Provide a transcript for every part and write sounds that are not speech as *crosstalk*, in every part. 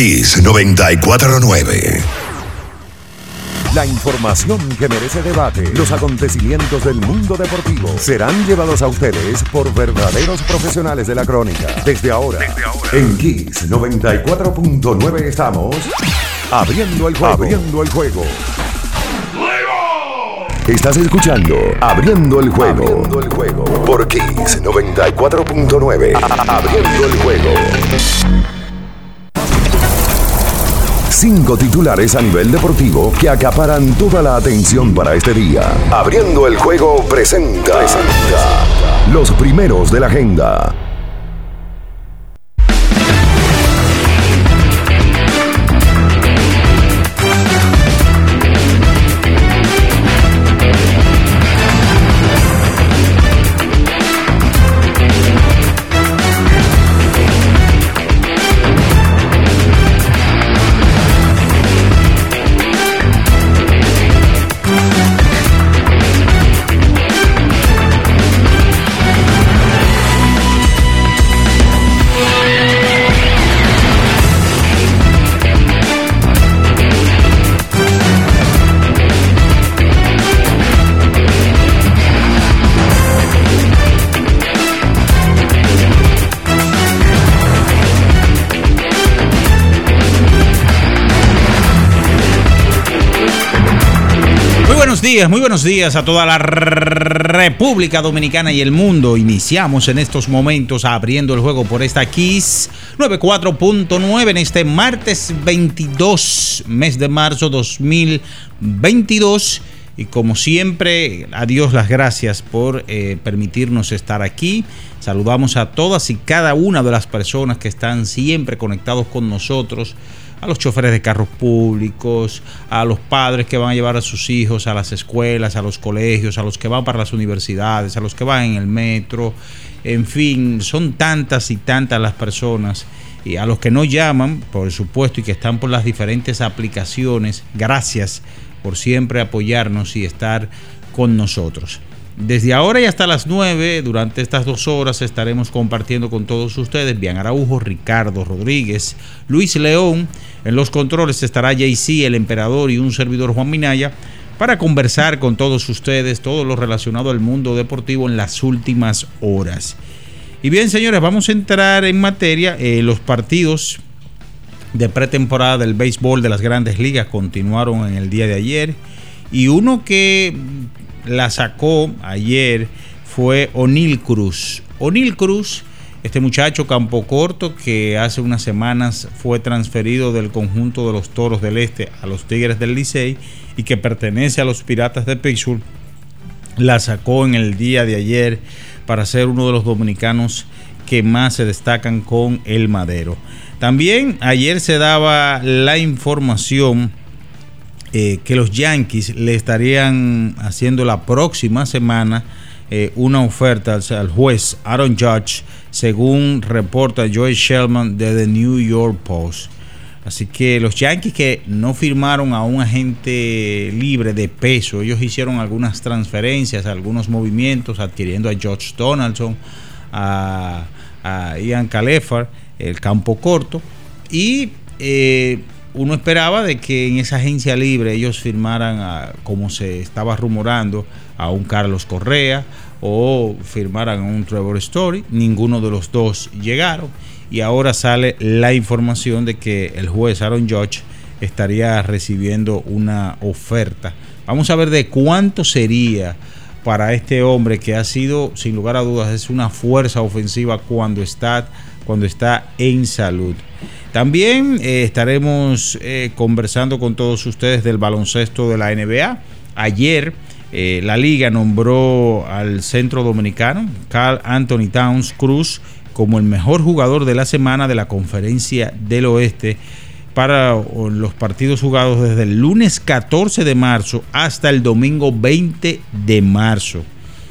Kiss 949. La información que merece debate, los acontecimientos del mundo deportivo serán llevados a ustedes por verdaderos profesionales de la crónica. Desde ahora, en Kiss 94.9 estamos abriendo el juego. Abriendo el juego. Estás escuchando Abriendo el juego. Abriendo el juego. Por Kiss 94.9. Abriendo el juego. Cinco titulares a nivel deportivo que acaparan toda la atención para este día. Abriendo el juego presenta, presenta los primeros de la agenda. Muy buenos días a toda la República Dominicana y el mundo. Iniciamos en estos momentos abriendo el juego por esta Kiss 94.9 en este martes 22, mes de marzo 2022. Y como siempre, a Dios las gracias por eh, permitirnos estar aquí. Saludamos a todas y cada una de las personas que están siempre conectados con nosotros a los choferes de carros públicos, a los padres que van a llevar a sus hijos a las escuelas, a los colegios, a los que van para las universidades, a los que van en el metro, en fin, son tantas y tantas las personas y a los que no llaman, por supuesto, y que están por las diferentes aplicaciones, gracias por siempre apoyarnos y estar con nosotros. Desde ahora y hasta las 9, durante estas dos horas, estaremos compartiendo con todos ustedes Bian Araujo, Ricardo Rodríguez, Luis León. En los controles estará JC, el emperador y un servidor Juan Minaya para conversar con todos ustedes todo lo relacionado al mundo deportivo en las últimas horas. Y bien, señores, vamos a entrar en materia. Eh, los partidos de pretemporada del béisbol de las grandes ligas continuaron en el día de ayer. Y uno que la sacó ayer fue O'Neill Cruz. O'Neill Cruz, este muchacho campo corto que hace unas semanas fue transferido del conjunto de los Toros del Este a los Tigres del Licey y que pertenece a los Piratas de Pittsburgh, la sacó en el día de ayer para ser uno de los dominicanos que más se destacan con el madero. También ayer se daba la información eh, que los Yankees le estarían haciendo la próxima semana eh, una oferta al, juez Aaron Judge, según reporta Joey Shelman de The New York Post. Así que los Yankees que no firmaron a un agente libre de peso, ellos hicieron algunas transferencias, algunos movimientos, adquiriendo a George Donaldson, a, Ian Calefar, el campo corto, y eh, uno esperaba de que en esa agencia libre ellos firmaran, como se estaba rumorando, a un Carlos Correa o firmaran a un Trevor Story. Ninguno de los dos llegaron. Y ahora sale la información de que el juez Aaron Judge estaría recibiendo una oferta. Vamos a ver de cuánto sería para este hombre que ha sido, sin lugar a dudas, es una fuerza ofensiva cuando está, cuando está en salud. También eh, estaremos eh, conversando con todos ustedes del baloncesto de la NBA. Ayer eh, la liga nombró al centro dominicano, Carl Anthony Towns Cruz, como el mejor jugador de la semana de la conferencia del oeste para los partidos jugados desde el lunes 14 de marzo hasta el domingo 20 de marzo.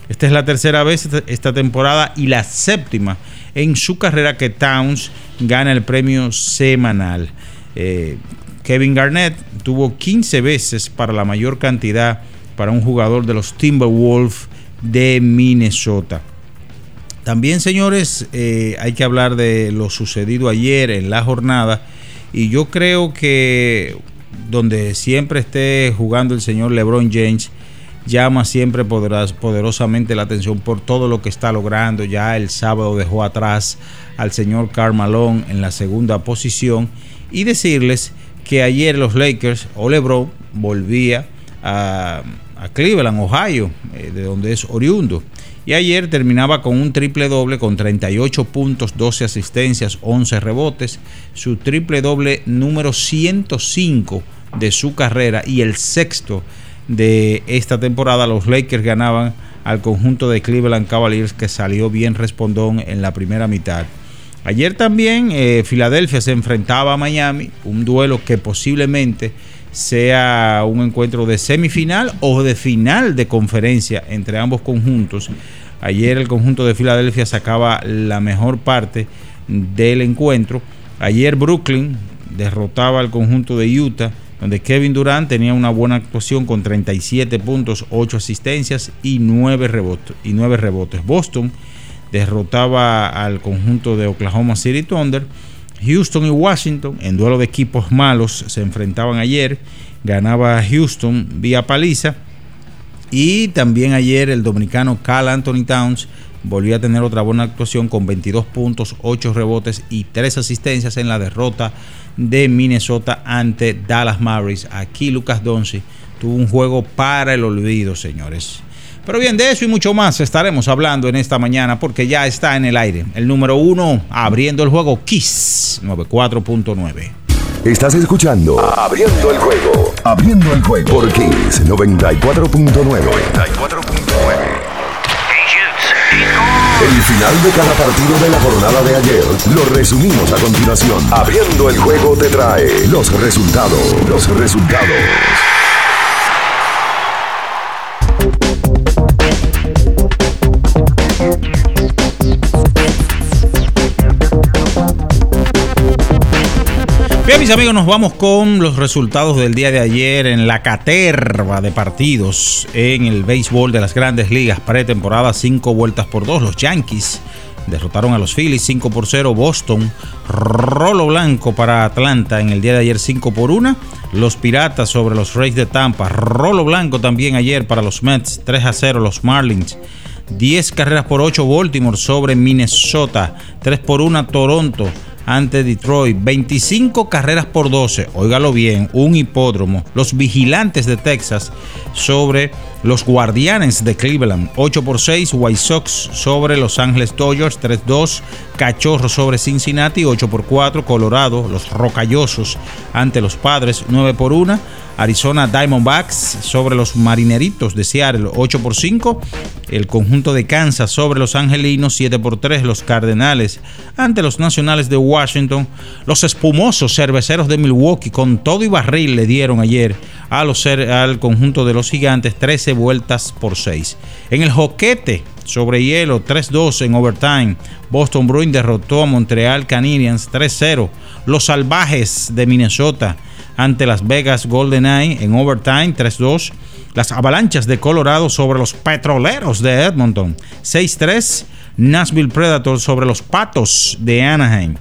Esta es la tercera vez esta temporada y la séptima en su carrera que Towns gana el premio semanal. Eh, Kevin Garnett tuvo 15 veces para la mayor cantidad para un jugador de los Timberwolves de Minnesota. También, señores, eh, hay que hablar de lo sucedido ayer en la jornada Y yo creo que donde siempre esté jugando el señor LeBron James, llama siempre poderosamente la atención por todo lo que está logrando. Ya el sábado dejó atrás al señor Carmalón en la segunda posición y decirles que ayer los Lakers o LeBron volvía a, Cleveland, Ohio, eh, de donde es oriundo. Y ayer terminaba con un triple doble con 38 puntos, 12 asistencias, 11 rebotes. Su triple doble número 105 de su carrera y el sexto de esta temporada. Los Lakers ganaban al conjunto de Cleveland Cavaliers que salió bien respondón en la primera mitad. Ayer también eh, Filadelfia se enfrentaba a Miami, un duelo que posiblemente sea un encuentro de semifinal o de final de conferencia entre ambos conjuntos. Ayer el conjunto de Filadelfia sacaba la mejor parte del encuentro. Ayer Brooklyn derrotaba al conjunto de Utah, donde Kevin Durant tenía una buena actuación con 37 puntos, 8 asistencias y 9 rebotes. Y 9 rebotes. Boston derrotaba al conjunto de Oklahoma City Thunder Houston y Washington en duelo de equipos malos se enfrentaban ayer. Ganaba Houston vía paliza. Y también ayer el dominicano Carl Anthony Towns volvió a tener otra buena actuación con 22 puntos, 8 rebotes y 3 asistencias en la derrota de Minnesota ante Dallas Mavericks. Aquí Lucas Donzi tuvo un juego para el olvido, señores. Pero bien, de eso y mucho más estaremos hablando en esta mañana porque ya está en el aire. El número uno, abriendo el juego, Kiss 94.9. Estás escuchando Abriendo el juego. Abriendo el juego por Kiss 94.9. 94.9. El final de cada partido de la jornada de ayer lo resumimos a continuación. Abriendo el juego te trae los resultados. Los resultados. Bien, mis amigos, nos vamos con los resultados del día de ayer en la caterva de partidos en el béisbol de las grandes ligas pretemporada, cinco vueltas por dos. Los Yankees derrotaron a los Phillies 5 por 0. Boston, rolo blanco para Atlanta en el día de ayer 5 por 1. Los Piratas sobre los Rays de Tampa, rolo blanco también ayer para los Mets 3 a 0. Los Marlins 10 carreras por 8 Baltimore sobre Minnesota, 3 por 1 Toronto ante Detroit. 25 carreras por 12. Óigalo bien, un hipódromo. Los vigilantes de Texas sobre los guardianes de Cleveland. 8 por 6. White Sox sobre Los Ángeles Dodgers. 3-2. Cachorros sobre Cincinnati. 8 por 4. Colorado. Los rocallosos ante los padres. 9 por 1. Arizona Diamondbacks sobre los Marineritos de Seattle 8 por 5. El conjunto de Kansas sobre los Angelinos 7 por 3. Los Cardenales ante los Nacionales de Washington. Los espumosos cerveceros de Milwaukee con todo y barril le dieron ayer a los, al conjunto de los Gigantes 13 vueltas por 6. En el joquete sobre hielo 3-2 en overtime. Boston Bruins derrotó a Montreal Canadiens 3-0. Los Salvajes de Minnesota ante Las Vegas Golden Eye en overtime 3-2. Las Avalanchas de Colorado sobre los Petroleros de Edmonton 6-3. Nashville Predators sobre los Patos de Anaheim.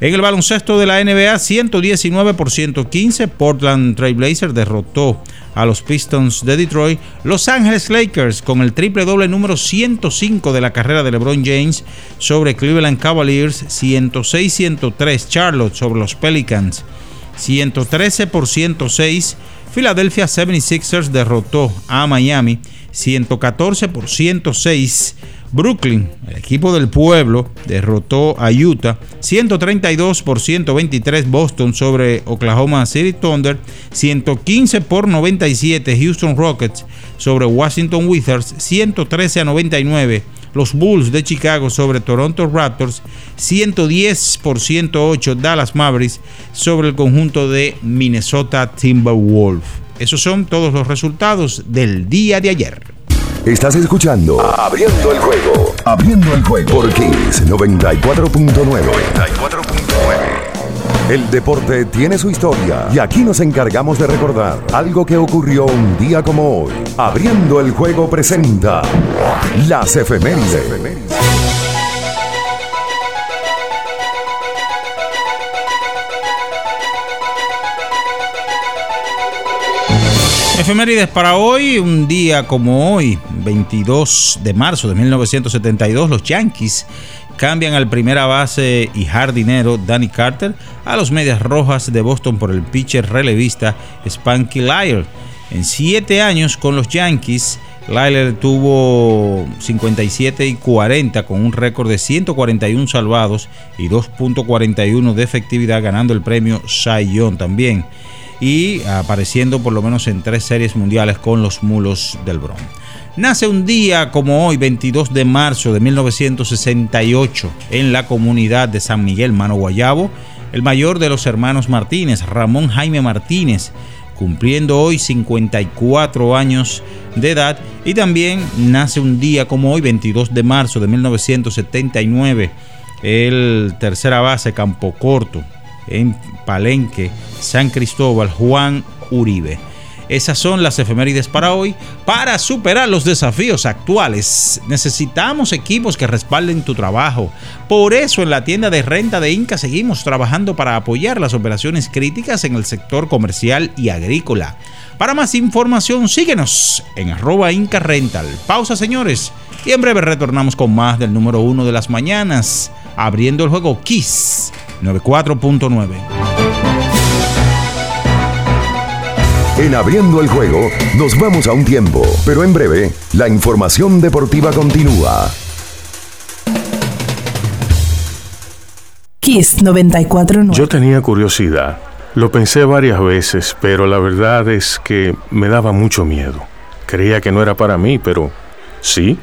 En el baloncesto de la NBA, 119 por 115, Portland Trailblazer derrotó a los Pistons de Detroit. Los Angeles Lakers con el triple doble número 105 de la carrera de LeBron James sobre Cleveland Cavaliers, 106-103 Charlotte sobre los Pelicans 113 por 106. Philadelphia 76ers derrotó a Miami 114 por 106. Brooklyn, el equipo del pueblo, derrotó a Utah 132 por 123. Boston sobre Oklahoma City Thunder 115 por 97. Houston Rockets sobre Washington Wizards 113 a 99 los Bulls de Chicago sobre Toronto Raptors, 110 por 108 Dallas Mavericks sobre el conjunto de Minnesota Timberwolves. Esos son todos los resultados del día de ayer. Estás escuchando Abriendo el juego. Abriendo el juego por Kings 94.9. 94.9. El deporte tiene su historia y aquí nos encargamos de recordar algo que ocurrió un día como hoy. Abriendo el juego presenta Las efemérides. Efemérides para hoy, un día como hoy, 22 de marzo de 1972, los Yankees cambian al primera base y jardinero Danny Carter a los Medias Rojas de Boston por el pitcher relevista Spanky Lyle. En siete años con los Yankees, Lyle tuvo 57 y 40 con un récord de 141 salvados y 2.41 de efectividad ganando el premio Cy también y apareciendo por lo menos en tres series mundiales con los Mulos del Bronx nace un día como hoy, 22 de marzo de 1968, en la comunidad de San Miguel Mano Guayabo, el mayor de los hermanos Martínez, Ramón Jaime Martínez, cumpliendo hoy 54 años de edad y también nace un día como hoy, 22 de marzo de 1979, el tercera base Campo Corto en Palenque, San Cristóbal, Juan Uribe. Esas son las efemérides para hoy. Para superar los desafíos actuales, necesitamos equipos que respalden tu trabajo. Por eso en la tienda de renta de Inca seguimos trabajando para apoyar las operaciones críticas en el sector comercial y agrícola. Para más información, síguenos en arroba Inca Rental. Pausa, señores. Y en breve retornamos con más del número uno de las mañanas, abriendo el juego Kiss 94.9. En abriendo el juego nos vamos a un tiempo, pero en breve la información deportiva continúa. Kiss Yo tenía curiosidad. Lo pensé varias veces, pero la verdad es que me daba mucho miedo. Creía que no era para mí, pero sí.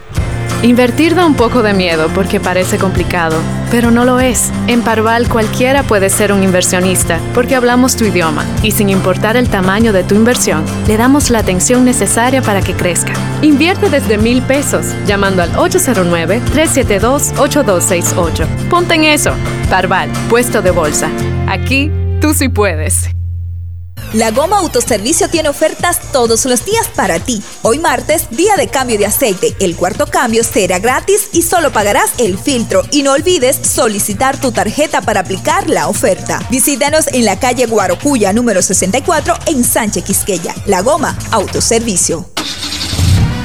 Invertir da un poco de miedo porque parece complicado, pero no lo es. En Parval cualquiera puede ser un inversionista porque hablamos tu idioma y sin importar el tamaño de tu inversión, le damos la atención necesaria para que crezca. Invierte desde mil pesos llamando al 809-372-8268. Ponte en eso. Parval, puesto de bolsa. Aquí, tú sí puedes. La Goma Autoservicio tiene ofertas todos los días para ti. Hoy martes, día de cambio de aceite. El cuarto cambio será gratis y solo pagarás el filtro. Y no olvides solicitar tu tarjeta para aplicar la oferta. Visítanos en la calle Guarocuya número 64 en Sánchez Quisqueya. La Goma Autoservicio.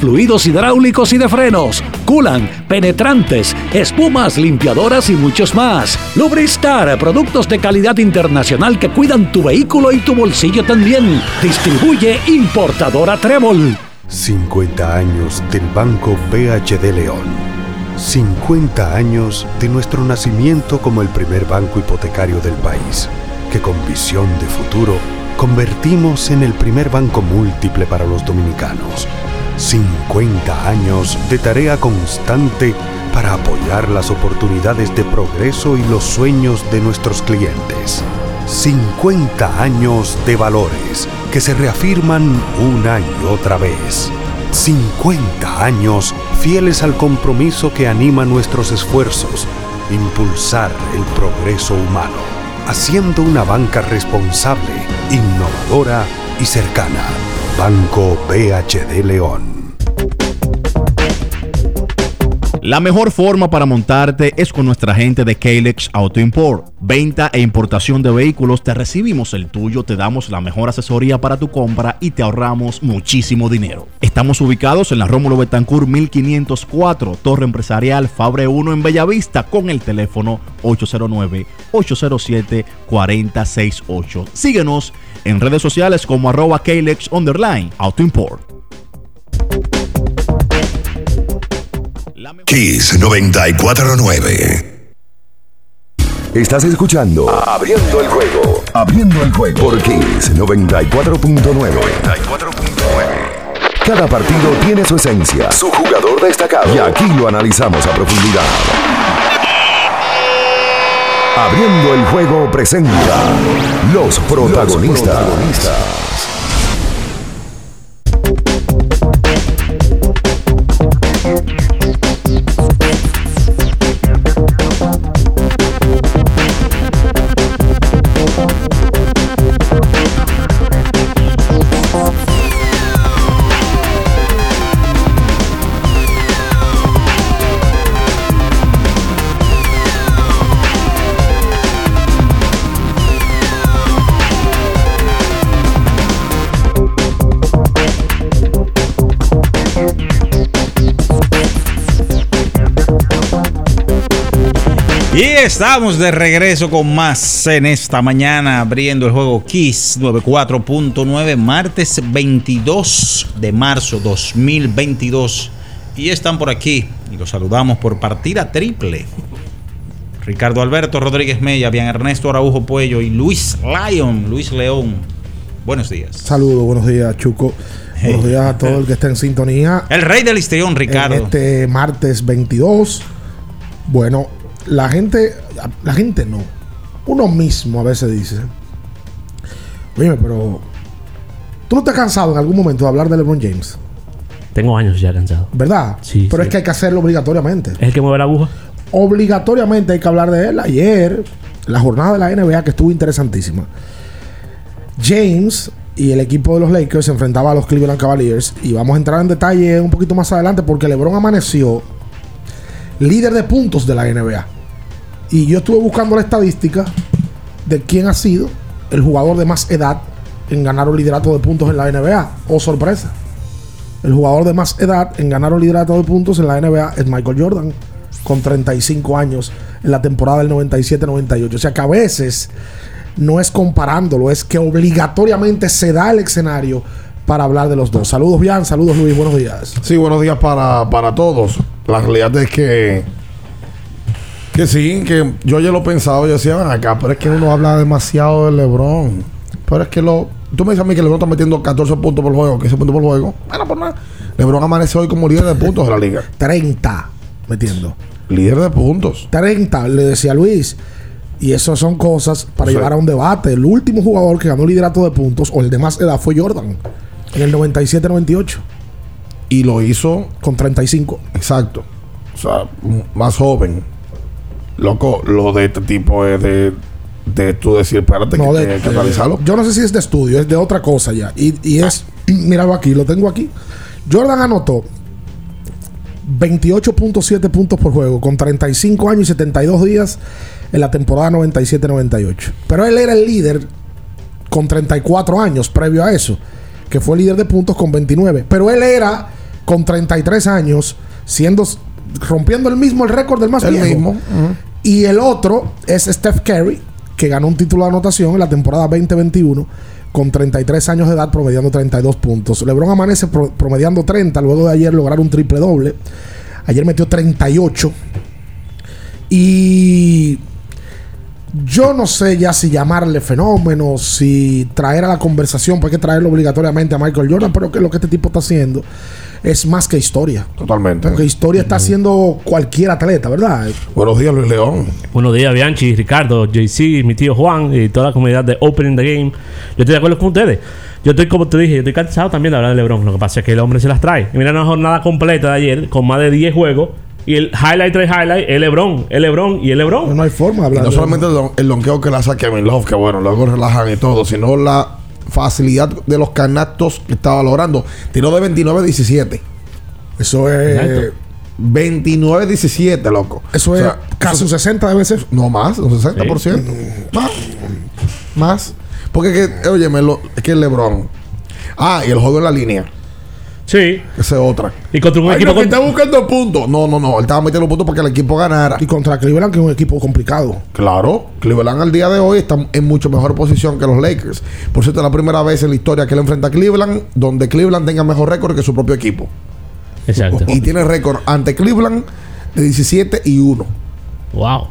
fluidos hidráulicos y de frenos, culan, penetrantes, espumas, limpiadoras y muchos más. Lubristar, productos de calidad internacional que cuidan tu vehículo y tu bolsillo también. Distribuye importadora Trébol. 50 años del Banco BHD León. 50 años de nuestro nacimiento como el primer banco hipotecario del país, que con visión de futuro convertimos en el primer banco múltiple para los dominicanos 50 años de tarea constante para apoyar las oportunidades de progreso y los sueños de nuestros clientes. 50 años de valores que se reafirman una y otra vez. 50 años fieles al compromiso que anima nuestros esfuerzos, impulsar el progreso humano, haciendo una banca responsable, innovadora y cercana Banco BHD León. La mejor forma para montarte es con nuestra gente de Kalex Auto Import. Venta e importación de vehículos, te recibimos el tuyo, te damos la mejor asesoría para tu compra y te ahorramos muchísimo dinero. Estamos ubicados en la Rómulo Betancourt 1504, Torre Empresarial Fabre 1 en Bellavista con el teléfono 809 807 4068. Síguenos en redes sociales como arroba Kalex underline autoimport. Kiss 949. Estás escuchando Abriendo el juego. Abriendo el juego por Kiss 94.9. 94.9. Cada partido tiene su esencia, su jugador destacado. Y aquí lo analizamos a profundidad. Abriendo el juego presenta los protagonistas. Estamos de regreso con más en esta mañana, abriendo el juego Kiss 94.9, martes 22 de marzo 2022. Y están por aquí y los saludamos por partida triple. Ricardo Alberto Rodríguez Mella, Bian Ernesto Araujo Puello y Luis Lyon, Luis León. Buenos días. Saludos, buenos días, Chuco. Buenos días a todo el que está en sintonía. El rey del histrión, Ricardo. este martes 22. Bueno, la gente, la gente no. Uno mismo a veces dice, oye, pero ¿tú no te has cansado en algún momento de hablar de LeBron James? Tengo años ya cansado. ¿Verdad? Sí. Pero sí. es que hay que hacerlo obligatoriamente. ¿Es el que mueve la aguja? Obligatoriamente hay que hablar de él. Ayer, la jornada de la NBA que estuvo interesantísima. James y el equipo de los Lakers se enfrentaba a los Cleveland Cavaliers. Y vamos a entrar en detalle un poquito más adelante porque LeBron amaneció líder de puntos de la NBA. Y yo estuve buscando la estadística de quién ha sido el jugador de más edad en ganar un liderato de puntos en la NBA. Oh, sorpresa. El jugador de más edad en ganar un liderato de puntos en la NBA es Michael Jordan, con 35 años en la temporada del 97-98. O sea que a veces no es comparándolo, es que obligatoriamente se da el escenario para hablar de los dos. Saludos, Bian, saludos, Luis, buenos días. Sí, buenos días para, para todos. La realidad es que. Que sí, que yo ya lo he pensado. Yo decía, acá, pero es que uno habla demasiado de LeBron. Pero es que lo. Tú me dices a mí que LeBron está metiendo 14 puntos por juego, 15 puntos por juego. Bueno, pues nada. LeBron amanece hoy como líder de puntos de la liga. 30 metiendo. Líder de puntos. 30, le decía Luis. Y eso son cosas para llevar a un debate. El último jugador que ganó liderato de puntos, o el de más edad, fue Jordan. En el 97-98. Y lo hizo. Con 35. Exacto. O sea, más joven. Loco, lo de este tipo es de. De tú decir, espérate, No, que, de- que- que analizarlo. yo no sé si es de estudio, es de otra cosa ya. Y, y es, *clears throat* míralo aquí, lo tengo aquí. Jordan anotó 28.7 puntos por juego con 35 años y 72 días en la temporada 97-98. Pero él era el líder con 34 años previo a eso, que fue líder de puntos con 29. Pero él era con 33 años, siendo rompiendo el mismo el récord del más El viejo. mismo. Y el otro es Steph Curry, que ganó un título de anotación en la temporada 2021 con 33 años de edad, promediando 32 puntos. LeBron amanece pro- promediando 30, luego de ayer lograr un triple doble. Ayer metió 38. Y yo no sé ya si llamarle fenómeno, si traer a la conversación, porque hay que traerlo obligatoriamente a Michael Jordan, pero que lo que este tipo está haciendo es más que historia. Totalmente. Porque historia está haciendo cualquier atleta, ¿verdad? Buenos días, Luis León. Buenos días, Bianchi, Ricardo, JC, mi tío Juan y toda la comunidad de Opening the Game. Yo estoy de acuerdo con ustedes. Yo estoy, como te dije, yo estoy cansado también de hablar de LeBron. Lo que pasa es que el hombre se las trae. Y mira una jornada completa de ayer con más de 10 juegos. Y el highlight tras highlight, el LeBron, el LeBron y el LeBron. No hay forma de Y hablar no de- solamente el, el donqueo que le hace a Kevin Love, que bueno, luego relajan y todo, sino la facilidad de los canastos que estaba logrando. Tiró de 29-17. Eso es. Exacto. 29-17, loco. Eso O es casi un 60 debe ser. No más, un 60%. Más. Más. Porque, que, óyeme, lo, es que el LeBron. Ah, y el juego en la línea. Sí. Esa es otra. Y contra un Ay, equipo no, que está buscando puntos. No, no, no. Él estaba metiendo puntos para que el equipo ganara. Y contra Cleveland, que es un equipo complicado. Claro, Cleveland al día de hoy está en mucho mejor posición que los Lakers. Por cierto, es la primera vez en la historia que él enfrenta a Cleveland donde Cleveland tenga mejor récord que su propio equipo. Exacto. Y tiene récord ante Cleveland de 17 y 1. Wow.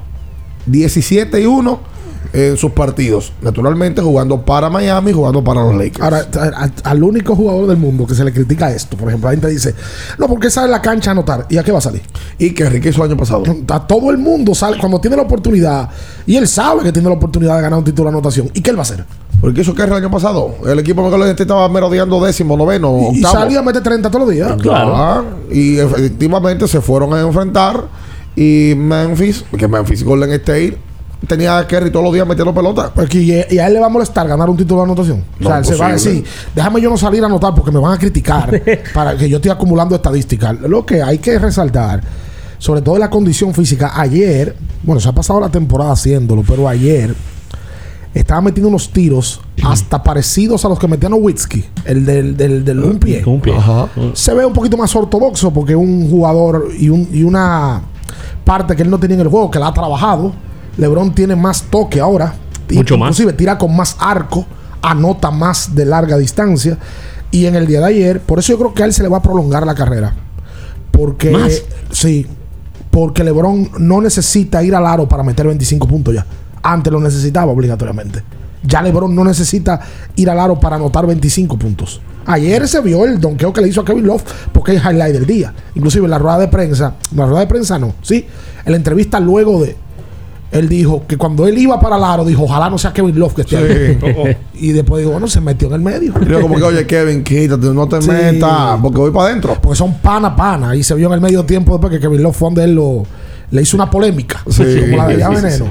17 y 1 en sus partidos. Naturalmente jugando para Miami, jugando para los Lakers. Ahora, a- a- al único jugador del mundo que se le critica esto, por ejemplo, la gente dice, no, porque sale a la cancha a anotar. ¿Y a qué va a salir? y que Enrique hizo el año pasado. A todo el mundo sale cuando tiene la oportunidad, y él sabe que tiene la oportunidad de ganar un título de anotación. ¿Y qué él va a hacer? Porque hizo que el año pasado. El equipo de Golden State estaba merodeando décimo, noveno, Y octavo. salía a meter 30 todos los días. Ah, y efectivamente se fueron a enfrentar. Y Memphis, que Memphis Golden State, tenía a Kerry todos los días metiendo pelota. Porque y, y a él le va a molestar ganar un título de anotación. o sea, él se va a decir, déjame yo no salir a anotar porque me van a criticar *laughs* para que yo esté acumulando estadísticas. Lo que hay que resaltar, sobre todo en la condición física, ayer, bueno, se ha pasado la temporada haciéndolo, pero ayer estaba metiendo unos tiros hasta parecidos a los que metían Nowitzki, el del, del, del un pie. Un pie. Ajá. Se ve un poquito más ortodoxo porque un jugador y, un, y una parte que él no tenía en el juego, que la ha trabajado. LeBron tiene más toque ahora. Mucho más. Inclusive tira con más arco, anota más de larga distancia. Y en el día de ayer, por eso yo creo que a él se le va a prolongar la carrera. Porque, ¿Más? sí, porque LeBron no necesita ir al aro para meter 25 puntos ya. Antes lo necesitaba obligatoriamente. Ya LeBron no necesita ir al aro para anotar 25 puntos. Ayer se vio el donqueo que le hizo a Kevin Love porque es highlight del día. Inclusive en la rueda de prensa, la rueda de prensa no, sí, en la entrevista luego de él dijo que cuando él iba para el aro dijo, ojalá no sea Kevin Love que esté ahí. *laughs* Y después dijo, bueno, se metió en el medio. Y yo como que, oye, Kevin, quítate, no te Sí. metas, porque voy para adentro. Porque son pana pana. Y se vio en el medio tiempo después que Kevin Love fue donde él lo, le hizo una polémica. Sí, como la de Veneno.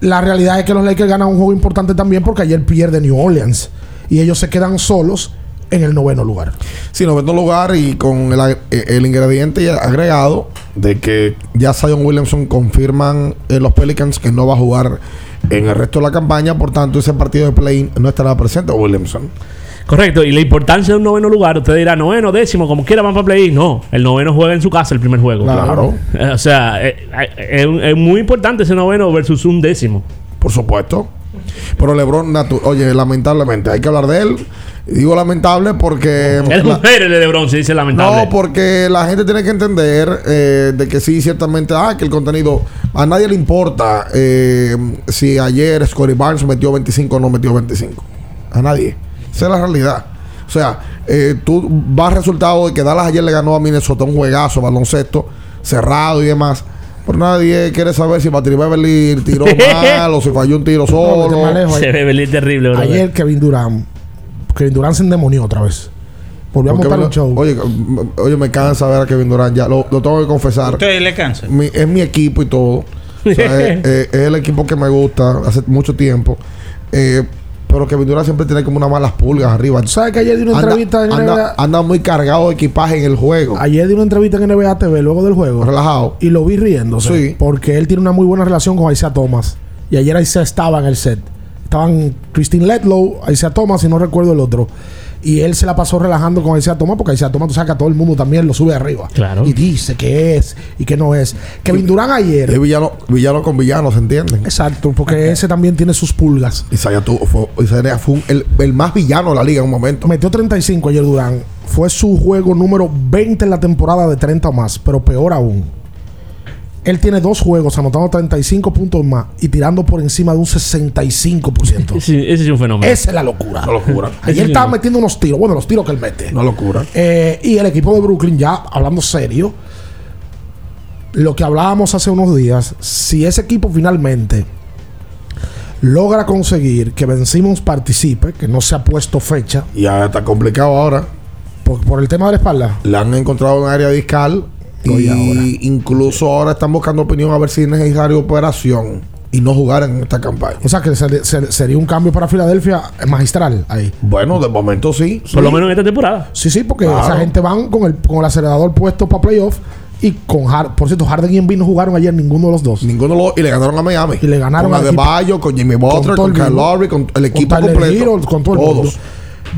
La realidad es que los Lakers ganan un juego importante también porque ayer pierde New Orleans. Y ellos se quedan solos en el noveno lugar. Sí, noveno lugar y con el, eh, el ingrediente agregado de que ya Zion Williamson confirman en los Pelicans que no va a jugar en el resto de la campaña, por tanto ese partido de play no estará presente Williamson. Correcto, y la importancia de un noveno lugar, usted dirá noveno, décimo, como quiera van para play. No, el noveno juega en su casa el primer juego. Claro. Eh, *laughs* O sea, eh, eh, es, es muy importante ese noveno versus un décimo. Por supuesto. Pero LeBron, oye, lamentablemente, hay que hablar de él. Digo lamentable porque... *laughs* Es la- mujer el de LeBron, se dice lamentable. No, porque la gente tiene que entender eh, de que sí, ciertamente, ah, que el contenido a nadie le importa eh, si ayer Scottie Barnes metió 25 o no metió 25. A nadie. Esa es la realidad. O sea, eh, tú vas resultado de que Dallas ayer le ganó a Minnesota un juegazo, baloncesto, cerrado y demás. Pero nadie quiere saber si Patrick Beverly tiró *laughs* mal o si falló un tiro No, solo. lejos. se ve venir terrible, bro. Ayer Kevin Durant. Kevin Durant se endemonió otra vez. Volvió a montar me- un show. Oye, m- oye, me cansa ver a Kevin Durant ya. Lo, lo tengo que confesar. ¿Usted le cansa? Mi- es mi equipo y todo. O sea, *laughs* es, es- es el equipo que me gusta hace mucho tiempo. Eh, pero Kevin Durant siempre tiene como unas malas pulgas arriba. ¿Tú sabes que ayer di una Anda, entrevista en anda- NBA? anda muy cargado de equipaje en el juego. Ayer di una entrevista en NBA TV luego del juego. Relajado. Y lo vi riéndose. Sí. Porque él tiene una muy buena relación con Isaiah Thomas. Y ayer Isaiah estaba en el set. Estaban Christine Letlow, Isaiah Thomas y no recuerdo el otro. Y él se la pasó relajando con Isaiah Thomas porque Isaiah Thomas tú sabes que a todo el mundo también lo sube arriba. Claro. Y dice que es y que no es. Kevin Durant ayer. Es villano, villano con villano, ¿se entienden? Exacto, porque ese también tiene sus pulgas. Isaiah fue, Isaiah fue un- el, el más villano de la liga en un momento. Metió 35 ayer Durán. Fue su juego número 20 en la temporada de 30 o más, pero peor aún. Él tiene dos juegos anotando 35 puntos más y tirando por encima de un 65%. Ese, ese es un fenómeno. Esa es la locura. Una locura. Ayer estaba metiendo unos tiros, bueno, los tiros que él mete. Una locura. Eh, y el equipo de Brooklyn, ya hablando serio, lo que hablábamos hace unos días, si ese equipo finalmente logra conseguir que Ben Simmons participe, que no se ha puesto fecha, Y ya está complicado ahora. por, por el tema de la espalda, Le han encontrado un área discal. Y ahora. incluso ahora están buscando opinión a ver si es necesaria operación y no jugar en esta campaña. o sea que ser- ser- sería un cambio para Filadelfia magistral ahí. Bueno, de momento sí. Por lo menos en esta temporada. Sí, sí, porque Claro. esa gente van con el, con el acelerador puesto para playoff y con por cierto, Harden y Embiid no jugaron ayer ninguno de los dos. Ninguno lo, y le ganaron a Miami. Y le ganaron con Adebayo, con Jimmy Butler, con, el Kyle. Lowry, con el equipo con completo. Hero, con todo el mundo.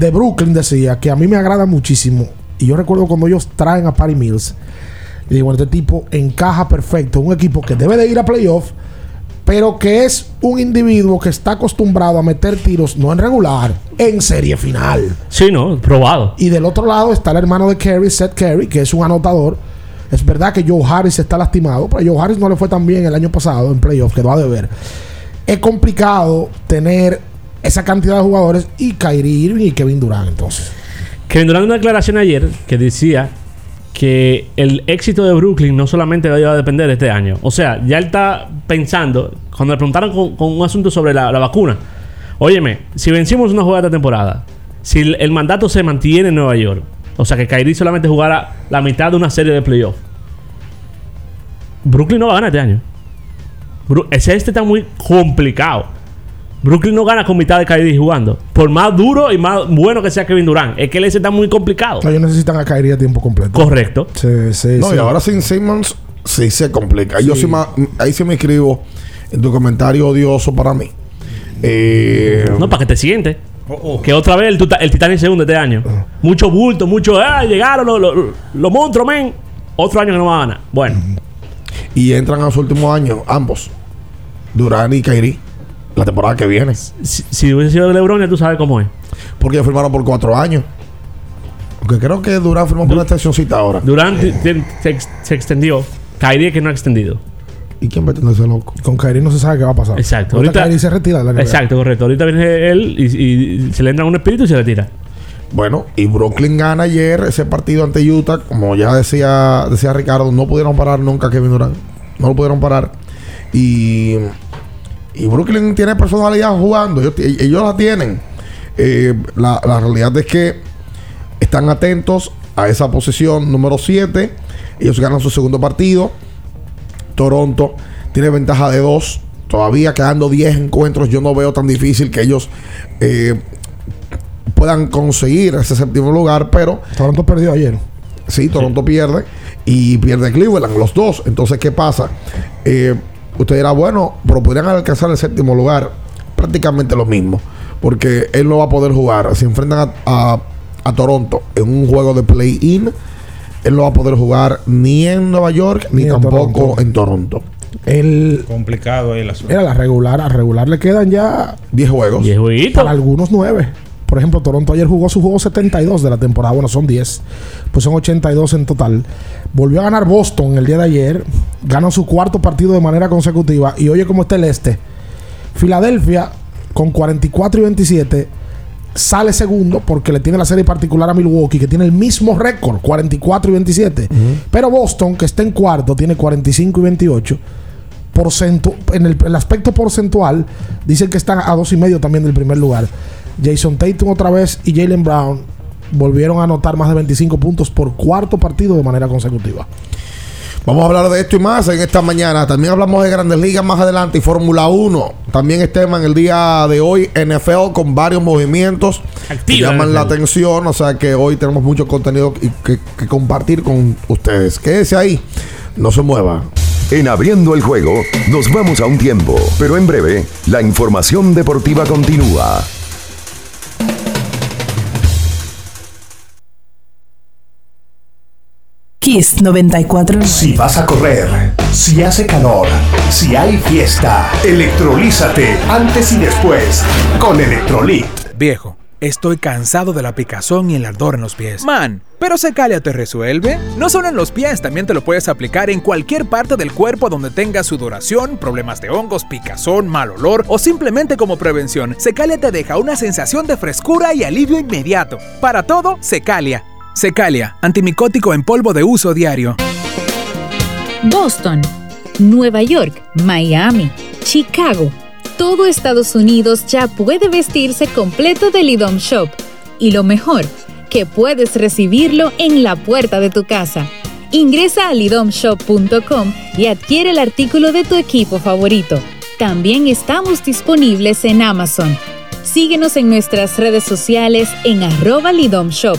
De Brooklyn decía que a mí me agrada muchísimo. Y yo recuerdo cuando ellos traen a Patty Mills. Y digo, este tipo encaja perfecto. Un equipo que debe de ir a playoff, pero que es un individuo que está acostumbrado a meter tiros, no en regular, en serie final. Sí, no, probado. Y del otro lado está el hermano de Kerry, Seth Kerry, que es un anotador. Es verdad que Joe Harris está lastimado, pero Joe Harris no le fue tan bien el año pasado en playoff, quedó a deber. Es complicado tener esa cantidad de jugadores y Kyrie Irving y Kevin Durant entonces. Kevin Durant una declaración ayer que decía que el éxito de Brooklyn no solamente va a depender de este año. O sea, ya él está pensando, cuando le preguntaron con, un asunto sobre la, vacuna, óyeme, si vencimos una jugada esta temporada, si el, mandato se mantiene en Nueva York, o sea que Kyrie solamente jugara la mitad de una serie de playoffs, Brooklyn no va a ganar este año. Ese este está muy complicado. Brooklyn no gana con mitad de Kyrie jugando. Por más duro y más bueno que sea Kevin Durant. Es que el ese está muy complicado. Ellos necesitan a Kyrie a tiempo completo. Correcto. Sí, sí, No, sí. y ahora sin Simmons sí se complica. Yo sí ma- ahí sí me escribo en tu comentario odioso para mí. Eh, No, para que te sientes. Oh, Que otra vez el, el Titanic segundo este año. Mucho bulto, mucho. ¡Ah! Llegaron los, los, los monstruos, men. Otro año que no van a ganar. Bueno, y entran a su último año, ambos, Durán y Kairi, la temporada que viene. Si, si hubiese sido LeBron, ya tú sabes cómo es. Porque ellos firmaron por cuatro años. Porque creo que Durán firmó por una extensióncita ahora. Durán se, se- extendió. Kyrie es que no ha extendido. ¿Y quién va a tener ese loco? Con Kyrie no se sabe qué va a pasar. Exacto. Ahorita, Ahorita- Kyrie se retira de la NBA. Exacto, correcto. Ahorita viene él y, y se le entra un espíritu y se retira. Bueno, y Brooklyn gana ayer ese partido ante Utah. Como ya decía, decía Ricardo, no pudieron parar nunca a Kevin Durant. No lo pudieron parar. Y, y Brooklyn tiene personalidad jugando. Ellos, ellos la tienen. Eh, la, la realidad es que están atentos a esa posición número 7. Ellos ganan su segundo partido. Toronto tiene ventaja de 2. Todavía quedando 10 encuentros, yo no veo tan difícil que ellos eh, puedan conseguir ese séptimo lugar, pero Toronto perdió ayer. Sí, Toronto pierde y pierde Cleveland, los dos. Entonces, ¿qué pasa? Eh, usted dirá, bueno, pero podrían alcanzar el séptimo lugar. Prácticamente lo mismo, porque él no va a poder jugar. Si enfrentan a, a- a Toronto en un juego de play-in, él no va a poder jugar ni en Nueva York ni, Ni en tampoco Toronto. en Toronto. El, Complicado ahí el asunto. era la regular. A regular le quedan ya 10 juegos. 10 jueguitos. para algunos 9. Por ejemplo, Toronto ayer jugó su juego 72 de la temporada. Bueno, son 10. Pues son 82 en total. Volvió a ganar Boston el día de ayer. Ganó su cuarto partido de manera consecutiva. Y oye cómo está el este. Filadelfia con 44 y 27 sale segundo porque le tiene la serie particular a Milwaukee que tiene el mismo récord, 44 y 27. Pero Boston, que está en cuarto, tiene 45 y 28. Porcentu- en el, el aspecto porcentual, dicen que están a dos y medio también del primer lugar. Jason Tatum otra vez y Jalen Brown volvieron a anotar más de 25 puntos por cuarto partido de manera consecutiva. Vamos a hablar de esto y más en esta mañana. También hablamos de Grandes Ligas más adelante y Fórmula 1. También este tema en el día de hoy NFL con varios movimientos que llaman la atención. O sea que hoy tenemos mucho contenido y que, que compartir con ustedes. Quédese ahí, no se mueva. En abriendo el juego, nos vamos a un tiempo, pero en breve, la información deportiva continúa. Kiss 94. Si vas a correr, si hace calor, si hay fiesta, electrolízate antes y después con Electrolit. Viejo, estoy cansado de la picazón y el ardor en los pies. Man, pero Secalia te resuelve. No solo en los pies, también te lo puedes aplicar en cualquier parte del cuerpo donde tengas sudoración, problemas de hongos, picazón, mal olor o simplemente como prevención. Secalia te deja una sensación de frescura y alivio inmediato. Para todo, Secalia. Secalia, antimicótico en polvo de uso diario. Boston, Nueva York, Miami, Chicago. Todo Estados Unidos ya puede vestirse completo del IDOM Shop. Y lo mejor, que puedes recibirlo en la puerta de tu casa. Ingresa a lidomshop.com y adquiere el artículo de tu equipo favorito. También estamos disponibles en Amazon. Síguenos en nuestras redes sociales en arroba lidomshop.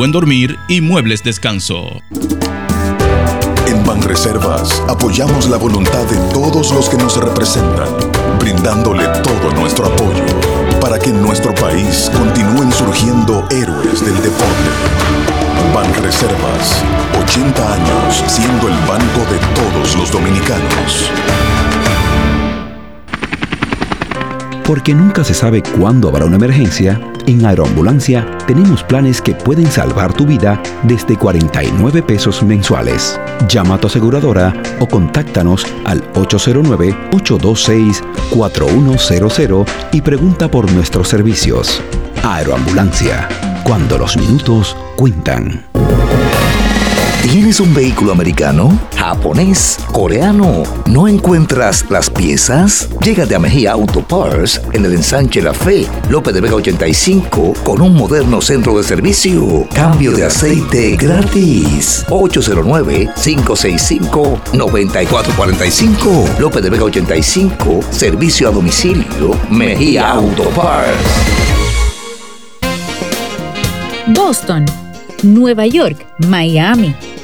buen dormir y muebles descanso. En Banreservas apoyamos la voluntad de todos los que nos representan, brindándole todo nuestro apoyo para que en nuestro país continúen surgiendo héroes del deporte. Banreservas, 80 años siendo el banco de todos los dominicanos. Porque nunca se sabe cuándo habrá una emergencia, en Aeroambulancia tenemos planes que pueden salvar tu vida desde 49 pesos mensuales. Llama a tu aseguradora o contáctanos al 809-826-4100 y pregunta por nuestros servicios. Aeroambulancia, cuando los minutos cuentan. ¿Tienes un vehículo americano, japonés, coreano? ¿No encuentras las piezas? Llégate a Mejía Auto Parts en el ensanche La Fe, López de Vega 85, con un moderno centro de servicio. Cambio de aceite gratis. 809-565-9445. López de Vega 85, servicio a domicilio. Mejía Auto Parts. Boston, Nueva York, Miami,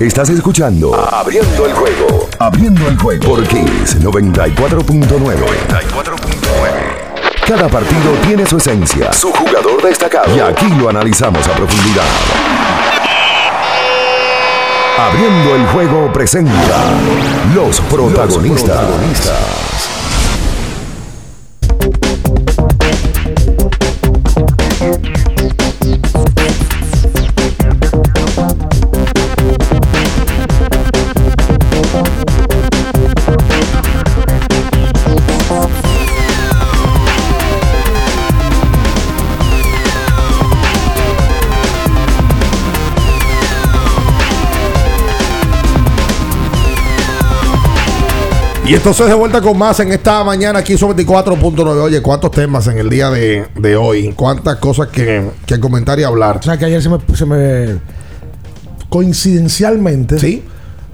Estás escuchando Abriendo el juego. Abriendo el juego por Kiss 94.9. 94.9. Cada partido tiene su esencia, su jugador destacado. Y aquí lo analizamos a profundidad. Abriendo el juego presenta los protagonistas. Los protagonistas. Y entonces de vuelta con más en esta mañana aquí sobre 24.9. Oye, ¿cuántos temas en el día de, hoy? ¿Cuántas cosas que, comentar y hablar? O sea, que ayer se me, se me coincidencialmente, ¿Sí?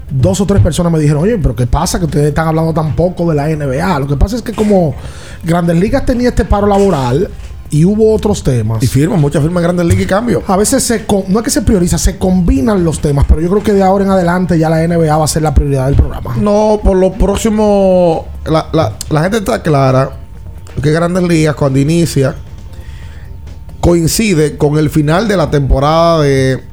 dos o tres personas me dijeron, oye, pero ¿qué pasa que ustedes están hablando tan poco de la NBA? Lo que pasa es que como Grandes Ligas tenía este paro laboral, y hubo otros temas. Y firman, muchas firmas Grandes Ligas y cambio. A veces se no es que se prioriza, se combinan los temas, pero yo creo que de ahora en adelante ya la NBA va a ser la prioridad del programa. No, por lo próximo, la, la, gente está clara que Grandes Ligas cuando inicia coincide con el final de la temporada de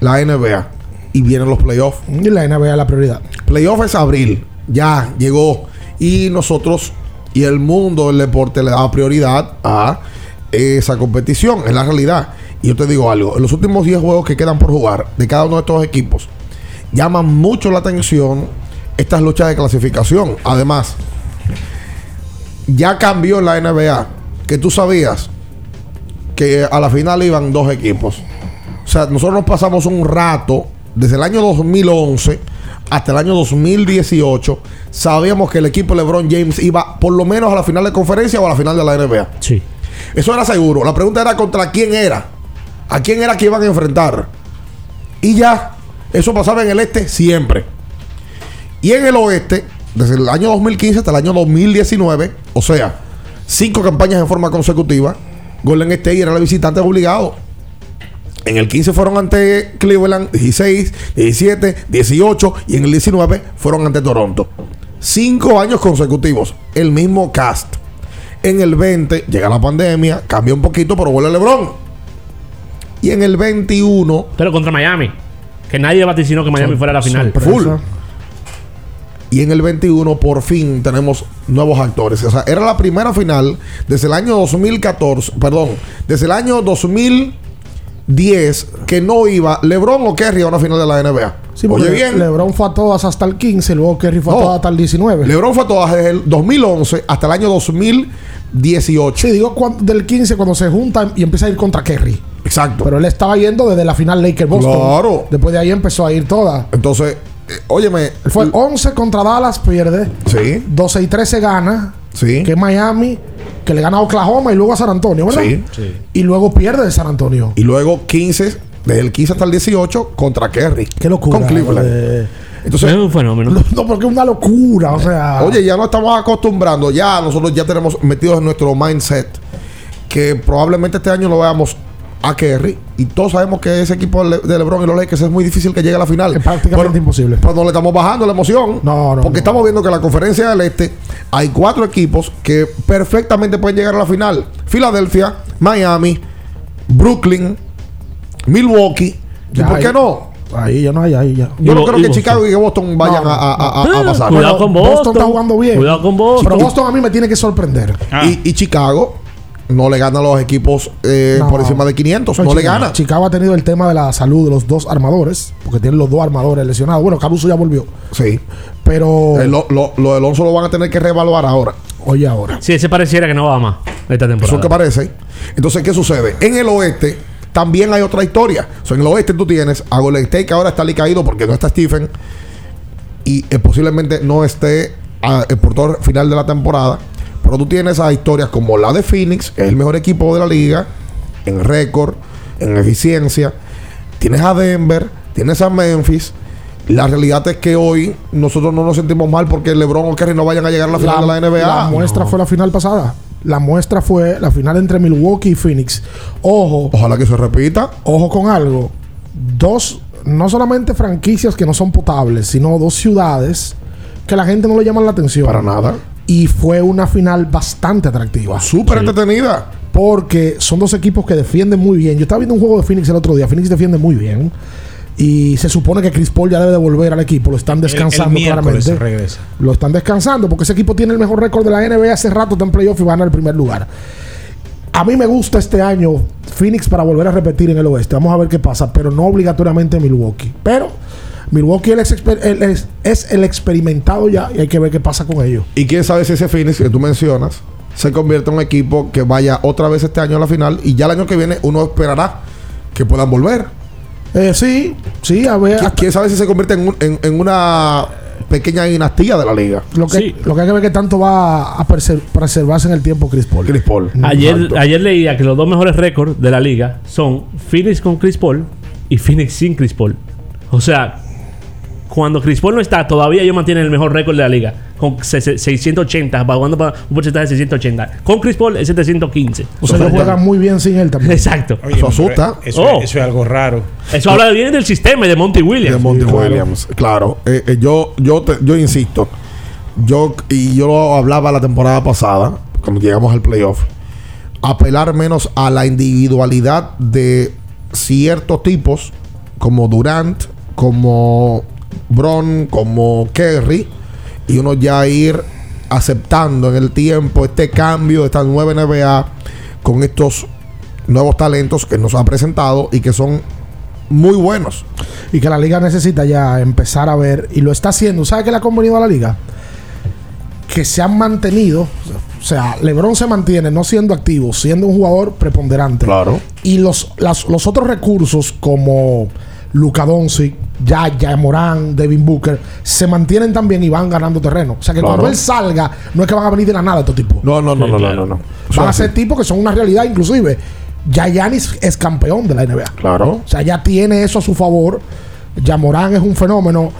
la NBA y vienen los playoffs. Y la NBA es la prioridad. Playoff es abril, ya llegó y nosotros y el mundo del deporte le da prioridad a esa competición, es la realidad. Y yo te digo algo, en los últimos 10 juegos que quedan por jugar de cada uno de estos equipos, llaman mucho la atención estas luchas de clasificación. Además, ya cambió en la NBA, que tú sabías que a la final iban dos equipos. O sea, nosotros nos pasamos un rato desde el año 2011 hasta el año 2018 sabíamos que el equipo de LeBron James iba por lo menos a la final de conferencia o a la final de la NBA. Sí. Eso era seguro. La pregunta era contra quién era. ¿A quién era que iban a enfrentar? Y ya, eso pasaba en el este siempre. Y en el oeste, desde el año 2015 hasta el año 2019, o sea, cinco campañas en forma consecutiva, Golden State era el visitante obligado. En el 15 fueron ante Cleveland, 16, 17, 18 y en el 19 fueron ante Toronto. Cinco años consecutivos, el mismo cast. En el 20 llega la pandemia, cambia un poquito, pero vuelve LeBron. Y en el 21. Pero contra Miami. Que nadie vaticinó que Miami fuera a la final. Full. Y en el 21 por fin tenemos nuevos actores. O sea, era la primera final desde el año 2014, perdón, desde el año 2000 10 que no iba LeBron o Kerry a una final de la NBA. Sí, Oye bien. LeBron fue a todas hasta el 15, luego Kerry fue a todas hasta el 19. LeBron fue a todas desde el 2011 hasta el año 2018. Sí, digo del 15 cuando se juntan y empieza a ir contra Kerry. Exacto. Pero él estaba yendo desde la final Lakers Boston. Claro. Después de ahí empezó a ir toda. Entonces, eh, óyeme. Fue 11 contra Dallas, pierde. Sí. 12 y 13 gana. Sí. Que Miami que le gana a Oklahoma y luego a San Antonio, ¿verdad? Sí. Y luego pierde de San Antonio. Y luego 15, desde el 15 hasta el 18, contra Kerry. Qué locura. Con Cleveland. Entonces, es un fenómeno. *laughs* No, porque es una locura, o sea. Oye, ya no estamos acostumbrando, ya nosotros ya tenemos metidos en nuestro mindset que probablemente este año lo veamos a Kerry y todos sabemos que ese equipo de Le- de LeBron y los Lakers es muy difícil que llegue a la final. Es prácticamente imposible. Pero no le estamos bajando la emoción. No, no. Porque estamos viendo que en la conferencia del Este hay cuatro equipos que perfectamente pueden llegar a la final. Filadelfia, Miami, Brooklyn, Milwaukee. ¿Y por qué ahí- no? Ahí ya no hay, ahí ya. Yo no creo que Chicago y que Boston vayan a, a- a- a- a pasar. Bueno, Boston está jugando bien. Cuidado con Boston. Pero Boston a mí me tiene que sorprender. Y, y Chicago no le gana a los equipos eh, No. por encima de 500. Pues no le gana. Chicago ha tenido el tema de la salud de los dos armadores, porque tienen los dos armadores lesionados. Bueno, Caruso ya volvió. Sí. Pero. Eh, lo, lo, lo de Alonso lo van a tener que reevaluar ahora. Oye, ahora. Si ese pareciera que no va más esta temporada. Eso es lo que parece. Entonces, ¿qué sucede? En el oeste también hay otra historia. O sea, en el oeste tú tienes a Golden State que ahora está caído porque no está Stephen y eh, posiblemente no esté ah, el final de la temporada. Pero tú tienes a historias como la de Phoenix, que es el mejor equipo de la liga, en récord, en eficiencia. Tienes a Denver, tienes a Memphis. La realidad es que hoy nosotros no nos sentimos mal porque LeBron o Kerry no vayan a llegar a la final de la NBA. La muestra fue la final pasada. La muestra fue la final entre Milwaukee y Phoenix. Ojo. Ojalá que se repita. Ojo con algo. Dos, no solamente franquicias que no son potables, sino dos ciudades que la gente no le llama la atención. Para nada. Y fue una final bastante atractiva. Súper entretenida. Porque son dos equipos que defienden muy bien. Yo estaba viendo un juego de Phoenix el otro día. Phoenix defiende muy bien. Y se supone que Chris Paul ya debe de volver al equipo. Lo están descansando el claramente. regresa. Lo están descansando porque ese equipo tiene el mejor récord de la NBA hace rato, está en playoff y van al primer lugar. A mí me gusta este año Phoenix para volver a repetir en el oeste. Vamos a ver qué pasa, pero no obligatoriamente Milwaukee. Pero Milwaukee es, el exper- el- es- es el experimentado ya y hay que ver qué pasa con ellos. Y quién sabe si ese Phoenix que tú mencionas se convierte en un equipo que vaya otra vez este año a la final y ya el año que viene uno esperará que puedan volver. Eh, sí, sí, a ver. ¿Qui- ¿Quién sabe si se convierte en, un- en- en una pequeña dinastía de la liga? Lo que, lo que hay que ver que tanto va a preser- preservarse en el tiempo Chris Paul. Chris Paul. Ayer, ayer leía que los dos mejores récords de la liga son Phoenix con Chris Paul y Phoenix sin Chris Paul. O sea, cuando Chris Paul no está, todavía ellos mantienen el mejor récord de la liga. Con se- se- 680, jugando para un porcentaje de 680. Con Chris Paul es 715. O sea, ellos juegan muy bien sin él también. Exacto. Oye, Eso, Oh. eso es algo raro. Eso habla bien del sistema y de Monty Williams. De Monty Williams, claro. Eh, eh, yo, yo, te- yo insisto. Yo, y yo lo hablaba la temporada pasada, cuando llegamos al playoff. Apelar menos a la individualidad de ciertos tipos, como Durant, como Bron, como Kerry, y uno ya ir aceptando en el tiempo este cambio de esta nueva NBA con estos nuevos talentos que nos ha presentado y que son muy buenos. Y que la liga necesita ya empezar a ver, y lo está haciendo. ¿Sabe qué le ha convenido a la liga? Que se han mantenido, o sea, LeBron se mantiene no siendo activo, siendo un jugador preponderante. Claro. Y los, las- los otros recursos como Luka Doncic, Yaya, Morán, Devin Booker, se mantienen también y van ganando terreno. O sea que Claro. cuando él salga, no es que van a venir de la nada estos tipos. No, no, no, no, no, no, no. Van a ser tipos que son una realidad, inclusive. Ya Yanis es campeón de la NBA. Claro. O sea, ya tiene eso a su favor. Ya Morán es un fenómeno.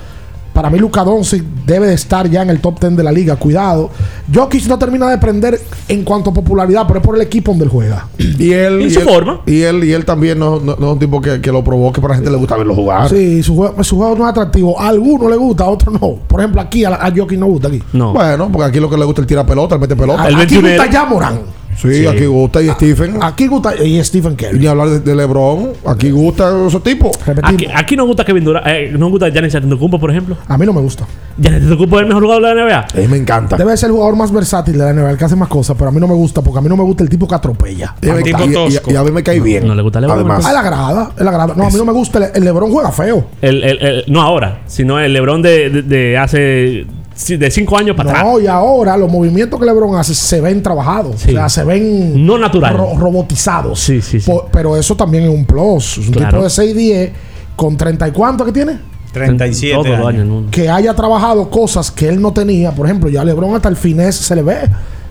Para mí, Luka Doncic debe de estar ya en el top 10 de la liga. Cuidado. Jokic no termina de prender en cuanto a popularidad, pero es por el equipo donde él juega. Y él. ¿Y y su él- forma? Y él, y él también no, no- no es un tipo que, que lo provoque, pero a la gente le gusta verlo jugar. Sí, su juego, su juego no es atractivo. A algunos le gusta, a otros no. Por ejemplo, aquí a, a Jokic no gusta aquí. No. Bueno, porque aquí lo que le gusta es el tira pelota, el mete pelota. A- aquí gusta ya Morán. Sí, Sí. aquí gusta y Stephen. Aquí gusta y Stephen Y Curry. ni hablar de, de LeBron. Aquí gusta esos tipos. Aquí, aquí nos gusta Kevin Durant. Eh, nos gusta Giannis Antetokounmpo, por ejemplo. A mí no me gusta. Giannis Antetokounmpo es el mejor jugador de la NBA. A mí me encanta. Debe ser el jugador más versátil de la NBA, el que hace más cosas, pero a mí no me gusta porque a mí no me gusta el tipo que atropella. Y, me- tipo y- y- tosco. y a mí me cae bien. no le gusta LeBron, Además. A él agrada, él agrada. No, a mí no me gusta. El, el LeBron juega feo. El, el- el- no ahora, sino el LeBron de, de, de hace de cinco años para atrás. No, y ahora los movimientos que LeBron hace se ven trabajados. Sí. O sea, se ven No natural. ro- robotizados. Sí, sí, sí. Pero eso también es un plus. Es un Claro. tipo de 6'10 con 30 y cuánto que tiene. 37 Todos los años. años. Que haya trabajado cosas que él no tenía. Por ejemplo, ya LeBron hasta el finés se le ve.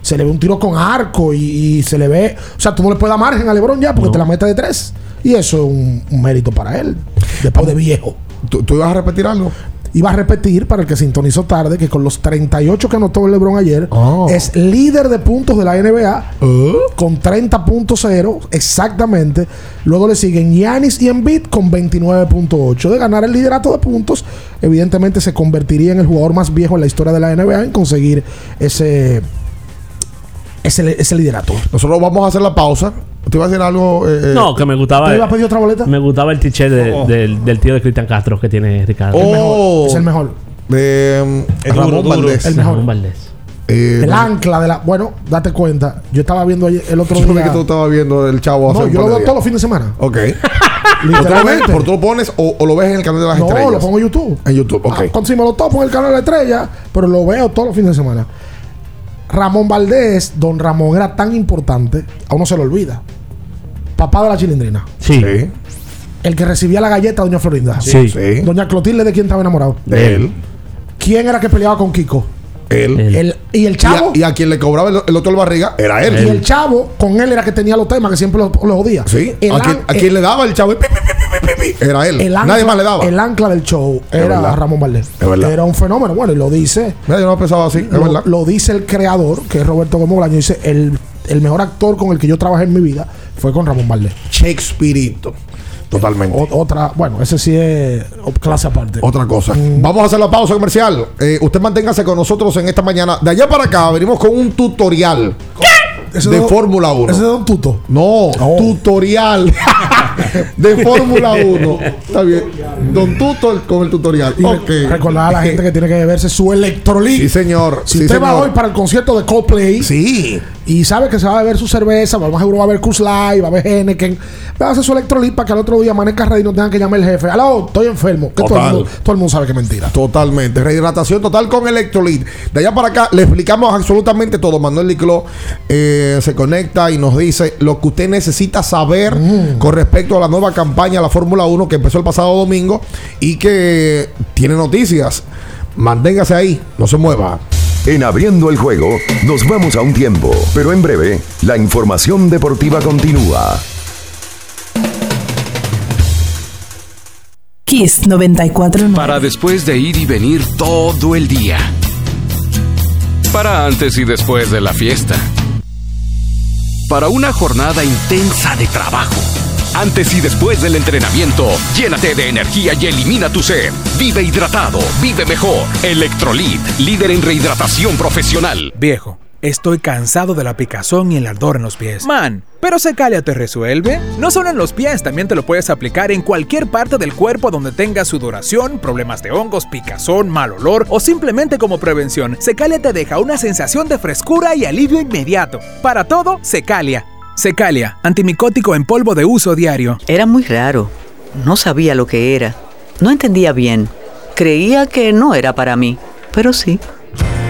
Se le ve un tiro con arco y, y se le ve. O sea, tú no le puedes dar margen a LeBron ya porque No. te la mete de tres. Y eso es un, un mérito para él. Después de viejo. ¿Tú, tú ibas a repetir algo? Iba a repetir para el que sintonizó tarde que con los 38 que anotó el LeBron ayer es líder de puntos de la NBA con 30.0 exactamente. Luego le siguen Giannis y Embiid con 29.8. De ganar el liderato de puntos, evidentemente se convertiría en el jugador más viejo en la historia de la NBA en conseguir ese ese, ese liderato. Nosotros vamos a hacer la pausa. ¿Te iba a decir algo? eh, eh, No, que me gustaba. ¿Te iba a pedir otra boleta? Me gustaba el de- Oh. del, del tío de Cristian Castro que tiene Ricardo. Oh. Es el mejor. De Es duro, Ramón duro. Valdés. El mejor. Ramón Valdés. Eh, El ancla de la. Bueno, date cuenta. Yo estaba viendo ayer, el otro Yo día. sé que tú estabas viendo el chavo hace no, yo lo veo todos los fines de semana. Ok. *laughs* ¿Pero tú, lo ves, Literalmente. pero tú lo pones o, o lo ves en el canal de las No, estrellas? lo pongo en YouTube. En YouTube, ok. Ah, me lo topo en el canal de la estrella, pero lo veo todos los fines de semana. Ramón Valdés, don Ramón, era tan importante, a uno se lo olvida. Papá de la chilindrina. Sí. El que recibía la galleta, doña Florinda. Sí. Sí. Doña Clotilde, ¿de quién estaba enamorado? De él. ¿Quién era que peleaba con Kiko? Él. El- y el chavo. Y a, y a quien le cobraba el, el otro el barriga era él. Y el chavo, con él era que tenía los temas que siempre los lo jodía. Sí. El a quien, quien le daba el chavo. pi, pi, pi, pi, Era él. el ancla- Nadie más le daba. El ancla del show era verdad. Ramón Valdés. Era un fenómeno. Bueno, y lo dice. Mira, yo no pensaba así. Es Lo, verdad. lo dice el creador, que es Roberto Gómez Bolaño. Dice: el, el mejor actor con el que yo trabajé en mi vida fue con Ramón Valdés. Shakespeareito. Totalmente. O- otra, bueno, ese sí es clase aparte. Otra cosa. Mm. Vamos a hacer la pausa comercial. Eh, usted manténgase con nosotros en esta mañana. De allá para acá venimos con un tutorial Ese *laughs* de Fórmula 1. Ese es Don Tuto. No, tutorial de Fórmula 1. Está bien. Don Tuto con el tutorial. Y recordar a la gente que tiene que beberse su electrolit. Sí, señor. Si Sí, usted va hoy para el concierto de Coldplay Sí. y sabe que se va a beber su cerveza, a lo más seguro va a haber Coors Light, va a haber Henneken, va a hacer su electrolit para que al otro día amanezca ready y no tengan que llamar el jefe. Aló, estoy enfermo. Que todo el, mundo, todo el mundo sabe que es mentira. Totalmente. Rehidratación total con electrolit. De allá para acá le explicamos absolutamente todo. Manuel Licló eh, se conecta y nos dice lo que usted necesita saber Mm. con respecto a la nueva campaña, la Fórmula 1 que empezó el pasado domingo y que tiene noticias. Manténgase ahí, no se mueva. En abriendo el juego, nos vamos a un tiempo, pero en breve, la información deportiva continúa. Kiss 94.9. Para después de ir y venir todo el día. Para antes y después de la fiesta. Para una jornada intensa de trabajo. Antes y después del entrenamiento, llénate de energía y elimina tu sed. Vive hidratado, vive mejor. Electrolit, líder en rehidratación profesional. Viejo, estoy cansado de la picazón y el ardor en los pies. Man, pero Secalia te resuelve. No solo en los pies, también te lo puedes aplicar en cualquier parte del cuerpo donde tengas sudoración, problemas de hongos, picazón, mal olor o simplemente como prevención. Secalia te deja una sensación de frescura y alivio inmediato. Para todo, Secalia. Secalia, antimicótico en polvo de uso diario. Era muy raro. No sabía lo que era. No entendía bien. Creía que no era para mí, pero sí.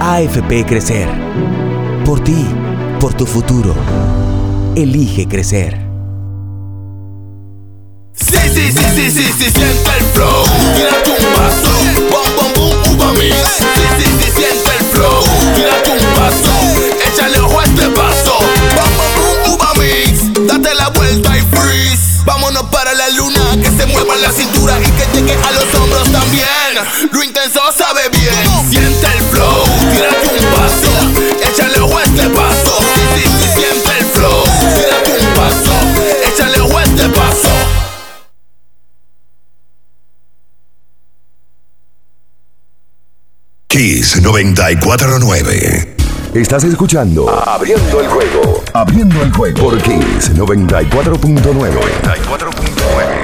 AFP Crecer. Por ti, por tu futuro. Elige crecer. Sí, sí, sí, sí, sí, sí, siente el flow. Tírate un paso. Bom, bom, boom, uva mix. Sí, sí, sí, siente el flow. Tírate un paso. Échale ojo a este paso. Bom, bom, boom, uva mix. Date la vuelta y freeze. Vámonos para la luna. Que se mueva la cintura y que llegue a los hombros también. Lo intenso sabe bien. Tírate un paso. Échale ojo a este paso. Sí, sí, sí, siente el flow. Tírate un paso. Échale ojo a este paso. Kiss 949. Estás escuchando Abriendo el juego. Abriendo el juego por Kiss 94.9. 94.9.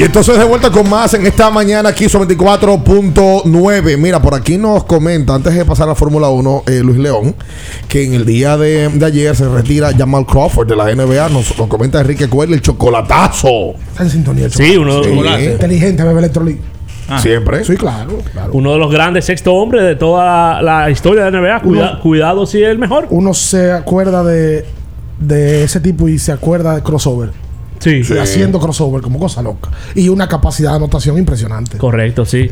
Y entonces de vuelta con más en esta mañana aquí sobre 24.9. Mira, por aquí nos comenta, antes de pasar a la Fórmula 1, eh, Luis León, que en el día de, de ayer se retira Jamal Crawford de la NBA. Nos, nos comenta Enrique Cuello, el chocolatazo. Está en sintonía. el Sí, uno, chocolate. uno- Inteligente, bebe electrolit. Siempre. Sí, claro. claro. uno de los grandes sexto hombres de toda la, la historia de NBA. Cuida- Uno- cuidado si es el mejor. Uno se acuerda de, de ese tipo y se acuerda de crossover. Sí. Haciendo crossover como cosa loca. Y una capacidad de anotación impresionante. Correcto, sí.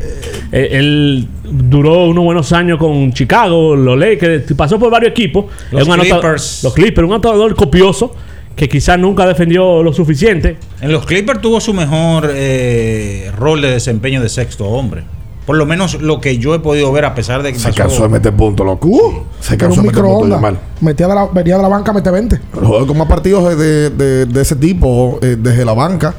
Eh, él duró unos buenos años con Chicago, los Lakers, pasó por varios equipos. Los Es Clippers. Los Clippers, un anotador copioso que quizás nunca defendió lo suficiente. En los Clippers tuvo su mejor eh, rol de desempeño de sexto hombre. Por lo menos lo que yo he podido ver, a pesar de que Se pasó- cansó de meter puntos, loco. Uh, se cansó de meter puntos, microondas. Jamal. Metía de la, venía de la banca, mete 20. Pero jugó con más partidos de, de- de- de ese tipo eh, desde la banca.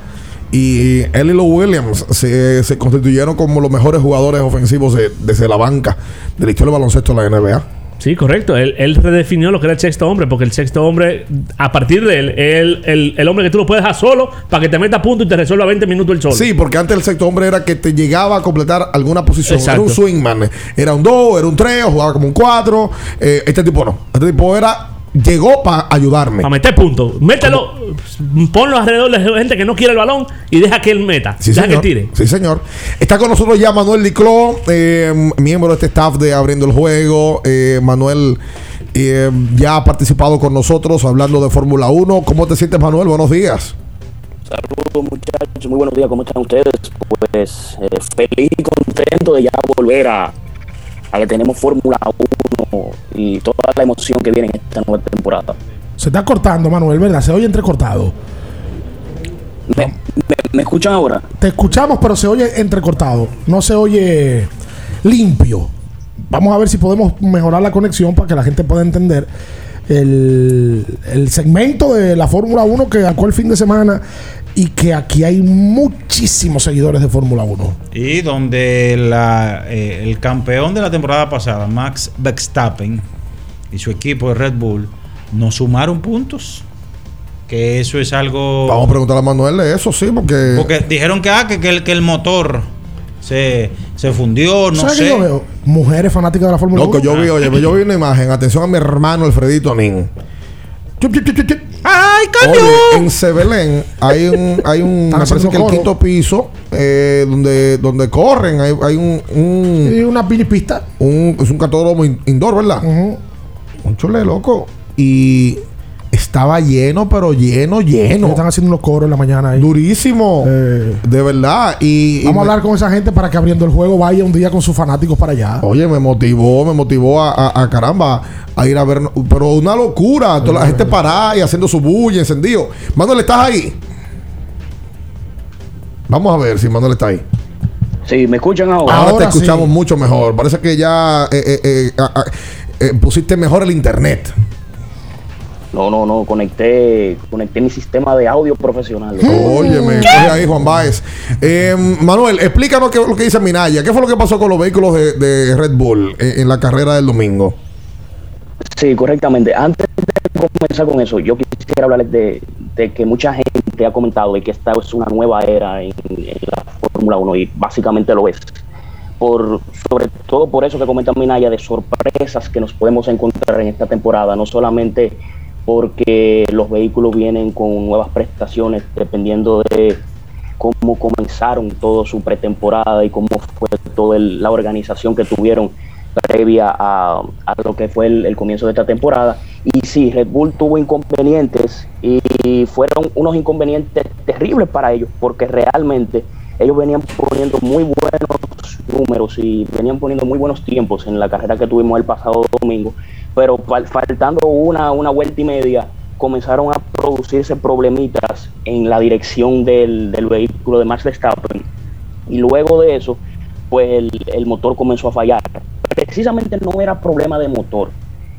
Y él y los Williams se, se constituyeron como los mejores jugadores ofensivos de- desde la banca de la historia del baloncesto de la NBA. Sí, correcto. Él, él redefinió lo que era el sexto hombre, porque el sexto hombre, a partir de él, es el, el- hombre que tú lo puedes dejar solo para que te meta punto y te resuelva 20 minutos el solo. Sí, porque antes el sexto hombre era que te llegaba a completar alguna posición. Exacto. Era un swingman. Era un 2, era un 3, jugaba como un 4. este tipo no. Este tipo era. Llegó para ayudarme. Para meter puntos. Mételo, ponlo alrededor de gente que no quiere el balón y deja que él meta. Sí, deja señor. que tire. Sí, señor. Está con nosotros ya Manuel Licló, eh, miembro de este staff de Abriendo el Juego. Eh, Manuel eh, ya ha participado con nosotros hablando de Fórmula 1. ¿Cómo te sientes, Manuel? Buenos días. Saludos muchachos, muy buenos días, ¿cómo están ustedes? Pues eh, feliz y contento de ya volver a, a que tenemos Fórmula 1 y toda la emoción que viene en esta nueva temporada. Se está cortando, Manuel, ¿verdad? Se oye entrecortado. ¿Me, me- me escuchan ahora? Te escuchamos, pero se oye entrecortado. No se oye limpio. Vamos a ver si podemos mejorar la conexión para que la gente pueda entender el, el segmento de la Fórmula 1 que sacó el fin de semana y que aquí hay muchísimos seguidores de Fórmula 1. Y donde la, eh, el campeón de la temporada pasada, Max Verstappen, y su equipo de Red Bull, no sumaron puntos. Que eso es algo. Vamos a preguntar a Manuel de eso, sí, porque. Porque dijeron que, ah, que, que el, que el motor se, se fundió, no ¿Sabes sé. qué yo veo? Mujeres fanáticas de la Fórmula 1. Loco, yo vi, oye, yo vi una imagen. Atención a mi hermano Alfredito Nin. ¡Ay, Oye, en Sebelén hay un, hay un, me parece que el quinto piso, eh, donde, donde corren, hay, hay un, un, Y una pinipista. un- es un cartódromo in- indoor, ¿verdad? Un chule, loco. Y estaba lleno, pero lleno, lleno. Están haciendo unos coros en la mañana ahí. Durísimo. de verdad. Y, y Vamos a me- hablar con esa gente para que abriendo el juego vaya un día con sus fanáticos para allá. Oye, me motivó, me motivó a, a- a caramba a ir a ver. Pero una locura. Toda la gente parada y haciendo su bulla, encendido. Manuel, ¿estás ahí? Vamos a ver si Manuel está ahí. Sí, ¿me escuchan ahora? Ahora, te escuchamos mucho mejor. Parece que ya eh, eh, eh, eh, pusiste mejor el internet. No, no, no, conecté, conecté mi sistema de audio profesional. *laughs* Óyeme, oye ahí Juan Báez. Eh, Manuel, explícanos qué es lo que dice Minaya. ¿Qué fue lo que pasó con los vehículos de, de Red Bull en, en la carrera del domingo? Sí, correctamente. Antes de comenzar con eso, yo quisiera hablarles de, de que mucha gente ha comentado de que esta es una nueva era en, en la Fórmula 1 y básicamente lo es. Por, sobre todo por eso que comenta Minaya de sorpresas que nos podemos encontrar en esta temporada, no solamente porque los vehículos vienen con nuevas prestaciones dependiendo de cómo comenzaron toda su pretemporada y cómo fue toda la organización que tuvieron previa a, a lo que fue el, el comienzo de esta temporada. Y sí, Red Bull tuvo inconvenientes y fueron unos inconvenientes terribles para ellos, porque realmente ellos venían poniendo muy buenos números y venían poniendo muy buenos tiempos en la carrera que tuvimos el pasado domingo, pero fal- faltando una, una vuelta y media comenzaron a producirse problemitas en la dirección del, del vehículo de Max Verstappen. Y luego de eso pues el, el motor comenzó a fallar. Precisamente no era problema de motor.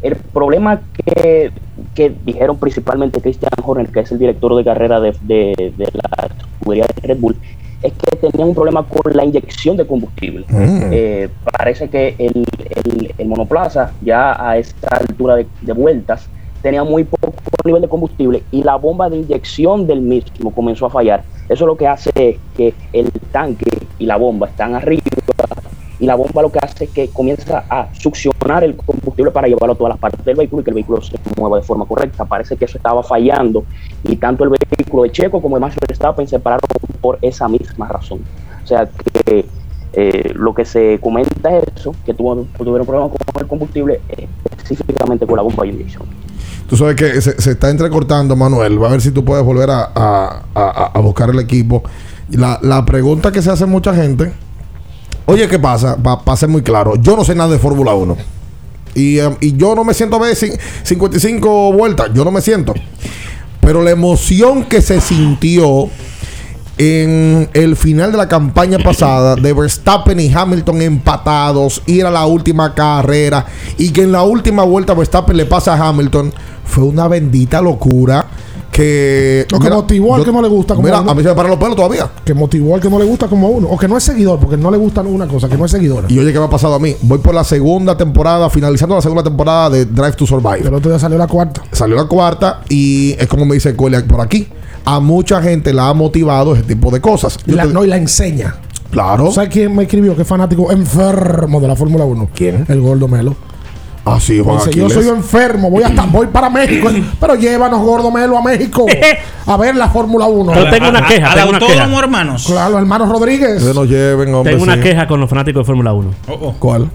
El problema que, que dijeron principalmente Christian Horner que es el director de carrera de, de- de la escudería de Red Bull es que tenían un problema con la inyección de combustible Mm. Eh, parece que el, el- el monoplaza ya a esta altura de, de vueltas tenía muy poco nivel de combustible y la bomba de inyección del mismo comenzó a fallar. Eso lo que hace es que el tanque y la bomba están arriba y la bomba lo que hace es que comienza a succionar el combustible para llevarlo a todas las partes del vehículo y que el vehículo se mueva de forma correcta. Parece que eso estaba fallando y tanto el vehículo de Checo como el Max Verstappen se separaron por esa misma razón. O sea que eh, lo que se comenta es eso, que tuvo, tuvieron problemas con el combustible eh, específicamente con la bomba de inyección. Tú sabes que se, está entrecortando, Manuel. Va a ver si tú puedes volver a, a- a- buscar el equipo. La, la pregunta que se hace mucha gente. Oye, ¿qué pasa? Para ser muy claro, yo no sé nada de Fórmula 1. Y, eh, y yo no me siento a ver cin- 55 vueltas. Yo no me siento. Pero la emoción que se sintió en el final de la campaña pasada de Verstappen y Hamilton empatados, ir a la última carrera y que en la última vuelta Verstappen le pasa a Hamilton, fue una bendita locura que... Motivó al que no le gusta como Mira, a uno. a mí se me paran los pelos todavía. Que motivó al que no le gusta como a uno. O que no es seguidor, porque no le gusta una cosa, que no es seguidor. Y oye, ¿qué me ha pasado a mí? Voy por la segunda temporada, finalizando la segunda temporada de Drive to Survive. El otro día salió la cuarta. Salió la cuarta y es como me dice Colia por aquí. A mucha gente la ha motivado ese tipo de cosas. Y la, no, y la enseña. Claro. ¿Sabes quién me escribió? Que es fanático enfermo de la Fórmula 1. ¿Quién? El Gordo Melo. Ah, sí, Juan Dice, yo Aquiles. soy enfermo, voy hasta voy para México. *clears throat* pero llévanos Gordo Melo a México *laughs* a ver la Fórmula 1. Pero tengo una queja, Al tengo una autódromo, hermanos. Claro, hermanos Rodríguez. Que nos lleven, hombre. Tengo una sí. queja con los fanáticos de Fórmula 1. ¿Cuál?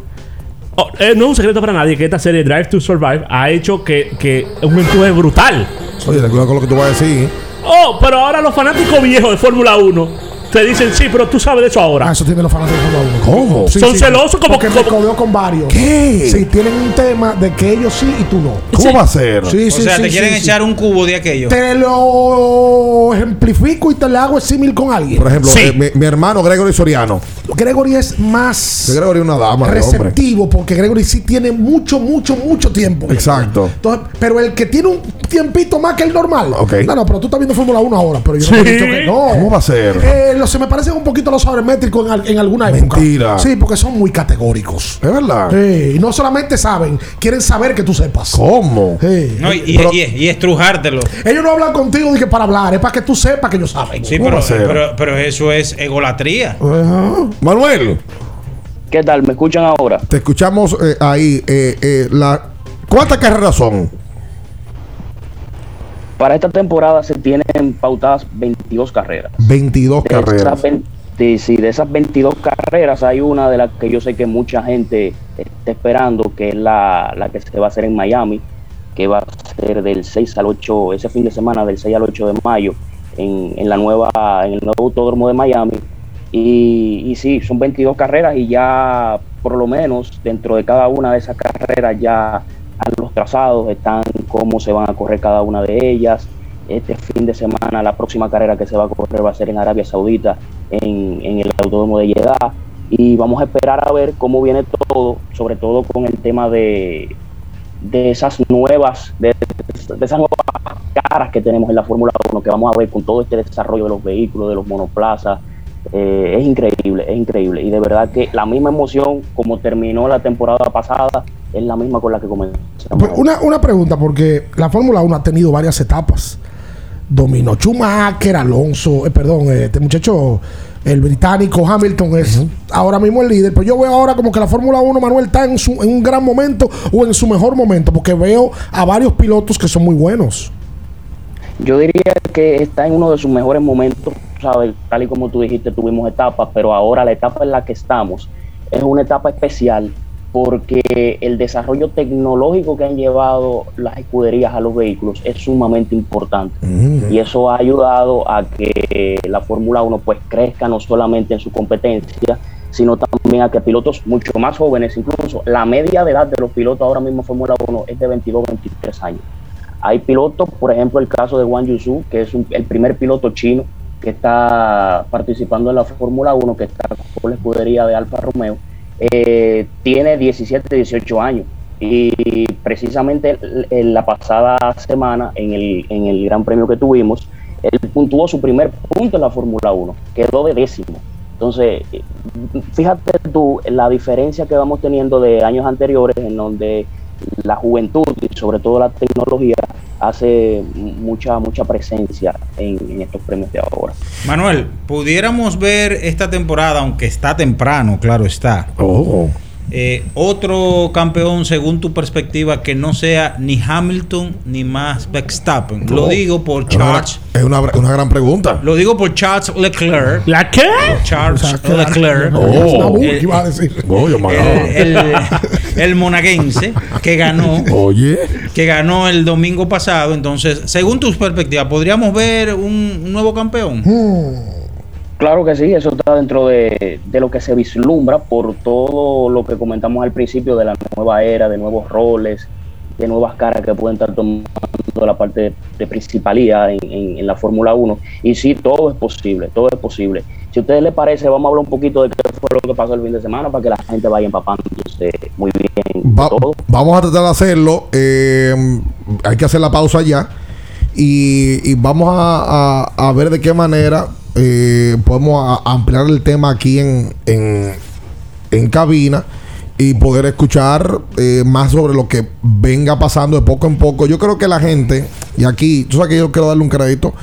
Oh, eh, no es un secreto para nadie que esta serie Drive to Survive ha hecho que, que un empuje brutal. Oye, ten cuidado con lo que tú vas a decir. Oh, pero ahora los fanáticos viejos de Fórmula 1 te dicen, sí, pero tú sabes de eso ahora. Ah, eso tiene los fanáticos de Fórmula 1. ¿Cómo? Son celosos como que me con varios. ¿Qué? Sí, tienen un tema de que ellos sí y tú no. ¿Cómo va a ser? Sí, o sí, sea, sí, te quieren sí, sí. echar un cubo de aquello. Te lo ejemplifico y te le hago símil con alguien. Por ejemplo, eh, mi, mi hermano Gregory Soriano. Gregory es más Gregory es una dama, hombre. receptivo porque Gregory sí tiene mucho, mucho, mucho tiempo. Exacto. Entonces, pero el que tiene un tiempito más que el normal. Ok. No, no, pero tú estás viendo Fórmula 1 ahora, pero yo no te he dicho que no. ¿Cómo va a ser? Eh, lo- se me parecen un poquito a los sabermétricos en, en alguna época. Mentira. Sí, porque son muy categóricos. ¿Es verdad? Sí, y no solamente saben, quieren saber que tú sepas. ¿Cómo? Sí. No, y, y- Pero- y- y estrujártelo. Ellos no hablan contigo de que para hablar, es para que tú sepas que ellos saben. Sí, ¿Cómo pero, va a ser? pero, pero eso es egolatría. Manuel, ¿Qué tal? ¿Me escuchan ahora? te escuchamos eh, ahí. eh, eh, la, ¿Cuántas carreras son? Para esta temporada se tienen pautadas 22 carreras. 22 De carreras. 20 sí, de esas 22 carreras hay una de las que yo sé que mucha gente está esperando, que es la, la que se va a hacer en Miami, que va a ser del 6 al 8, ese fin de semana del 6 al 8 de mayo, en, en la nueva, en el nuevo autódromo de Miami. Y, y sí, son 22 carreras y ya por lo menos dentro de cada una de esas carreras ya a los trazados están cómo se van a correr cada una de ellas. Este fin de semana la próxima carrera que se va a correr va a ser en Arabia Saudita, en, en el autódromo de Jeddah. Y vamos a esperar a ver cómo viene todo, sobre todo con el tema de, de esas nuevas, de, de esas nuevas caras que tenemos en la Fórmula 1, que vamos a ver con todo este desarrollo de los vehículos, de los monoplazas. Eh, es increíble, es increíble. Y de verdad que la misma emoción como terminó la temporada pasada es la misma con la que comenzamos. Una, una pregunta, porque la Fórmula 1 ha tenido varias etapas. Dominó Schumacher, Alonso, eh, perdón, eh, este muchacho, el británico Hamilton es ahora mismo el líder. Pero yo veo ahora como que la Fórmula 1, Manuel, está en, su, en un gran momento o en su mejor momento, porque veo a varios pilotos que son muy buenos. Yo diría que está en uno de sus mejores momentos, ¿sabes? Tal y como tú dijiste, tuvimos etapas, pero ahora la etapa en la que estamos es una etapa especial porque el desarrollo tecnológico que han llevado las escuderías a los vehículos es sumamente importante. Y eso ha ayudado a que la Fórmula 1 pues crezca no solamente en su competencia, sino también a que pilotos mucho más jóvenes, incluso la media de edad de los pilotos ahora mismo en Fórmula 1 es de 22, 23 años. Hay pilotos, por ejemplo, el caso de Wang Yusu, que es un- el primer piloto chino que está participando en la Fórmula 1, que está con la escudería de Alfa Romeo, eh, tiene 17, 18 años. Y precisamente en la pasada semana, en el, en el Gran Premio que tuvimos, él puntuó su primer punto en la Fórmula 1, quedó de décimo. Entonces, eh, fíjate tú la diferencia que vamos teniendo de años anteriores, en donde la juventud y sobre todo la tecnología hace mucha mucha presencia en, en estos premios de ahora. Manuel, pudiéramos ver esta temporada, aunque está temprano, claro está. Oh. Eh, otro campeón, según tu perspectiva, que no sea ni Hamilton ni más Verstappen. Lo digo por Es una- Charles. Es una, una gran pregunta. Lo digo por Charles Leclerc. ¿La qué? Charles Leclerc. Oh. El- iba a decir. Oh, yo me agarraba. el, el- el monaguense que ganó Oye. que ganó el domingo pasado entonces según tus perspectivas podríamos ver un, un nuevo campeón Claro que sí, eso está dentro de, de lo que se vislumbra por todo lo que comentamos al principio de la nueva era, de nuevos roles, de nuevas caras que pueden estar tomando la parte de, de principalía en, en- en la Fórmula 1. Y sí, todo es posible, todo es posible. Si a ustedes les parece, vamos a hablar un poquito de qué fue lo que pasó el fin de semana para que la gente vaya empapándose muy bien de Va- todo. vamos a tratar de hacerlo. eh, hay que hacer la pausa ya. Y, y vamos a, a- a ver de qué manera eh, podemos ampliar el tema aquí en, en, en cabina y poder escuchar eh, más sobre lo que venga pasando de poco en poco. Yo creo que la gente, y aquí, tú sabes que yo quiero darle un crédito,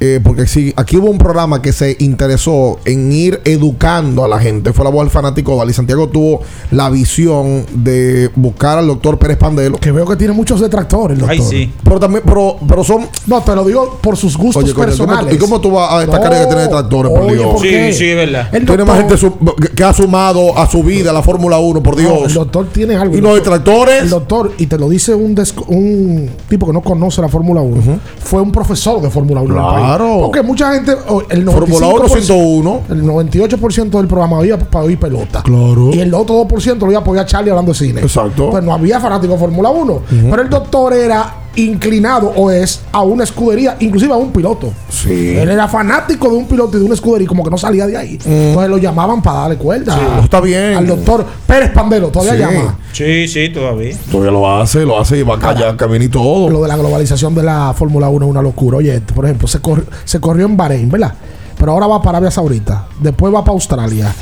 eh, porque sí, aquí hubo un programa que se interesó en ir educando a la gente. Fue la voz del fanático Dali. Santiago tuvo la visión de buscar al doctor Pérez Pandelo. Que veo que tiene muchos detractores, doctor. Ay, sí. Pero también, pero, pero son. No, te lo digo por sus gustos Oye, coño, ¿cómo tú- personales. ¿y cómo tú vas a destacar No, que tiene detractores, por oye, Dios? ¿por sí sí es verdad El Tiene más gente su- que- ha sumado a su vida la Fórmula 1, por No, Dios. el doctor tiene algo. y los detractores. El doctor, y te lo dice un, un tipo que no conoce la Fórmula 1, fue un profesor de Fórmula 1. en el país. Claro. Porque mucha gente, el Fórmula 1 95%, 101. el 98% del programa había para oír pelota. Claro. Y el otro 2% lo iba a apoyar a Charlie hablando de cine. Exacto. Pues no había fanático de Fórmula 1. Pero el doctor era inclinado o es a una escudería, inclusive a un piloto. Sí. Él era fanático de un piloto y de una escudería y como que no salía de ahí. Entonces lo llamaban para darle cuerda. Eso está bien. Al doctor Pérez Pandelo, todavía Sí. llama. sí sí todavía Todavía lo hace, lo hace y va a callar, camina y todo. Lo de la globalización de la Fórmula 1 es una locura. Oye, por ejemplo, se, se corrió en Bahrein, ¿verdad? Pero ahora va para Arabia Saudita. Después va para Australia.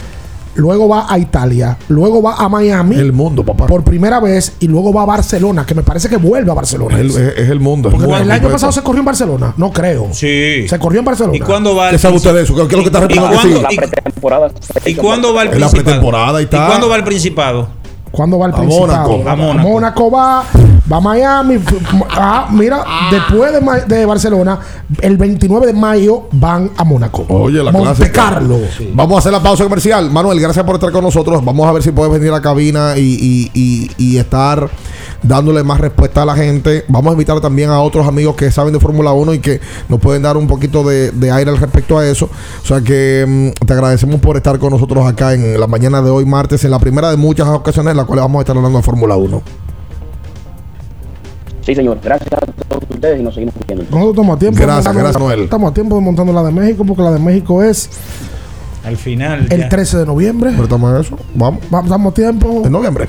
Luego va a Italia. Luego va a Miami. El mundo, papá. Por primera vez. Y luego va a Barcelona, que me parece que vuelve a Barcelona. Es el, es- es el mundo. Porque el año pasado se corrió en Barcelona. No creo. sí Se corrió en Barcelona. y cuándo va ¿Qué el sabe usted de princip- eso? ¿Qué es lo que está ¿Y cuándo- y- pretemporada. ¿Y cuándo va el la principado? pretemporada y está. cuándo va el principado? ¿Cuándo va el A Principado? Mónaco. A Mónaco. Mónaco va, va a Miami. Ah, mira, después de, Ma- de Barcelona, el 29 de mayo van a Mónaco. Oye, la Monte clásica. Carlo. Vamos a hacer la pausa comercial. Manuel, gracias por estar con nosotros. Vamos a ver si puedes venir a la cabina y, y- y- y estar dándole más respuesta a la gente. Vamos a invitar también a otros amigos que saben de Fórmula 1 y que nos pueden dar un poquito de, de aire al respecto a eso. O sea que mm, te agradecemos por estar con nosotros acá en la mañana de hoy, martes, en la primera de muchas ocasiones en las cuales vamos a estar hablando de Fórmula 1. Sí, señor. Gracias a todos ustedes y nos seguimos viendo. Nosotros estamos a tiempo. de Gracias, gracias, Noel. Estamos a tiempo de montando la de México, porque la de México es Al final. el ya. 13 de noviembre. Pero estamos en eso. Vamos. Vamos, estamos a tiempo. En noviembre.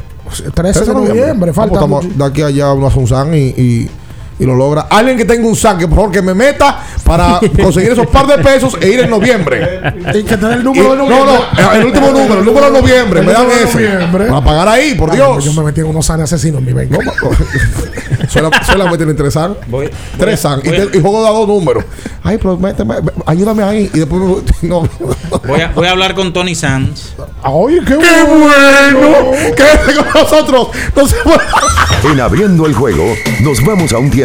13 de noviembre. Falta Vamos, mucho. estamos de aquí a allá uno hace un SAN y, y, y lo logra. Alguien que tenga un SAN, que por favor que me meta para conseguir esos par de pesos e ir en noviembre. Y que te dé el Y- número de no, noviembre. no, el último número, el número de noviembre, El me dan ese. noviembre. Para pagar ahí, por Dios. Yo me metí en unos sanes asesinos en mi venga. Sola- *laughs* Solamente tienen tres SAN. Voy- Tres SAN. Y, te- y juego de a dos números. Ay, pero méteme, ayúdame ahí. Y después me- *laughs* no. Voy a, voy a hablar con Tony Sanz. Oye, qué, ¡Qué bueno! Quédate con nosotros. No se mueva. En abriendo el juego, nos vamos a un tiempo,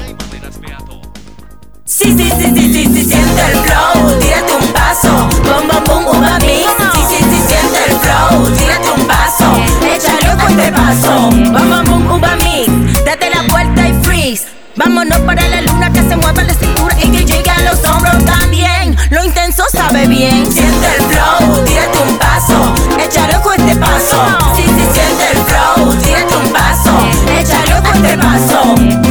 Sí, sí, sí, sí, sí, sí, siente el flow, tírate un paso, bom, bom, bom, uva mix. Sí, sí, sí, siente el flow, tírate un paso, échale con este paso, bom, bom, bom, uva mix. Date la vuelta y freeze. Vámonos para la luna que se mueva la cintura y que llegue a los hombros también. Lo intenso sabe bien. Siente el flow, tírate un paso, échale con este paso. Sí, sí, siente el flow, tírate un paso, échale con este paso.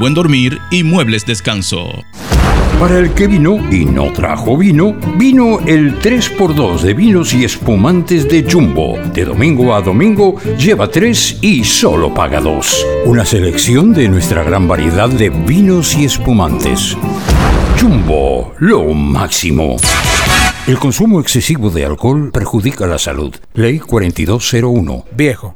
buen dormir y muebles descanso. Para el que vino y no trajo vino, vino el 3x2 de vinos y espumantes de Jumbo. De domingo a domingo, lleva 3 y solo paga 2. Una selección de nuestra gran variedad de vinos y espumantes. Jumbo, lo máximo. El consumo excesivo de alcohol perjudica la salud. Ley 4201. Viejo,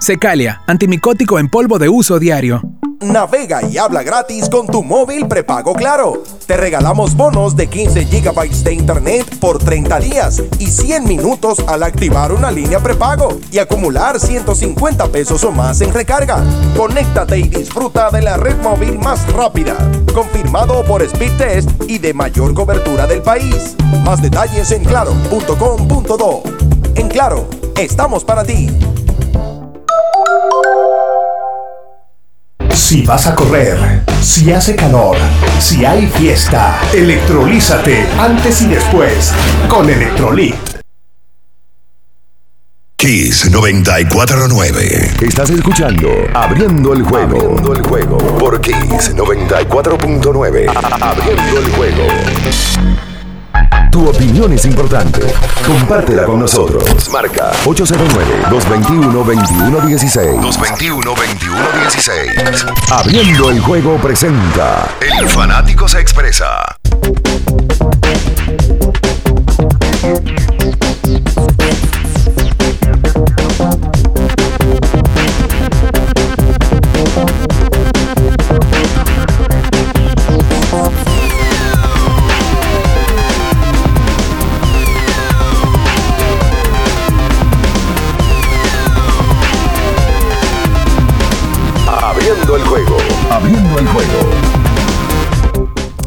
Secalia, antimicótico en polvo de uso diario. Navega y habla gratis con tu móvil prepago Claro. Te regalamos bonos de 15 GB de internet por 30 días y 100 minutos al activar una línea prepago y acumular 150 pesos o más en recarga. Conéctate y disfruta de la red móvil más rápida, confirmado por Speedtest y de mayor cobertura del país. Más detalles en claro.com.do. En Claro, estamos para ti. Si vas a correr, si hace calor, si hay fiesta, electrolízate antes y después con Electrolit. Kiss 949. Estás escuchando Abriendo el juego. Abriendo el juego por Kiss 94.9. Abriendo el juego. Tu opinión es importante. Compártela con nosotros. Marca 809-221-2116. 221-2116. Abriendo el juego presenta. El fanático se expresa.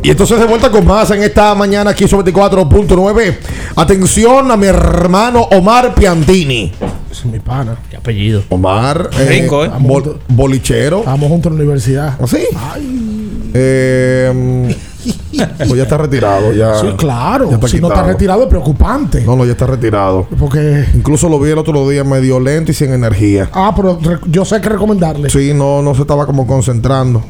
Y entonces de vuelta con más en esta mañana aquí sobre 24.9. Atención a mi hermano Omar Piantini. Es mi pana. ¿Qué apellido? Omar, eh, Rico, ¿eh? bol- bolichero. Estamos juntos en la universidad. ¿Ah, sí? Eh, pues ya está retirado. Ya, Sí, claro. ya si no está retirado es preocupante. No, no, ya está retirado. Porque. Incluso lo vi el otro día medio lento y sin energía. Ah, pero yo sé que recomendarle. Sí, no, no se estaba como concentrando.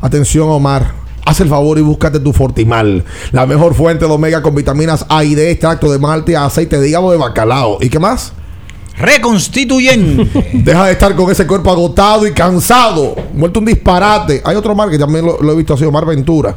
Atención, Omar. Haz el favor y búscate tu Fortimal, la mejor fuente de omega con vitaminas A y D, extracto de malte, aceite de hígado de bacalao. ¿Y qué más? Reconstituyente. *laughs* Deja de estar con ese cuerpo agotado y cansado. Muerto un disparate. Hay otro Omar que también lo, lo he visto así, Omar Ventura.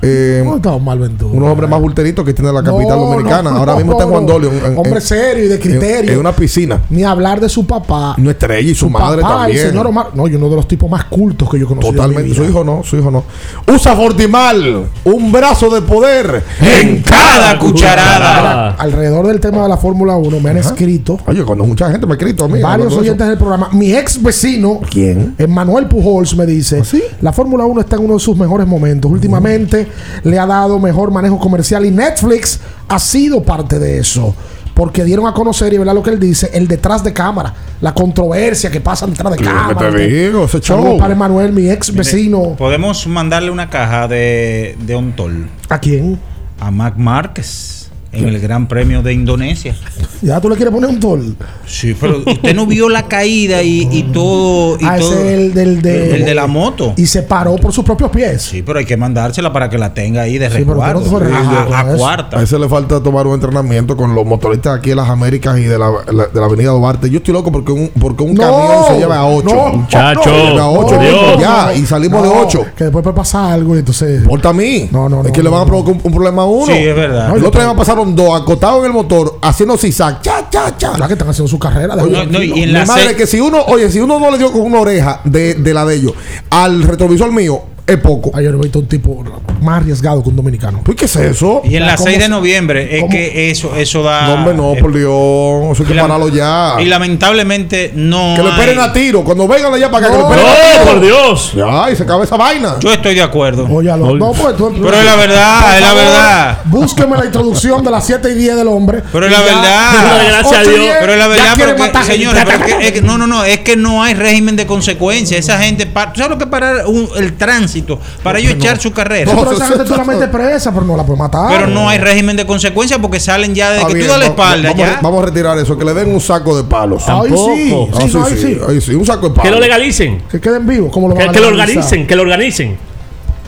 Eh, ¿Cómo está Ventura? unos hombres más bulteritos que tiene la capital No, dominicana. no, Ahora mismo no, está en Juan no. Dolio. Hombre serio y de criterio. En, una piscina. Ni hablar de su papá. Una estrella y su, madre papá, también. El señor Omar. No, y uno de los tipos más cultos que yo conocí. Totalmente. Su hijo no, su hijo no. Usa Fortimal, un brazo de poder en cada cucharada. Alrededor del tema de la Fórmula 1 me han escrito Oye, cuando mucha gente me ha escrito a mí. varios oyentes eso. del programa. Mi ex vecino, ¿Quién? Emmanuel Pujols, me dice: La Fórmula 1 está en uno de sus mejores momentos. Últimamente le ha dado mejor manejo comercial y Netflix ha sido parte de eso. Porque dieron a conocer, y verdad lo que él dice, el detrás de cámara, la controversia que pasa detrás de cámara. te digo, ese Saludos show. para Emmanuel, mi ex vecino. Podemos mandarle una caja de, de Ontol ¿A quién? a Mac Márquez en el Gran Premio de Indonesia. Ya tú le quieres poner un tol. Sí, pero usted no vio la caída y, y todo. Y Ah, ese todo es el del de, el de la moto. Y se paró por sus propios pies. Sí, pero hay que mandársela para que la tenga ahí de Sí, pero resguardo. no a, a a eso. cuarta. A ese le falta tomar un entrenamiento con los motoristas aquí en las Américas y de la, la- de la Avenida Duarte. Yo estoy loco porque un, porque un No, camión se lleva a 8. no, Muchacho, Lleva a 8 Dios. ya, y salimos de No, 8. Que después puede pasar algo y entonces. Porta a mí. No, no, Es no, que le no, van a provocar un, un problema a uno. Sí, es verdad. El otro día me dos acotados en el motor, haciendo zigzag. Cha, cha, cha. La que están haciendo su carrera. de no, y en mi la madre, que si uno, oye, si uno no le dio con una oreja de, de la de ellos al retrovisor mío, es poco. Ayer he visto un tipo más arriesgado que un dominicano. ¿Pues qué es eso? Y en la ¿Cómo 6 de se- noviembre es cómo? que eso, eso da. No, hombre, no, eh, por Dios. Eso hay que y pararlo ya. Y lamentablemente no. Que lo esperen hay- a tiro. Cuando vengan allá para acá, que lo No, esperen a ¡Oh, tiro. por Dios! Ya, y se acaba esa vaina. Yo estoy de acuerdo. Óyalo. No, pues, tú- Pero es la verdad, es la verdad. Búsqueme la introducción de las 7 y 10 del hombre. Pero es la Y verdad. Gracias a y Dios. Pero es la ya verdad, pero que- señores, pero es que- es que- no, no, no, es que no hay régimen de consecuencia. Esa gente, ¿tú sabes lo que es parar un- el tránsito? Para ellos echar su carrera. Sí, pero esa gente metes presa, pero no la puedes matar. Pero no hay régimen de consecuencia porque salen ya desde Está que tú das la espalda. vamos, a- retirar eso. Que le den un saco de palos. Ahí sí. Ah, no, ahí sí, sí. ahí sí, un saco de palos. Que lo legalicen. Que queden vivos, como lo van Que, que lo organicen, que lo organicen.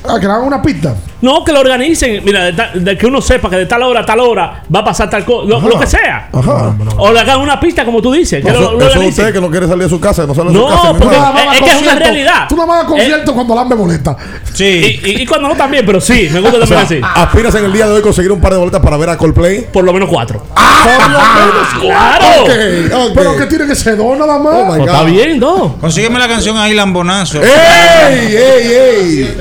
Ah, que le hagan una pista. No, que lo organicen. Mira, de, ta- de que uno sepa que de tal hora a tal hora va a pasar tal cosa. Lo, que sea. Ajá. O le hagan una pista, como tú dices. Que Eso, lo, lo eso es organicen. usted que no quiere salir de su casa, no sale de No, su casa. porque- es vas que es una concierto- realidad. Tú más vas a concierto cuando la boleta. Sí. Y, y- y cuando no también, pero sí, me gusta O también sea, así. aspiras en el día de hoy conseguir un par de boletas para ver a Coldplay. Por lo menos cuatro. Por lo menos ¡Claro! Ok, ok. Pero que tiene que ser dos nada más. Oh my Pues está bien, ¿no? Consígueme la canción ahí, Lambonazo. ¡Ey, ey, ey!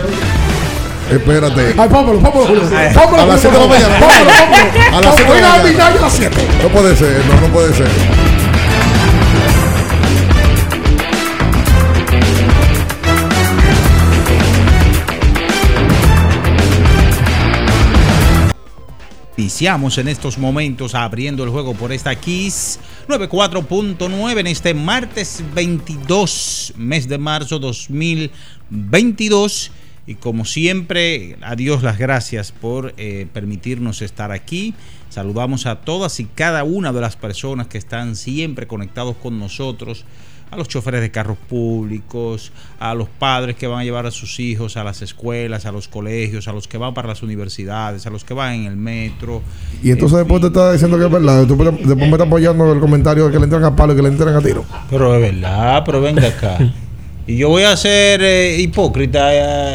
Espérate. Ay, póngalo, Julio. Póngalo, A las siete de la mañana. Póngalo, póngalo. A las siete de la mañana. A las 7. No puede ser, no, no puede ser. Iniciamos en estos momentos abriendo el juego por esta Kiss 94.9 en este martes 22, mes de marzo 2022. Y como siempre, a Dios las gracias por eh, permitirnos estar aquí. Saludamos a todas y cada una de las personas que están siempre conectados con nosotros, a los choferes de carros públicos, a los padres que van a llevar a sus hijos a las escuelas, a los colegios, a los que van para las universidades, a los que van en el metro. Y entonces después te está diciendo que es verdad. Tú- después me está apoyando el comentario de que le entran a palo y que le entran a tiro. Pero es verdad, pero venga acá. *laughs* Y yo voy a ser eh, hipócrita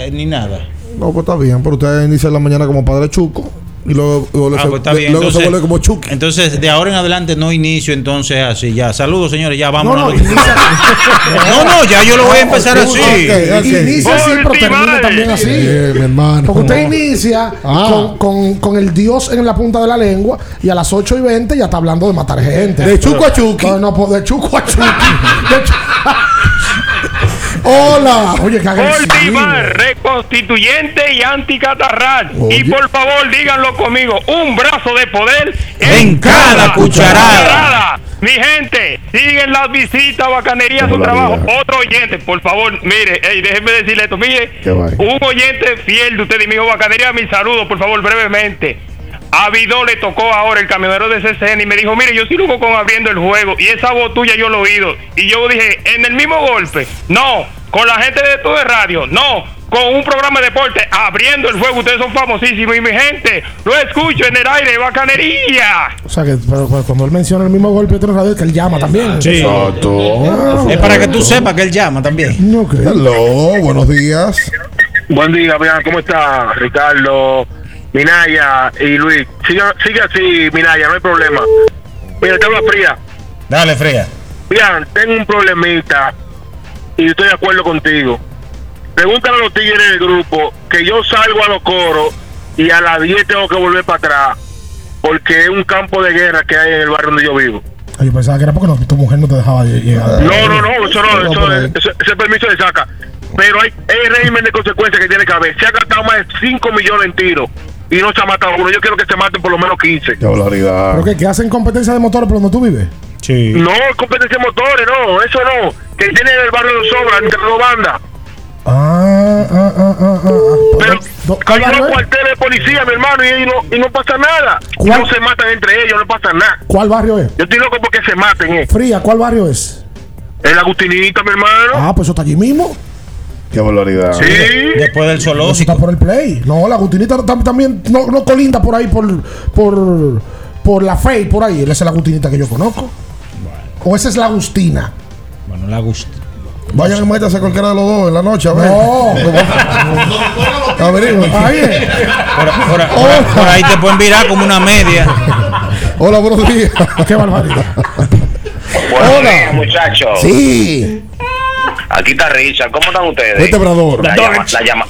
eh, ni nada. No, pues está bien. Pero usted inicia la mañana como padre chuco. Y luego, luego Ah, se, pues está bien. luego se Entonces, vuelve como chuki. entonces, de ahora en adelante no inicio entonces así. Ya, saludos señores, ya vamos. No, No, no, inicia- no, ya yo lo voy a empezar así. Inicia así, pero termina también así. Eh, mi hermano. Porque usted inicia Ah. con, con, con el Dios en la punta de la lengua y a las 8 y 20 ya está hablando de matar gente. De chuco a chuki. No, no, pues, de chuco a chuki. *laughs* De chu- Hola. Oye, qué. Bolívar, reconstituyente y anticatarral. Oye. Y por favor, díganlo conmigo: un brazo de poder En cada cucharada. Mi gente, siguen las visitas, bacanería, su trabajo. Otro oyente, por favor, mire, ey, déjenme decirle esto, mire, un oyente fiel de usted y mi hijo bacanería, mi saludo, por favor, brevemente. A Vidó le tocó ahora el camionero de CCN y me dijo, mire, yo sí luego con abriendo el juego y esa voz tuya yo lo he oído. Y yo dije, en el mismo golpe, no, con la gente de todo de radio, no, con un programa de deporte, abriendo el juego, ustedes son famosísimos y mi gente, lo escucho en el aire, bacanería. O sea, que pero, pero cuando él menciona el mismo golpe de radio, es que él llama también. Sí. Exacto. Es para que tú sepas que él llama también. Ok. Hello, buenos días. Buen día, vean, ¿cómo está Ricardo, Minaya y Luis? Sigue, sigue así, Minaya, no hay problema. Mira, te habla fría. Dale, Frea. Bien, tengo un problemita y estoy de acuerdo contigo. Pregúntale a los tigres del grupo que yo salgo a los coros y a las 10 tengo que volver para atrás porque es un campo de guerra que hay en el barrio donde yo vivo. Yo pensaba que era porque no, tu mujer no te dejaba lle- llegar. No, no, no, eso no, eso, ese, ese permiso se saca. Pero hay, hay régimen de consecuencias que tiene que haber. Se ha gastado más de 5 millones en tiros y no se ha matado uno. Yo quiero que se maten por lo menos 15. Qué barbaridad. ¿Pero qué? ¿Que hacen competencia de motores por donde tú vives? Sí. No, competencia de motores, no, eso no. Que tiene en el barrio de sobra entre dos bandas. Ah, ah, ah, ah, ah. Pero Do- hay ¿Cuál unos es? cuarteles de policía, mi hermano, y, y no, y no pasa nada. ¿Cuál? No se matan entre ellos, no pasa nada. ¿Cuál barrio es? Yo estoy loco porque se maten, eh. Fría, ¿cuál barrio es? El Agustinita, mi hermano. Ah, pues eso está allí mismo. Qué barbaridad. sí. Después del Eso zoológico. está por el play. No, la Gutinita tam- también no, no colinda por ahí por, por, por la fe y por ahí. Esa es la Gutinita que yo conozco. O esa es la Agustina. Bueno, la gusta. Vayan y métanse a cualquiera de los dos en la noche, a ver. No. *laughs* Averigüen. Ahí es. Por, por- por- por ahí te pueden virar como una media. Hola, buenos días. Qué barbaridad. Buenos días, muchachos. Sí. Aquí está Richard. ¿Cómo están ustedes? Vete, Brador. La, llama- la, llama-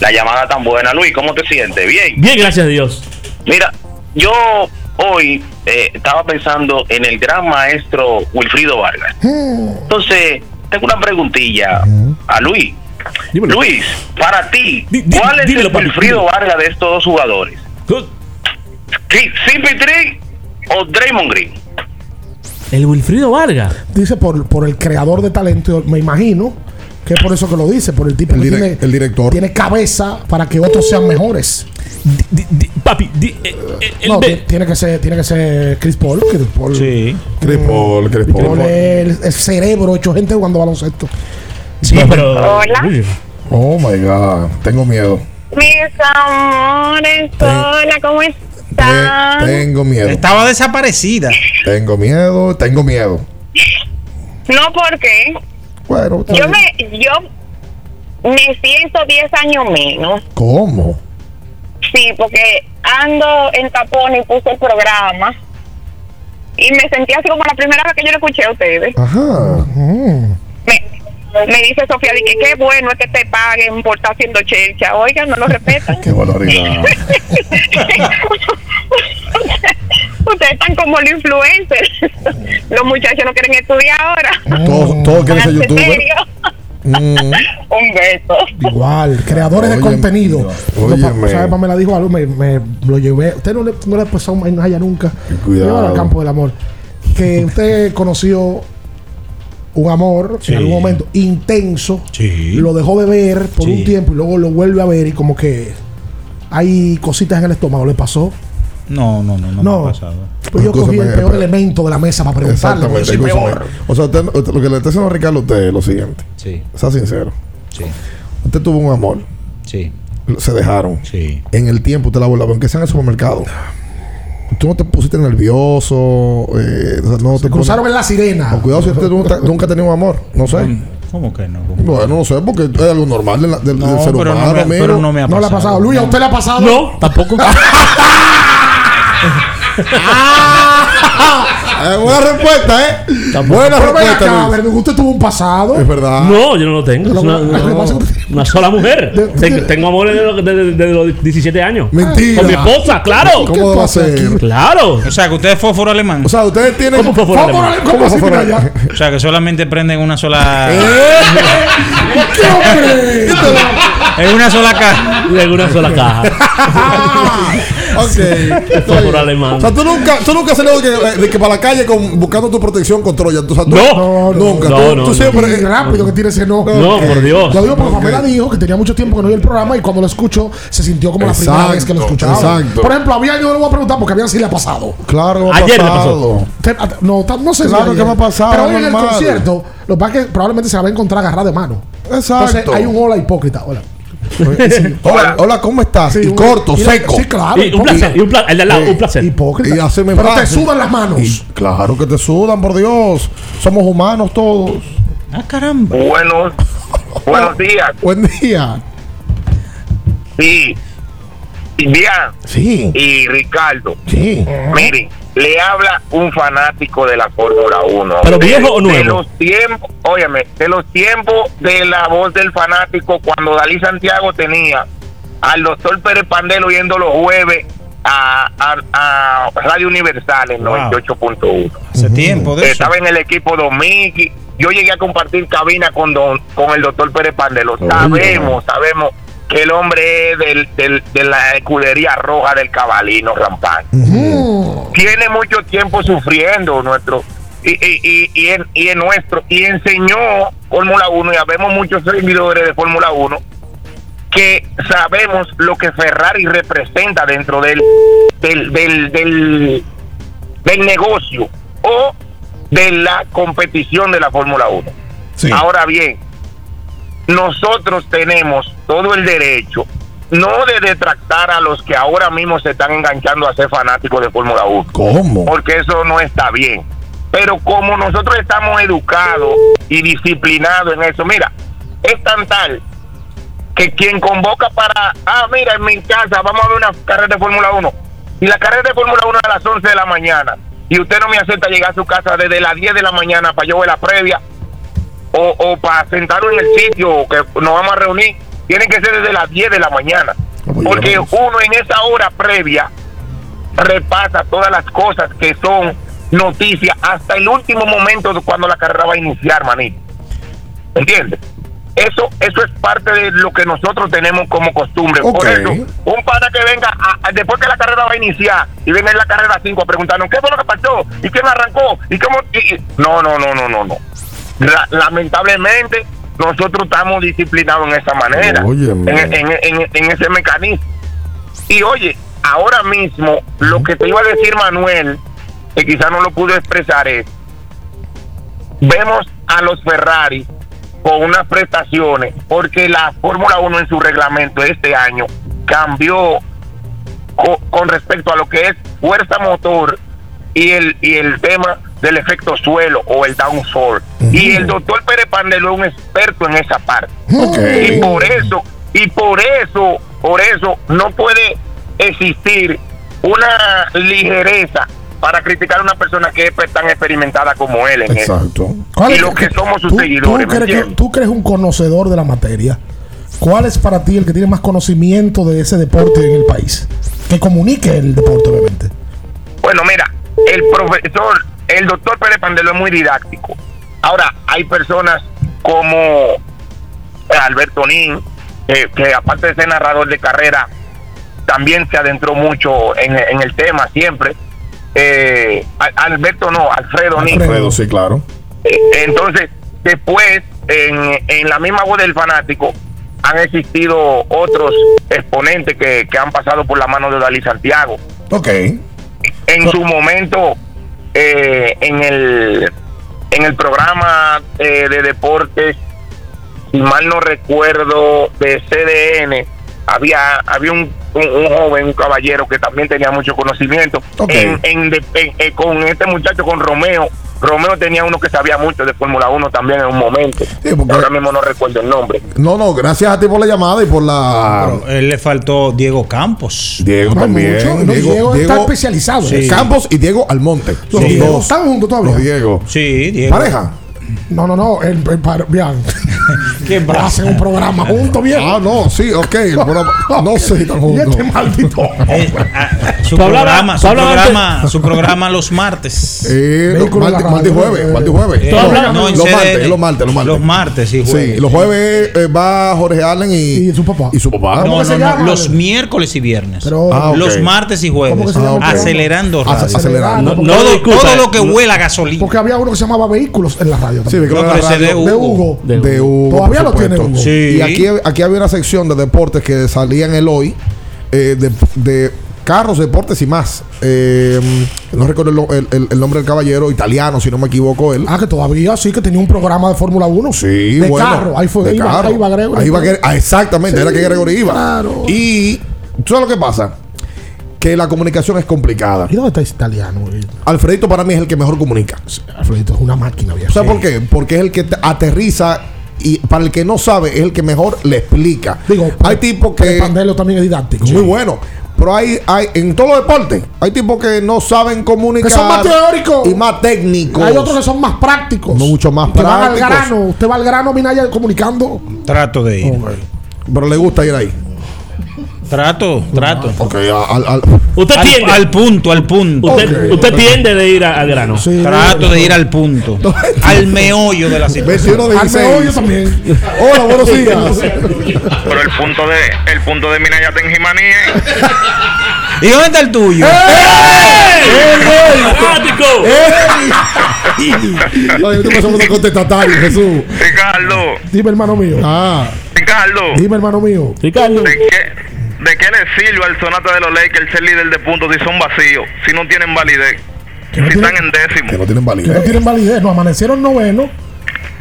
la llamada tan buena. Luis, ¿cómo te sientes? Bien. Bien, gracias a Dios. Mira, yo hoy eh, estaba pensando en el gran maestro Wilfrido Vargas. Entonces, tengo una preguntilla a Luis. Luis, para ti, ¿cuál es dímelo, el Wilfrido. Vargas de estos dos jugadores? ¿Qui- ¿CP3 o Draymond Green? El Wilfrido Vargas. Dice por, por el creador de talento, me imagino que es por eso que lo dice, por el tipo El que direc- tiene, el director. tiene cabeza para que otros sean mejores. papi, no, ti- tiene que ser, tiene que ser Chris Paul. Chris Paul. Sí. Chris Paul, Chris Paul. El, el cerebro hecho gente jugando baloncesto. Sí, pero. Hola. Oh my God. Tengo miedo. Mis amores, hola, ¿cómo están? Tengo miedo. Estaba desaparecida. Tengo miedo, tengo miedo. No, porque Bueno, yo bien. me, yo me siento 10 años menos. ¿Cómo? Sí, porque ando en tapón y puse el programa. Y me sentí así como la primera vez que yo lo escuché a ustedes. Ajá. Me, me dice Sofía, que qué bueno es que te paguen por estar haciendo chelcha. Oigan, no lo respetan. *laughs* Qué barbaridad. *laughs* Ustedes están como los influencers. *laughs* Los muchachos no quieren estudiar ahora. Todos, todos quieren ser Pónganse youtuber. serio. Mm. Un beso. Igual, creadores de contenido. No, pa- óyeme. ¿Sabe? Pamela dijo algo, me, me lo llevé. Usted no le, no le ha pasado en haya nunca. Cuidado. Al campo del amor. Que usted conoció un amor Sí. en algún momento intenso. Sí. Lo dejó de ver por Sí. un tiempo y luego lo vuelve a ver y como que hay cositas en el estómago. ¿Le pasó? No, no, no, no, No. me ha pasado. Pues yo cogí el peor pero- elemento de la mesa para preguntarle. Exactamente. peor. O sea, usted- usted- lo que le está diciendo a Ricardo a usted es lo siguiente. Sí. Sea sincero. Sí. Usted tuvo un amor. Sí. Se dejaron. Sí. En el tiempo usted la volvió, aunque sea en el supermercado. Tú no te pusiste nervioso. Eh, o sea, no te Cruzaron en la sirena. O cuidado si usted nunca, nunca ha tenido amor. No sé. ¿Cómo que no? ¿Cómo? Bueno, no sé, porque es algo normal del, del- del No, ser pero no humano, me- pero no me ha No le ha pasado. Luis, ¿a usted le ha pasado? No, tampoco. *laughs* Eh, *laughs* buena respuesta, ¿eh? Buena Pero respuesta, acá, Luis. Verdugo, usted tuvo un pasado. Es verdad. No, yo no lo tengo. Es una, no, *laughs* una sola mujer. Ten- tengo amor desde, los- desde- desde los 17 años. Mentira. Con mi esposa, claro. ¿Cómo va a ser? Claro. O sea, que usted es fósforo alemán. O sea, ustedes tienen. ¿Cómo Fósforo, alemán? ¿Cómo así? fósforo? Allá. O sea, que solamente prenden una sola. *laughs* ¿Qué hombre? en una sola caja. En una sola caja. ok. Fue por alemán. Sea, tú nunca, tú nunca has salido de que, de que para la calle con, buscando tu protección con Troya. O sea, tú- No. nunca. No, tú, no, tú no. siempre. Y rápido que tiene ese no. No, por Dios. Lo digo porque. Pamela dijo que tenía mucho tiempo que no oía el programa y cuando lo escuchó se sintió como la primera Exacto, vez que lo escuchaba. exacto. Por ejemplo, a Bian yo no le voy a preguntar porque a Bian sí le ha pasado. Claro, Ayer me pasado. Te- a- No, ta- no sé si Claro ayer. que me ha pasado, Pero hoy en el normal. concierto, lo que pasa es que probablemente se la va a encontrar agarrada de mano. Exacto. Entonces hay un hola hipócrita. Hola. *laughs* Hola, hola, ¿cómo estás? Sí, y corto, y- seco. Sí, claro. Y un placer. Y un placer. El de al lado, un placer. Hipócrita. Y Pero te sudan las manos. Y claro que te sudan, por Dios. Somos humanos todos. Ah, caramba. Buenos, buenos días. Buen día. Sí. Y Bian Sí. y Ricardo. Sí. Miren, le habla un fanático de la Fórmula 1. ¿Pero De- viejo o De nuevo? los tiempos, óyeme, de los tiempos de la voz del fanático cuando Dalí Santiago tenía al doctor Pérez Pandelo yendo los jueves a, a- a Radio Universal en Wow. 98.1. Hace tiempo de eso. Estaba en el equipo Domiki. Yo llegué a compartir cabina con don, con el doctor Pérez Pandelo. Sabemos, sabemos que el hombre es del, del- de la escudería roja del cabalino rampante. Tiene mucho tiempo sufriendo nuestro y, y, y, y en, y en nuestro y enseñó Fórmula 1 y habemos muchos seguidores de Fórmula 1 que sabemos lo que Ferrari representa dentro del del, del, del, del negocio o de la competición de la Fórmula 1. Sí. Ahora bien, nosotros tenemos todo el derecho no de detractar a los que ahora mismo se están enganchando a ser fanáticos de Fórmula 1 ¿Cómo? porque eso no está bien. Pero como nosotros estamos educados y disciplinados en eso, mira, es tan tal que quien convoca para, ah, mira, en mi casa vamos a ver una carrera de Fórmula 1, Si la carrera de Fórmula 1 es a las 11 de la mañana y usted no me acepta llegar a su casa desde las 10 de la mañana para yo ver la previa o, o para sentarnos en el sitio que nos vamos a reunir, tiene que ser desde las 10 de la mañana. Porque uno en esa hora previa repasa todas las cosas que son noticias hasta el último momento de cuando la carrera va a iniciar, manito. ¿Entiendes? Eso, eso es parte de lo que nosotros tenemos como costumbre. Por eso, un pana que venga a- a- después que la carrera va a iniciar y venga en la carrera 5 a preguntarnos qué fue lo que pasó y quién arrancó y cómo. y- y- no, no, no, no, no, no. La- lamentablemente, nosotros estamos disciplinados en esa manera, en, en- en- en ese mecanismo. Y oye, ahora mismo, lo que te iba a decir Manuel, que quizás no lo pudo expresar, es: vemos a los Ferrari con unas prestaciones, porque la Fórmula 1 en su reglamento este año cambió co- con respecto a lo que es fuerza motor y el, y el tema del efecto suelo o el downforce. Y el doctor Pérez Pandelo es un experto en esa parte. Y por eso, y por eso, por eso no puede existir una ligereza para criticar a una persona que es tan experimentada como él en eso. Exacto. ¿Cuál Y es- los que somos sus tú- seguidores, Tú ¿me crees, que, tú crees un conocedor de la materia. ¿Cuál es para ti el que tiene más conocimiento de ese deporte en el país? Que comunique el deporte, obviamente. Bueno, mira, el profesor, el doctor Pérez Pandelo es muy didáctico. Ahora, hay personas como Alberto Nin, eh, que aparte de ser narrador de carrera, también se adentró mucho en, en el tema siempre. Eh, Al- Alberto no, Alfredo Nin. Alfredo, sí, claro. Eh, Entonces, después, en, en la misma voz del fanático, han existido otros exponentes que, que han pasado por la mano de Dalí Santiago. Ok. En su momento, eh, en el en el programa eh, de deportes, si mal no recuerdo, de CDN, había había un, un- un joven, un caballero que también tenía mucho conocimiento. Ok. En- en de- en- eh, con este muchacho, con Romeo. Romeo tenía uno que sabía mucho de Fórmula 1 también en un momento. Ahora mismo no recuerdo el nombre. No, no, gracias a ti por la llamada y por la. Pero él le faltó Diego Campos. Diego No también. mucho, no, Diego está especializado. Sí. Campos y Diego Almonte. Los dos. están juntos todavía. Los Diego. Sí, Diego. Pareja. No, no, no. El, el par- bien. *laughs* ¿Qué Hacen un programa juntos, bien. Ah, no, sí, ok. el *laughs* programa- no sé Y juntos. este maldito. *laughs* Eh, ah, su programa, su programa, su programa los martes. Eh, los martes, martes jueves. eh, Martes y jueves. Eh, no, en los martes, los martes, los martes. Los martes, sí, Sí, jueves. los jueves eh, va Jorge Allen y, Y su papá. y su papá. ¿Cómo No, no, no, los miércoles y viernes. Pero- Ah. Los martes y jueves. ¿Cómo que se llama el programa? Acelerando Ace- radio. acelerando. No, no todo, todo lo que huela a gasolina. Porque había uno que se llamaba Vehículos en la radio. También. radio de de Hugo. De Todavía lo tiene. Hugo. Sí. Y aquí, aquí había una sección de deportes que salía en el hoy eh, de, de carros, deportes y más. Eh, no recuerdo el, el- el nombre del caballero, italiano, si no me equivoco él. Ah, que todavía sí que tenía un programa de Fórmula 1. Sí, de bueno. carro. Ahí fue. de iba, carro. ahí iba Gregory. Ahí iba ah, exactamente, Sí, era que Gregory iba. claro. Y ¿tú sabes lo que pasa? Que la comunicación es complicada. ¿Y dónde está ese italiano? Alfredito para mí es el que mejor comunica. Alfredito es una máquina, viejo. ¿Sabes por qué? Porque es el que te aterriza y para el que no sabe es el que mejor le explica. Digo, hay tipos que El Pandelo también es didáctico. muy bueno, pero hay, hay en todos los deportes hay tipos que no saben comunicar Que son más teóricos. y más técnicos. Hay otros que son más prácticos. Mucho más que van al prácticos. grano. Usted va al grano, Minaya, comunicando. Trato de ir. Pero le gusta ir ahí. Trato, trato. Ok, al, al- Usted Al, tiende. al punto, al punto. usted, Ok. usted tiende de ir a- al grano. Sí. Trato de ir al punto. al meollo de la situación. 21 de Al meollo también. Hola, buenos días. *laughs* Pero el punto de el punto de Minaya está en Jimaní, ¿eh? ¿Y dónde está el tuyo? No, te pasamos de contestatario, Jesús. Ricardo, Dime, hermano mío. Ah, Ricardo, Dime, hermano mío. Ricardo. ¿de qué, ¿de qué le sirve al sonata de los Lakers ser líder de puntos si son vacíos, si no tienen validez, Que no si tiene- están en décimo? que no tienen Que no validez. tienen validez. No amanecieron noveno.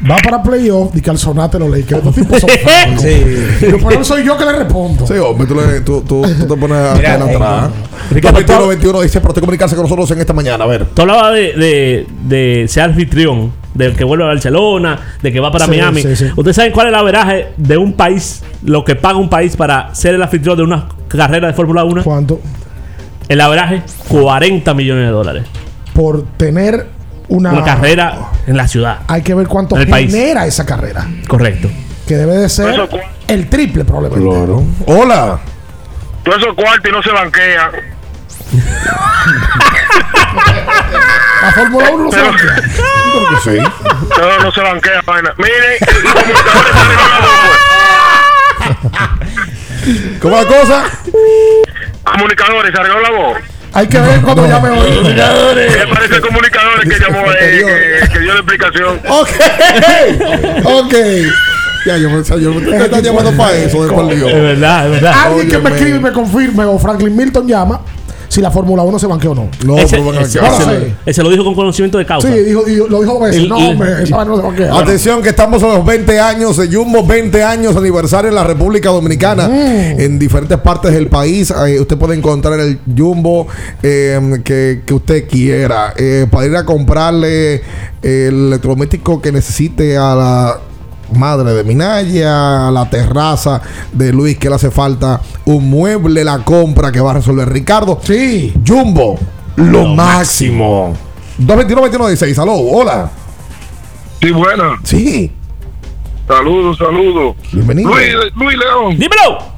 Va para playoff. Y que al sonate lo leí. Que estos tipos son *laughs* fáciles. Sí. Pero por eso soy yo que le respondo. Sí, hombre, tú, le- tú, tú, tú te pones a Mira, en eh, atrás. Ricardo, 21, tú- 21 dice, pero te comunicarse con nosotros en esta mañana. A ver. Tú hablabas de, de, de ser anfitrión, del que vuelve a Barcelona, de que va para Sí, Miami. sí, sí. ¿Ustedes saben cuál es el averaje de un país, lo que paga un país para ser el anfitrión de una carrera de Fórmula 1? ¿Cuánto? El abraje, 40 millones de dólares. Por tener una, Una carrera en la ciudad. Hay que ver cuánto En el país. genera esa carrera. Correcto. Que debe de ser el triple probablemente. Claro. Hola. Todos esos cuartos y no se banquean. *laughs* La Fórmula 1 no se banquea. Yo creo que sí. No, no se banquean, vaina. Miren, los comunicadores la voz, ¿Cómo la cosa? Comunicadores, se arregló la voz. Hay que ver cuando llame hoy. Me parece comunicadores que llamó, eh, que, que dio la explicación. Ok. ok. Ya, yo, yo me están llamando para eso de por Dios. Es verdad, es verdad. Alguien que me escribe y me confirme o Franklin Milton llama si la Fórmula 1 se banqueó o no. No, ese. No lo ese- sé. ese lo dijo con conocimiento de causa. Sí, dijo, dijo- lo dijo veces. El- no, el- hombre, esa no se banquea. Atención que estamos a los 20 años de Jumbo, 20 años aniversario en la República Dominicana, Mm. en diferentes partes del país. Eh, usted puede encontrar el Jumbo eh, que, que usted quiera eh, para ir a comprarle el electrodoméstico que necesite a la madre de Minaya, la terraza de Luis que le hace falta un mueble, la compra que va a resolver Ricardo. Sí. Jumbo, lo, máximo. 221-2116, aló, hola. Sí, buena. Sí. Saludos, saludos. Bienvenido. Luis, Luis León. Dímelo.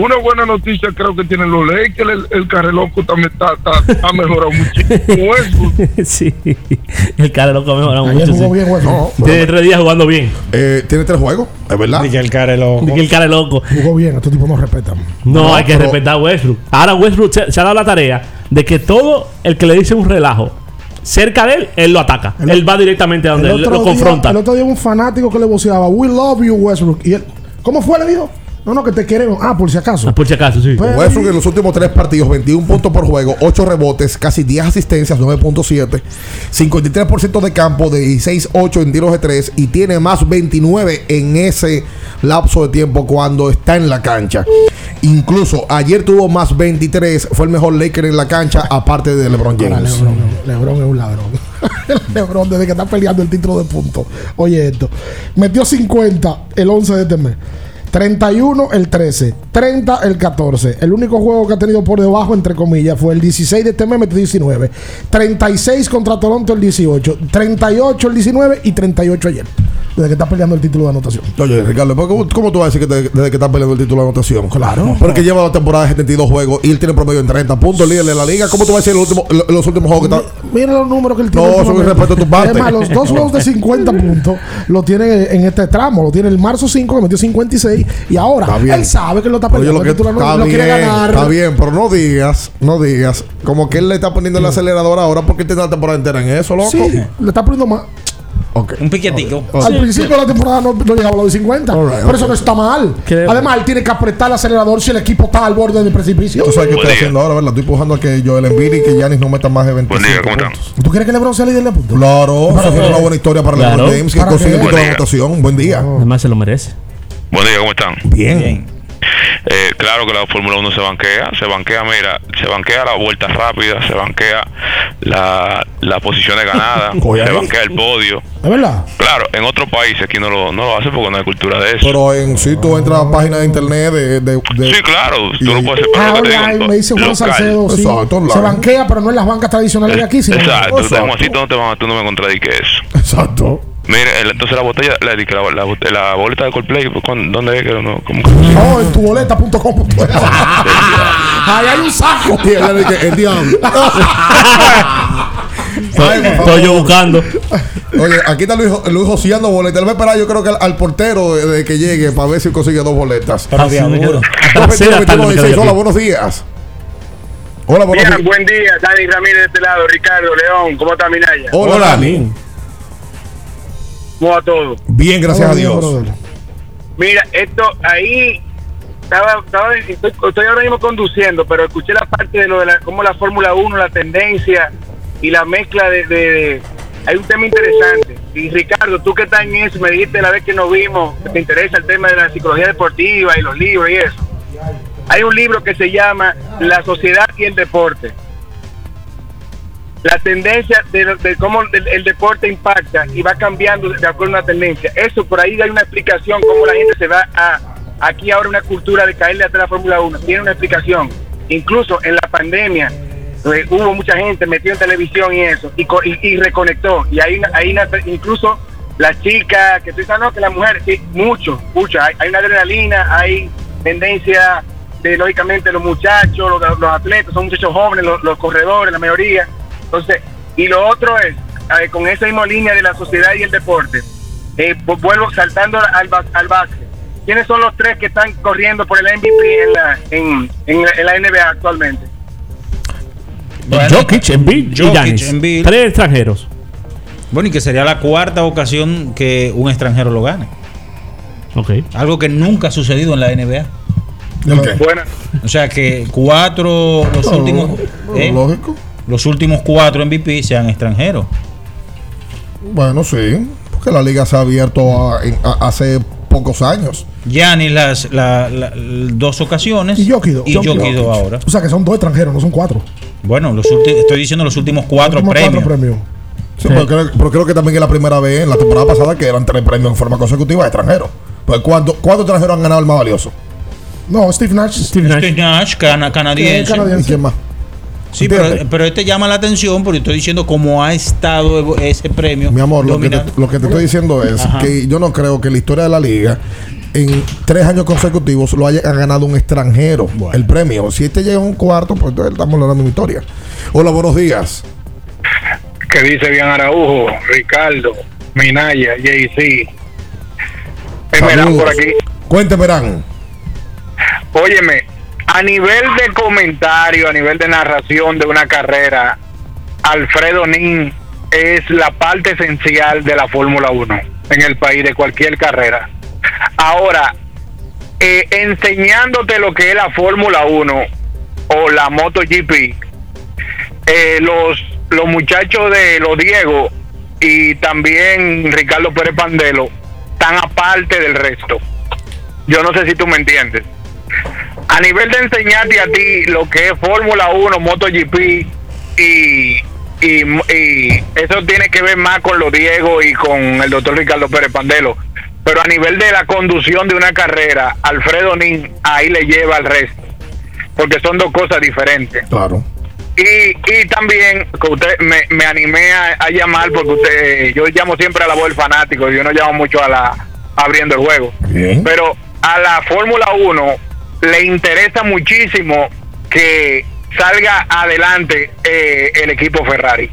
Una buena noticia creo que tienen los Lakers. El, el Carreloco también está, está, ha mejorado muchísimo. *laughs* Eso. sí. El cara loco ha mejorado Ayer mucho. jugó sí. bien, güey. No, Tiene tres días jugando bien. Eh, tiene tres juegos, es verdad. Dije el cara loco. Dice que el cara es loco. Jugó bien, estos tipos no respetan. No, No, hay que pero- respetar a Westbrook. Ahora Westbrook se, se ha dado la tarea de que todo el que le dice un relajo cerca de él, él lo ataca. El- él va directamente a donde él lo día, confronta. el otro día un fanático que le voceaba, We love you, Westbrook. Y él, ¿cómo fue? Le dijo, no, no, que te queremos. Ah, por si acaso. Ah, por si acaso, sí. Pues- Westbrook en los últimos tres partidos, 21 puntos por juego, 8 rebotes, casi 10 asistencias, 9.7, 53% de campo, de 16-8 en tiros de 3 y tiene más 29 en ese lapso de tiempo cuando está en la cancha. Incluso ayer tuvo más 23, fue el mejor Laker en la cancha, aparte de LeBron James. Lebron, Lebron es un ladrón. *laughs* Lebron, desde que está peleando el título de puntos. Oye, esto. Metió 50 el 11 de este mes. 31 el 13, 30 el 14. El único juego que ha tenido por debajo, entre comillas, fue el 16 de este mes, metió 19. 36 contra Toronto el 18, 38 el 19 y 38 ayer. Desde que está peleando el título de anotación. Oye, Ricardo, ¿pero ¿cómo, cómo tú vas a decir que te- desde que está peleando el título de anotación? Claro. Porque lleva la temporada de 72 juegos y él tiene promedio en 30 puntos, líder de la liga. ¿Cómo tú vas a decir el último- lo- los últimos juegos que está? Mira los números que él No, tiene. es un respeto de tu parte. Es más, los dos juegos de 50 puntos lo tiene en este tramo. Lo tiene el marzo 5, que metió 56. Y ahora, bien. él sabe que lo está peleando. lo que el título, no- está lo quiere bien, ganar. está bien, pero no digas, no digas, como que él le está poniendo el acelerador ahora porque él tiene la temporada entera en eso, loco. Sí, le está poniendo más. Ok. Un piquetico. Al principio de la temporada no, no llegaba a los de 50. All right, pero eso no está mal. ¿Qué? Además, él tiene que apretar el acelerador si el equipo está al borde del precipicio. Tú sabes qué Buen estoy día. haciendo ahora, ¿verdad? Estoy empujando a que Joel Embiid y que Giannis no metan más de 25 Buen día, ¿cómo están? puntos. ¿Tú quieres que LeBron sea líder de puntos? Claro, eso fue una buena historia para Claro. LeBron James que ¿Para consigue el título de Buen día. anotación. Buen día. Además se lo merece. Buen día, ¿cómo están? Bien. Bien. Eh, claro que la Fórmula 1 se banquea, se banquea, mira, se banquea la vuelta rápida, se banquea la, las posiciones ganadas, *laughs* Oye, se banquea el podio. ¿Es verdad? Claro, en otros países aquí no lo, no lo hacen porque no hay cultura de eso. Pero en si tú entras a páginas de internet de, de, de- sí, claro, tú y- lo puedes hacer, Ah, digo, me dice Juan. Salcedo. Sí, Exacto, se banquea, pero no en las bancas tradicionales de aquí, sino Exacto, tú Exacto. Juancito, no te van, tú no me contradices eso. Exacto. Mire, el- entonces la botella, la, la, la, la boleta de Coldplay, pues, ¿cuándo- ¿dónde es que no? ¿Cómo? Oh, en tuboleta.com. *laughs* Ahí hay un saco. El diablo. *laughs* Ay. Estoy yo buscando. Oye, aquí está Luis, Luis joseando boletas. Él va a esperar, yo creo que al, al portero de, de que llegue para ver si consigue dos boletas. Pero Así de me duro. quedo. Hasta la seda tarde me quedo 221-21-16. yo Hola, buenos días. Hola, buenos Bien, días. buen día, Dani Ramírez de este lado, Ricardo León, ¿cómo está Minaya? Hola, Hola, Dani. ¿Cómo va todo? Bien, gracias a Dios. brother. Mira, esto ahí estaba, estaba estoy, estoy ahora mismo conduciendo, pero escuché la parte de lo de la, cómo la Fórmula 1, la tendencia y la mezcla de, de- de- hay un tema interesante. Y Ricardo, tú que estás en eso, me dijiste la vez que nos vimos, que te interesa el tema de la psicología deportiva y los libros y eso. Hay un libro que se llama La sociedad y el deporte. La tendencia de, cómo el, deporte impacta y va cambiando de acuerdo a una tendencia. Eso por ahí hay una explicación cómo la gente se va a aquí ahora una cultura de caerle atrás a la Fórmula 1. Tiene una explicación. incluso en la pandemia eh, hubo mucha gente metió en televisión y eso, y, y, reconectó. Y ahí, ahí nace- incluso las chicas, que tú dices, "Ah, no, que la mujer, sí, mucho, mucho. Hay, hay una adrenalina, hay tendencia de, lógicamente, los muchachos, los, atletas, son muchachos jóvenes, los corredores, la mayoría. Entonces, y lo otro es, eh, con esa misma línea de la sociedad y el deporte, eh, vu- vuelvo saltando al, ba- al básquet. ¿Quiénes son los tres que están corriendo por el MVP en la, en, en la, en la NBA actualmente? Jokic, Embiid y Giannis. Embiid. Tres extranjeros. Bueno, y que sería la cuarta ocasión que un extranjero lo gane. Ok. Algo que nunca ha sucedido en la NBA. Bueno. O sea que cuatro, los No, últimos. ¿eh? lógico. Los últimos cuatro MVP sean extranjeros. Bueno, sí. Porque la liga se ha abierto a- en- a- hace pocos años. Giannis las la- la- dos ocasiones. Y Jokic. Y Jokic dos ahora. O sea que son dos extranjeros, no son cuatro. Bueno, los estoy diciendo los últimos cuatro Últimos premios. cuatro premios. Sí, pero, creo, pero creo que también es la primera vez en la temporada pasada que eran tres premios en forma consecutiva de extranjeros. Pues ¿cuántos cuántos extranjeros han ganado el más valioso? No, Steve Nash. Steve Nash. Steve Nash, cana- canadiense. ¿Y quién más? Sí, pero, pero este llama la atención porque estoy diciendo cómo ha estado ese premio. Mi amor, lo que, te, lo que te estoy diciendo es Ajá. que yo no creo que la historia de la liga en tres años consecutivos lo haya ganado un extranjero el premio. Si este llega a un cuarto, pues entonces estamos hablando de victoria. Hola, buenos días. que dice bien Araujo, Ricardo, Minaya, JC. Emerán Saludos. por aquí. Cuénteme, Verán. Óyeme, a nivel de comentario, a nivel de narración de una carrera, Alfredo Nin es la parte esencial de la Fórmula 1 en el país de cualquier carrera. Ahora, eh, enseñándote lo que es la Fórmula 1 o la MotoGP, eh, los, los muchachos de los Diego y también Ricardo Pérez Pandelo están aparte del resto. Yo no sé si tú me entiendes. A nivel de enseñarte a ti lo que es Fórmula 1, MotoGP y, y, y eso tiene que ver más con los Diego y con el doctor Ricardo Pérez Pandelo. Pero a nivel de la conducción de una carrera, Alfredo Nin ahí le lleva al resto. Porque son dos cosas diferentes. Claro. Y, y también que usted me, me animé a, a llamar porque usted yo llamo siempre a la voz del fanático yo no llamo mucho a la abriendo el juego Bien. pero a la Fórmula 1 le interesa muchísimo que salga adelante eh, el equipo Ferrari.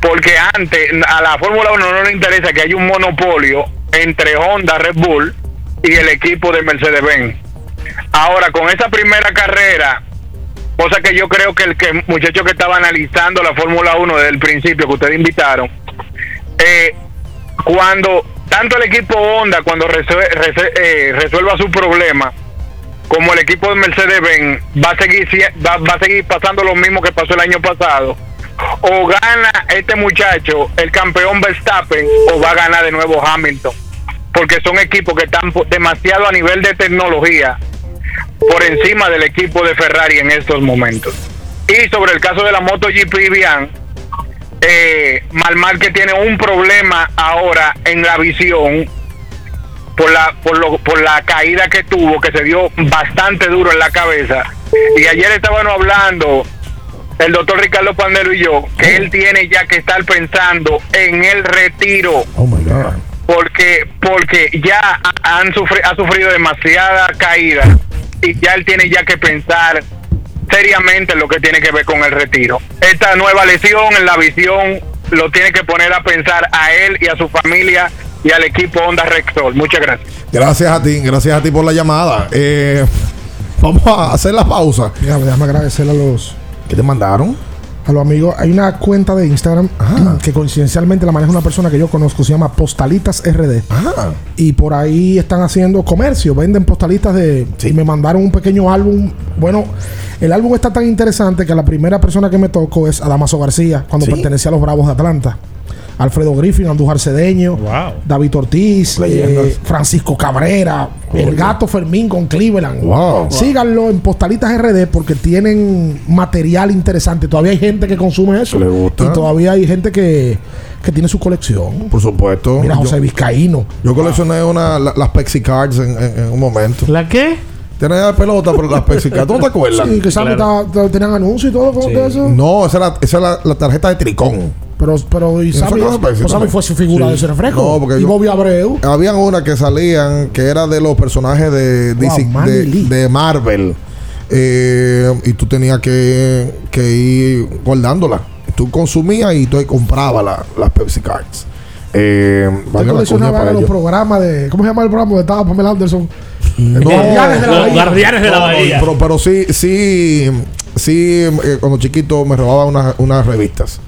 Porque antes a la Fórmula 1 no le interesa que haya un monopolio entre Honda, Red Bull y el equipo de Mercedes-Benz. Ahora con esa primera carrera cosa que yo creo que el que muchacho que estaba analizando la Fórmula 1 desde el principio que ustedes invitaron, eh, cuando tanto el equipo Honda cuando eh, resuelva su problema, como el equipo de Mercedes-Benz va a seguir va, a seguir pasando lo mismo que pasó el año pasado, o gana este muchacho el campeón Verstappen o va a ganar de nuevo Hamilton, porque son equipos que están demasiado a nivel de tecnología por encima del equipo de Ferrari en estos momentos. Y sobre el caso de la MotoGP, Bian, eh, Malmar que tiene un problema ahora en la visión por la, por, lo, por la caída que tuvo, que se dio bastante duro en la cabeza. Y ayer estábamos hablando, el doctor Ricardo Pandelo y yo, que él tiene ya que estar pensando en el retiro Oh my God. porque porque ya ha- han sufri- ha sufrido demasiada caída y ya él tiene ya que pensar seriamente en lo que tiene que ver con el retiro. Esta nueva lesión en la visión lo tiene que poner a pensar a él y a su familia y al equipo Honda Rexol. Muchas gracias. Gracias a ti, gracias a ti por la llamada. Eh, vamos a hacer la pausa. Mira, déjame agradecer a los, ¿Qué te mandaron? a los amigos. Hay una cuenta de Instagram *clears throat* que coincidencialmente la maneja una persona que yo conozco, se llama Postalitas RD. Ah, Y por ahí están haciendo comercio, venden postalitas de... Y me mandaron un pequeño álbum. Bueno, el álbum está tan interesante que la primera persona que me tocó es Adamaso García, cuando Sí. pertenecía a los Bravos de Atlanta. Alfredo Griffin, Andújar Cedeño, Wow. David Ortiz, eh, Francisco Cabrera, el gato Fermín con Cleveland. Wow. Síganlo en Postalitas RD porque tienen material interesante. Todavía hay gente que consume eso. Le gusta. Y todavía hay gente que, que tiene su colección. por supuesto. Mira, Yo- José Vizcaíno. Yo coleccioné una, la- las Pepsi Cards en, en- en un momento. ¿La qué? Tenía pelota, pero las Pepsi Cards. ¿Tú no te acuerdas? Sí, que estaba- estaba- tenían anuncios y todo de eso. No, esa era, esa era la, tarjeta de Tricón. Pero, pero y ¿Esa Sammy, pues Sammy fue su figura Sí. de ese refresco. No, porque y yo- Bobby Abreu. Habían una que salían que era de los personajes de, DC Manny de, Marvel. Eh, y tú tenías que, que ir guardándola. Tú consumías y tú comprabas la- las Pepsi Cards. Eh, Usted valga la coleccionaba cuña para los ellos. programas de. ¿Cómo se llama el programa donde estaba Pamela Anderson? No, Guardianes de la Bahía. Guardianes de la no, Bahía. pero, pero sí, sí, sí, eh, cuando chiquito me robaban unas, unas revistas.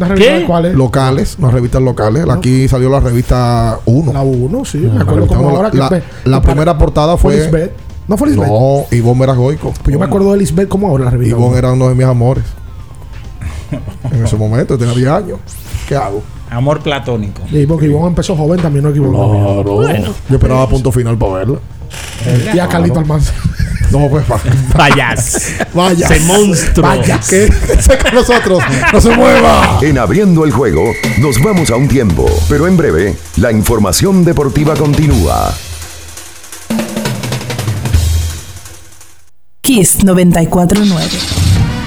¿Una revista de cuál es? Locales, unas revistas locales. Aquí salió la revista 1. La 1, sí. La me acuerdo como uno. ahora que. La, primera portada fue. Lisbeth. ¿No fue Lisbeth? No, Ivonne Meragoico. Pues yo me acuerdo de Lisbeth como ahora la revista. Ivonne era uno de mis amores. *laughs* en ese momento, tenía 10 años. ¿Qué hago? Amor platónico. Sí, porque Ivonne empezó joven también, no equivocó. Claro. Yo esperaba punto final para verla. Y a Carlito Almanza. No, pues va. Vayas. Vaya. Ese monstruo. Vaya. Quédese *laughs* con nosotros. No se mueva. En abriendo el juego, nos vamos a un tiempo, pero en breve, la información deportiva continúa. Kiss 949.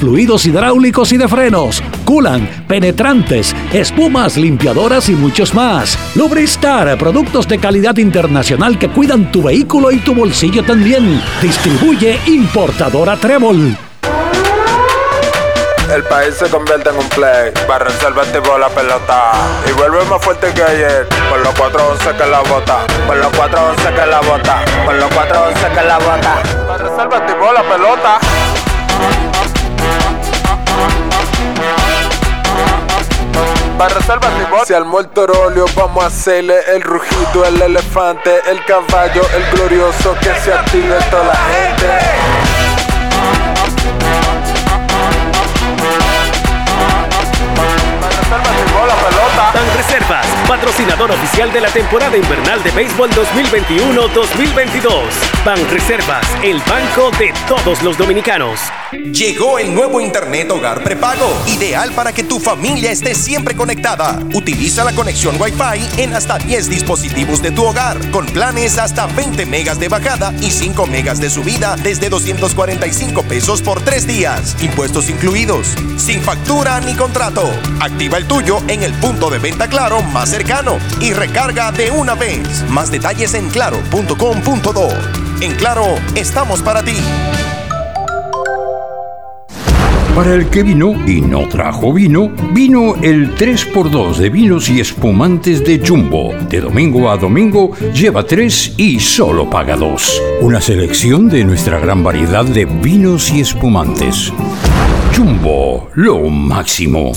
fluidos hidráulicos y de frenos, culan, penetrantes, espumas, limpiadoras y muchos más. Lubristar, productos de calidad internacional que cuidan tu vehículo y tu bolsillo también. Distribuye importadora Trébol. El país se convierte en un play. Barra el por la pelota. Y vuelve más fuerte que ayer. Por los 4-11 que la bota. Por los 4-11 que la bota. Por los 4-11 que la bota. Barra el la pelota. Para reservar Si al muerto óleo vamos a hacerle el rugido, el elefante, el caballo, el glorioso que se active toda la gente. Reservas, patrocinador oficial de la temporada invernal de béisbol 2021-2022. Ban Reservas, el banco de todos los dominicanos. Llegó el nuevo Internet Hogar Prepago, ideal para que tu familia esté siempre conectada. Utiliza la conexión Wi-Fi en hasta 10 dispositivos de tu hogar, con planes hasta 20 megas de bajada y 5 megas de subida desde 245 pesos por 3 días, impuestos incluidos, sin factura ni contrato. Activa el tuyo en el punto de venta Claro más cercano y recarga de una vez. Más detalles en claro.com.do. En Claro, estamos para ti. Para el que vino y no trajo vino, vino el 3x2 de vinos y espumantes de Jumbo. De domingo a domingo, lleva 3 y solo paga 2. Una selección de nuestra gran variedad de vinos y espumantes. Jumbo, lo máximo.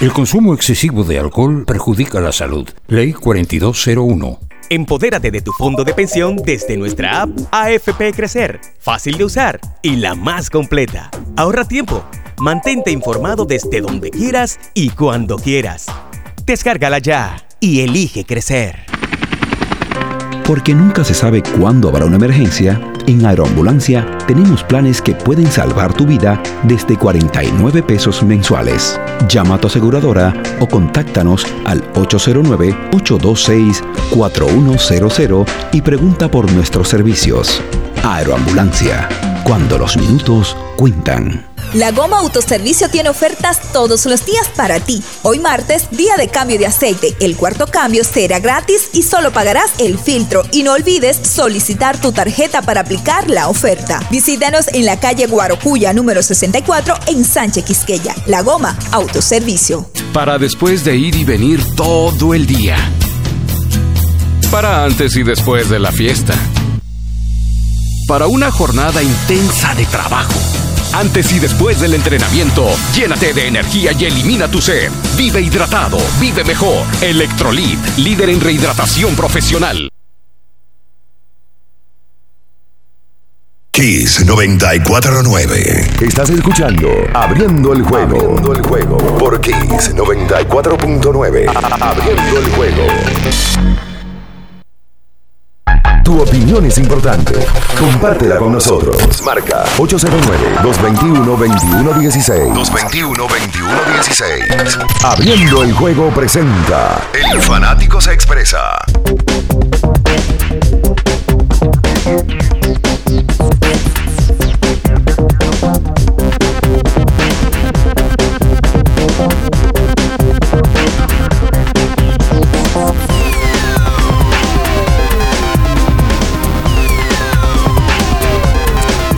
El consumo excesivo de alcohol perjudica la salud. Ley 4201. Empodérate de tu fondo de pensión desde nuestra app AFP Crecer. Fácil de usar y la más completa. Ahorra tiempo. Mantente informado desde donde quieras y cuando quieras. Descárgala ya y elige crecer. Porque nunca se sabe cuándo habrá una emergencia, en Aeroambulancia tenemos planes que pueden salvar tu vida desde 49 pesos mensuales. Llama a tu aseguradora o contáctanos al 809-826-4100 y pregunta por nuestros servicios. Aeroambulancia, cuando los minutos cuentan. La Goma Autoservicio tiene ofertas todos los días para ti. Hoy martes, día de cambio de aceite. El cuarto cambio será gratis y solo pagarás el filtro. Y no olvides solicitar tu tarjeta para aplicar la oferta. Visítanos en la calle Guarocuya número 64 en Sánchez Quisqueya. La Goma Autoservicio. Para después de ir y venir todo el día. Para antes y después de la fiesta. Para una jornada intensa de trabajo. Antes y después del entrenamiento, llénate de energía y elimina tu sed. Vive hidratado, vive mejor. Electrolit, líder en rehidratación profesional. Kiss 949. Estás escuchando Abriendo el juego. Abriendo el juego por Kiss 94.9. A- Abriendo el juego. Tu opinión es importante. Compártela con nosotros. Marca 809-221-2116. 221-2116. Abriendo el juego presenta El fanático se expresa.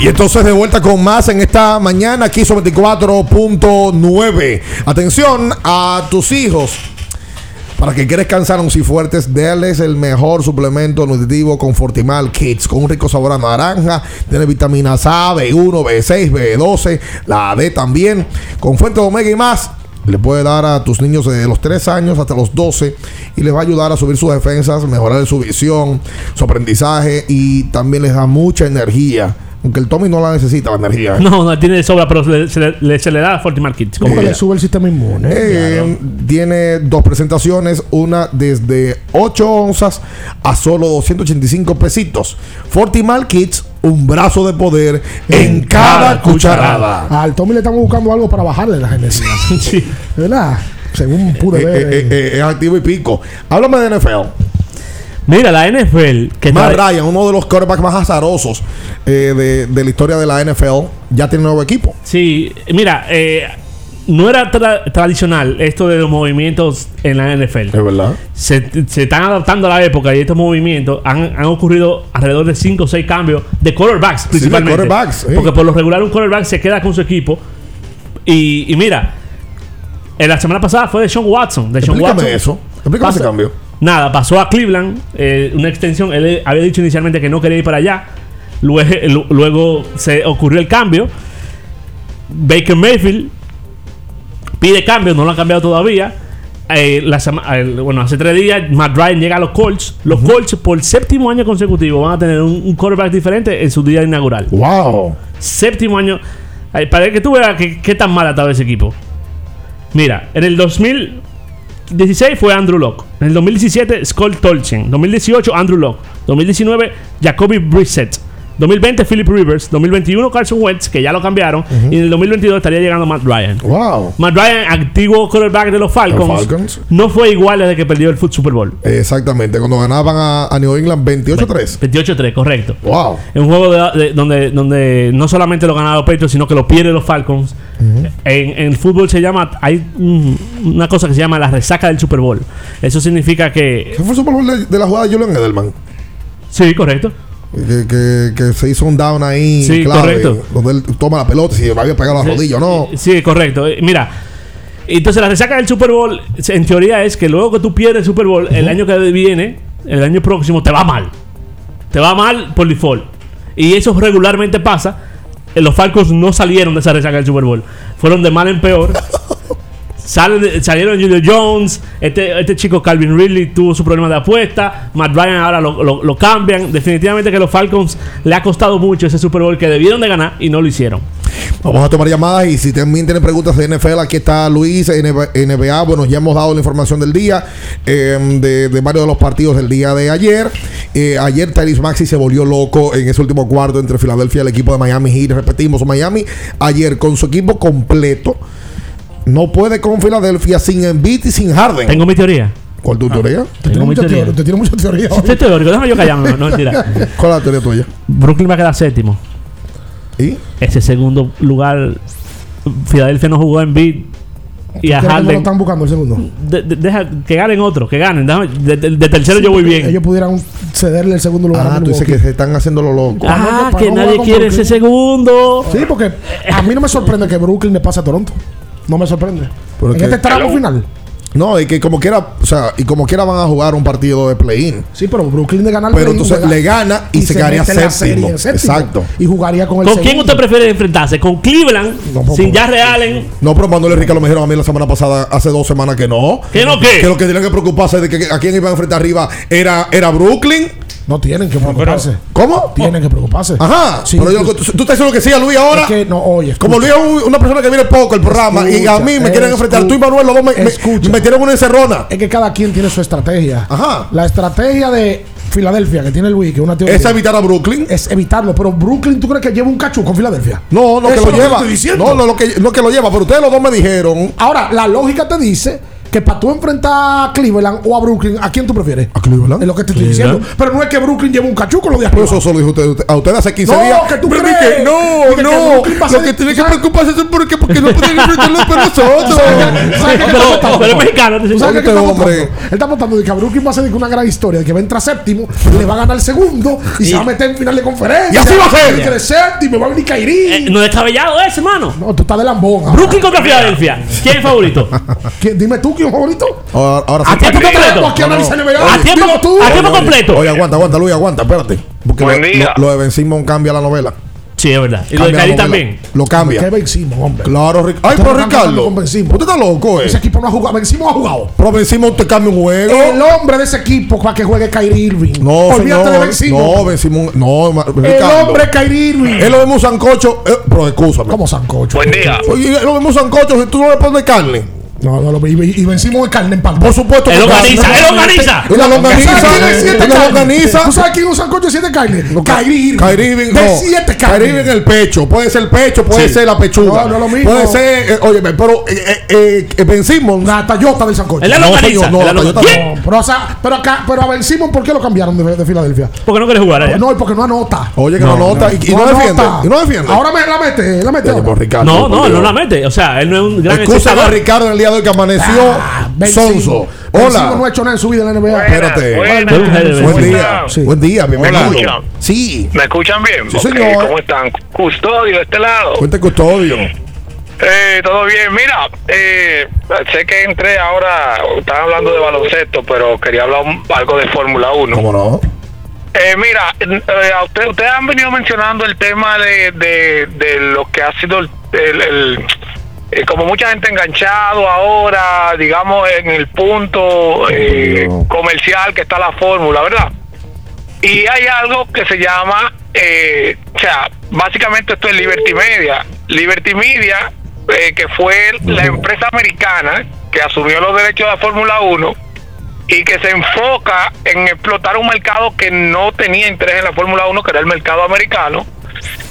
Y entonces de vuelta con más en esta mañana, aquí sobre 24.9. Atención a tus hijos. Para que crezcan sanos y fuertes, déles el mejor suplemento nutritivo con Fortimal Kids, con un rico sabor a naranja, tiene vitaminas A, B1, B6, B12, la D también, con fuente de omega y más. Le puede dar a tus niños de los 3 años hasta los 12 y les va a ayudar a subir sus defensas, mejorar su visión, su aprendizaje y también les da mucha energía. Aunque el Tommy no la necesita, la energía. *laughs* No, no tiene de sobra, pero se, se le, le- se le da a Fortimal Kids. ¿Cómo Como que le sube el sistema inmune? Eh, Tiene dos presentaciones, una desde 8 onzas a solo 285 pesitos. Fortimal Kids, un brazo de poder en cada cucharada. Al Tommy le estamos buscando algo para bajarle las energías. *laughs* ¿Verdad? Según pude Eh, ver. eh, eh, eh, es activo y pico. Háblame de NFL. Mira, la NFL. Que Matt Ryan, uno de los quarterbacks más azarosos eh, de, de la historia de la NFL, ya tiene nuevo equipo. Sí, mira, eh, no era tra- tradicional esto de los movimientos en la NFL. Es verdad. Se, se están adaptando a la época y estos movimientos han, han ocurrido alrededor de 5 o 6 cambios de quarterbacks de principalmente. quarterbacks, sí. Porque por lo regular un quarterback se queda con su equipo. Y, y mira, en la semana pasada fue de Sean Watson. De Sean Explícame Watson. eso. Explícame ese cambio. Nada, pasó a Cleveland, eh, una extensión. Él había dicho inicialmente que no quería ir para allá. Luego, luego se ocurrió el cambio. Baker Mayfield pide cambio, no lo han cambiado todavía. Eh, la bueno, hace tres días Matt Ryan llega a los Colts. Los Colts por séptimo año consecutivo van a tener un, un quarterback diferente en su día inaugural. ¡Wow! Séptimo año. Para que tú veas que- qué tan mal estaba ese equipo. Mira, en el 2016 fue Andrew Locke. En el 2017 Scott Tolchen. 2018 Andrew Locke. 2019 Jacoby Brissett. 2020 Philip Rivers. 2021 Carson Wentz, que ya lo cambiaron. Y en el 2022 estaría llegando Matt Ryan. ¡Wow! Matt Ryan, antiguo quarterback de los Falcons, Los Falcons. no fue igual desde que perdió el Foot Super Bowl. Exactamente, cuando ganaban a, a New England 28-3. 28-3, correcto. ¡Wow! Es un juego de- de- donde, donde no solamente lo ganaron los Patriots, sino que lo pierden los Falcons. En, en el fútbol se llama, hay una cosa que se llama la resaca del Super Bowl. Eso significa que... ¿Qué fue el Super Bowl de, de la jugada de Julian Edelman? Sí, correcto. Que, que- que se hizo un down ahí. Sí, clave, correcto. Donde él toma la pelota y si había pegado la rodilla o no. Sí, correcto. Eh, Mira, entonces la resaca del Super Bowl, en teoría es que luego que tú pierdes el Super Bowl, el año que viene, el año próximo, te va mal. Te va mal por default. Y eso regularmente pasa. Eh, Los Falcons no salieron de esa resaca del Super Bowl. Fueron de mal en peor. *laughs* Salen salieron Julio Jones, este, este chico Calvin Ridley tuvo su problema de apuesta, Matt Ryan ahora lo, lo- lo cambian. Definitivamente que los Falcons le ha costado mucho ese Super Bowl que debieron de ganar y no lo hicieron. Vamos a tomar llamadas y si también tienen preguntas de NFL, aquí está Luis, NBA. NBA. Bueno, ya hemos dado la información del día eh, de, de varios de los partidos del día de ayer. Eh, ayer Tyrese Maxi se volvió loco en ese último cuarto entre Filadelfia y el equipo de Miami Heat. Repetimos, Miami ayer con su equipo completo no puede con Filadelfia sin Embiid y sin Harden. Tengo mi teoría. ¿Cuál tu teoría? Tengo mi teoría. Te tiene mucha teoría. Usted es teórico, déjame yo callarme, no, no mentira. *laughs* ¿Cuál es la teoría tuya? Brooklyn va a quedar séptimo. ¿Y? Ese segundo lugar, Filadelfia no jugó en beat. Y a ¿Crees que no lo Harden. están buscando el segundo? de- de- deja que ganen otro, que ganen. déjame- de, de- de tercero yo voy bien. Ellos pudieran cederle el segundo lugar Ah, a tú dices que se están haciendo lo loco. Ah, que nadie quiere Brooklyn. ese segundo. Sí, porque a mí no me sorprende que Brooklyn le pase a Toronto. No me sorprende. Pero en que- este tramo final. No, y que como quiera, o sea, y como quiera van a jugar un partido de play-in. Sí, pero Brooklyn de ganar Pero entonces juega- le gana y, se quedaría séptimo. en séptimo. Exacto. Y jugaría con el ¿Con quién segundo. usted prefiere enfrentarse? ¿Con Cleveland? sin Jarre Allen. No, pero Manuel Rica lo me dijeron a mí la semana pasada, hace dos semanas que no. ¿Que no qué? Que lo que tenían que preocuparse de que a quién iban a enfrentar arriba era, era Brooklyn. No tienen que preocuparse. ¿Cómo? Tienen que preocuparse. Ajá. Sí, pero yo, tú- tú, estás diciendo que sí a Luis ahora. Es que no, oye, escucha. Como Luis es un- una persona que viene poco el programa y a mí me quieren enfrentar. Tú y Manuel, los dos me, me- me metieron una encerrona. Es que cada quien tiene su estrategia. Ajá. La estrategia de Filadelfia que tiene Luis, que es una teoría. Es evitar a Brooklyn. Es evitarlo. Pero Brooklyn, ¿tú crees que lleva un cachú con Filadelfia? No, no que lo que lleva. estoy diciendo. No, no, lo que, no que lo lleva. Pero ustedes los dos me dijeron. Ahora, la lógica te dice que para tú enfrentar a Cleveland o a Brooklyn, ¿a quién tú prefieres? A Cleveland. Es lo que te estoy diciendo. Pero no es que Brooklyn lleve un cachú con lo de Por arriba. eso solo dijo usted, a ustedes hace 15 No, días. que tú Pero crees. no, que no. A Lo que tiene que preocuparse es porque, porque no pueden enfrentarlo con nosotros. ¿Sabes qué Pero- pero es mexicano, ¿Tú ¿Sabes qué este está hombre. Él está apostando de que a Brooklyn va a ser de que una gran historia, de que va a entrar séptimo, le va a ganar segundo y, se va a meter en final de conferencia. Y así va a ser. Y que de séptimo va a venir Kairi. Eh, no es descabellado ese, hermano. No, tú estás de lambón. Brooklyn contra Filadelfia. ¿Quién es el favorito? *laughs* ¿Quién- Dime tú favorito. Ahora, ahora A tiempo completo. aquí a analizar NBA. A tiempo, Dime tú. a tiempo completo. Oye, aguanta, aguanta, Luis, aguanta, espérate. Porque Buen lo, día. lo- lo de Ben Simon cambia la novela. Sí, es verdad. Y lo de novela. también. Lo cambia. ¿Qué vencimos, hombre? Claro, Ric- Ay, pero Ricardo. con Ben Simmons. Usted está loco, eh. Ese equipo no ha jugado. Vencimos ha jugado. Pero Ben Simon te cambia un juego. El hombre de ese equipo para que juegue Kyrie Irving. No, Olvídate señor. de. No, Ben Simon. No, El Ricardo. hombre Kyrie Irving. Es lo mismo sancocho. eh, pero escúchame. ¿Cómo sancocho? Buen día. Oye, es lo mismo sancocho si tú no le pones carne. No, no, lo- y, y vencimos de carne en pan. Por supuesto Él que organiza, él organiza. Y la longaniza. ¿Sabes quién es siete y la carne? longaniza. ¿Tú sabes quién es un sancocho de siete carne? Kyrie Irving. Kyrie Irving, De no. siete Kyrie carne. Irving en el pecho. Puede ser el pecho, puede Sí. ser la pechuga. No, no es lo mismo. Puede ser, eh, oye, pero eh, eh, Simmons. La Tayota del sancocho. Él la No, señor, no, él. Toyota. No, pero, o sea, pero, acá, pero a Ben Simmons, ¿por qué lo cambiaron de, de Filadelfia? Porque no quiere jugar allá. No, y porque no anota. Oye, que no, nota. Y, no, defiende. anota. Y no defiende. Ahora me la mete, la mete. Oye, por Ricardo, No, no, él no la mete. O sea, él no es un gran Excusa a. Ricardo en el día de que amaneció Ah, sonso. Simmons no ha Hola. hecho nada en su vida en la NBA. Buena, Espérate. buena. Buen día. Sí. Buen día, bienvenido. Hola. Sí. ¿Me escuchan bien? Sí, señor. ¿Cómo están? Custodio de este lado. Cuente custodio. Eh, todo bien. Mira, eh, sé que entré ahora, están hablando de baloncesto, pero quería hablar un- algo de Fórmula 1. ¿Cómo no? Eh, mira, eh, a usted, ustedes han venido mencionando el tema de, de, de lo que ha sido el, el- el- eh, como mucha gente enganchado ahora, digamos, en el punto eh, comercial que está la fórmula, ¿verdad? Y hay algo que se llama, eh, o sea, básicamente esto es Liberty Media. Liberty Media, eh, que fue la empresa americana que asumió los derechos de la Fórmula 1 y que se enfoca en explotar un mercado que no tenía interés en la Fórmula 1, que era el mercado americano.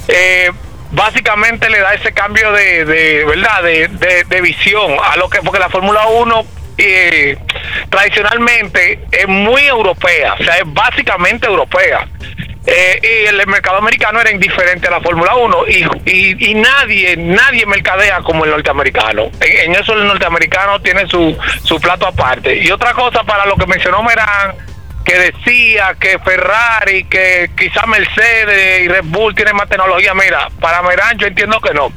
Eh, básicamente le da ese cambio de, de verdad de, de- visión a lo que porque la Fórmula 1 eh, tradicionalmente es muy europea, o sea, es básicamente europea. Eh, y el mercado americano era indiferente a la Fórmula 1 y, y, y nadie, nadie mercadea como el norteamericano. En, en eso el norteamericano tiene su, su plato aparte. Y otra cosa para lo que mencionó Merán, que decía que Ferrari, que quizá Mercedes y Red Bull tienen más tecnología. Mira, para Merán yo entiendo que no.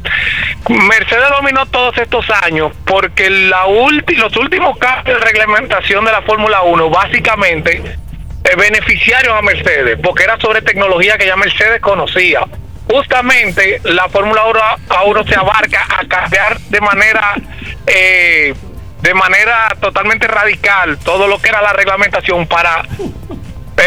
Mercedes dominó todos estos años porque la ulti- los últimos cambios de reglamentación de la Fórmula 1 básicamente eh, beneficiaron a Mercedes porque era sobre tecnología que ya Mercedes conocía. Justamente la Fórmula 1 a uno se abarca a cambiar de manera eh, de manera totalmente radical todo lo que era la reglamentación para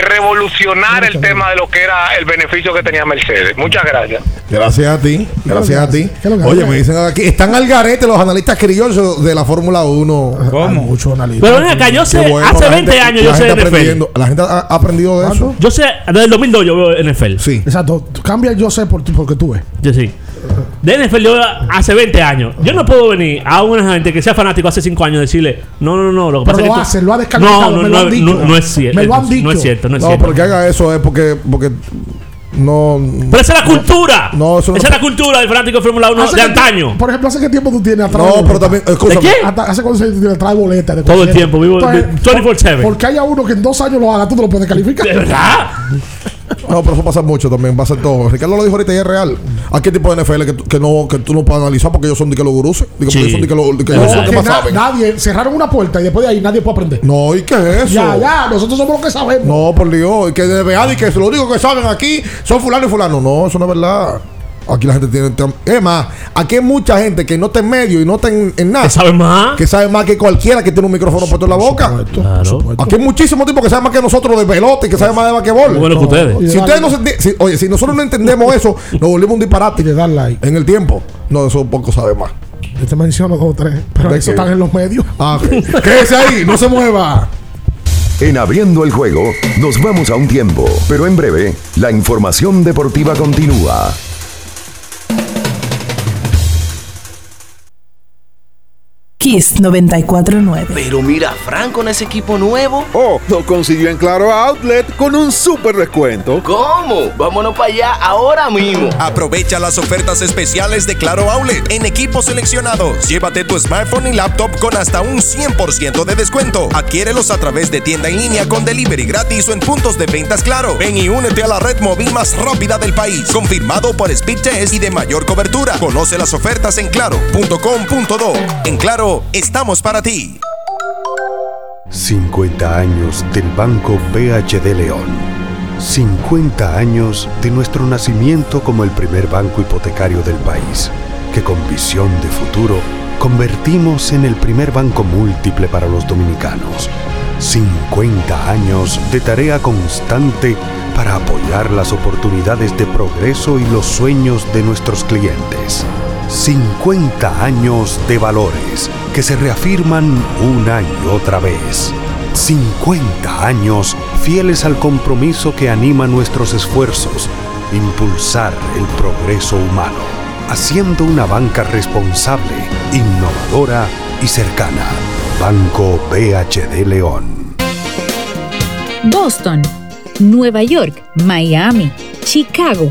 revolucionar el tema de lo que era el beneficio que tenía Mercedes. Muchas gracias. Gracias a ti, gracias a ti. ¿Qué es lo que Oye, me dicen aquí, están al garete los analistas criollos de la Fórmula 1. Hay mucho analista. Pero ven acá, yo sé, bueno, hace la 20 gente- años yo sé de NFL. La gente ha aprendido de eso. Yo sé, desde el 2002 yo veo NFL. Sí. Exacto. Cambia el yo sé por porque tú ves. Yo sí. De NFL yo hace 20 años. Yo no puedo venir a una gente que sea fanático hace 5 años y decirle, no, no, no, lo que Pero pasa lo es que. tú- hacen, lo ha descalificado, No, no, me lo no, han dicho. no, no es cierto. Me lo han No dicho. es cierto, no es No, cierto. porque haga eso es porque, porque no. Pero esa es la cultura. No, eso no- esa es la cultura del fanático de Fórmula 1 Hace de antaño. Por ejemplo, ¿hace qué tiempo tú tienes atrás? No, pero también. ¿De qué? ¿Hace cuánto se tiene trae boletas? de Todo el tiempo, vivo Entonces, 24/7. Porque haya uno que en dos años lo haga, tú te lo puedes calificar. ¿De verdad? *laughs* No, pero eso pasa mucho también, pasa en todo. Ricardo lo dijo ahorita y es real. ¿A qué tipo de NFL que, tú- que no, que tú no puedes analizar porque ellos son de que los gurús? Digo, porque Sí. ellos son de que, lo- de que No, ellos son que que más na- saben. nadie, cerraron una puerta y después de ahí nadie puede aprender. No, ¿y qué es eso? Ya, ya, nosotros somos los que sabemos. No, por Dios, y que de NBA y que lo único que saben aquí son fulano y fulano. No, eso no es verdad. Aquí la gente tiene. Es más, aquí hay mucha gente que no está en medio y no está en, en nada. Que sabe más. Que sabe más que cualquiera que tiene un micrófono puesto en la boca. Claro. Aquí hay muchísimos tipos que saben más que nosotros de pelota y que saben más de basquetbol. Bueno que ustedes. Si ustedes no se si- oye, si nosotros no entendemos eso, nos volvemos un disparate. Y le dan like. En el tiempo. No, eso poco sabe más. Yo te menciono dos o tres. Pero ¿De eso están en los medios. Ah. Quédese ahí, no se mueva. En Abriendo el Juego nos vamos a un tiempo, pero en breve la información deportiva continúa. Kiss 949. Pero mira, Franco en ese equipo nuevo. Oh, lo consiguió en Claro Outlet con un super descuento. ¿Cómo? Vámonos para allá ahora mismo. Aprovecha las ofertas especiales de Claro Outlet en equipos seleccionados. Llévate tu smartphone y laptop con hasta un 100% de descuento. Adquiérelos a través de tienda en línea con delivery gratis o en puntos de ventas Claro. Ven y únete a la red móvil más rápida del país. Confirmado por Speedtest y de mayor cobertura. Conoce las ofertas en claro.com.do. En Claro, estamos para ti. 50 años del Banco BHD León. 50 años de nuestro nacimiento como el primer banco hipotecario del país, que con visión de futuro convertimos en el primer banco múltiple para los dominicanos. 50 años de tarea constante para apoyar las oportunidades de progreso y los sueños de nuestros clientes. 50 años de valores que se reafirman una y otra vez. 50 años fieles al compromiso que anima nuestros esfuerzos, impulsar el progreso humano, haciendo una banca responsable, innovadora y cercana. Banco BHD León. Boston, Nueva York, Miami, Chicago.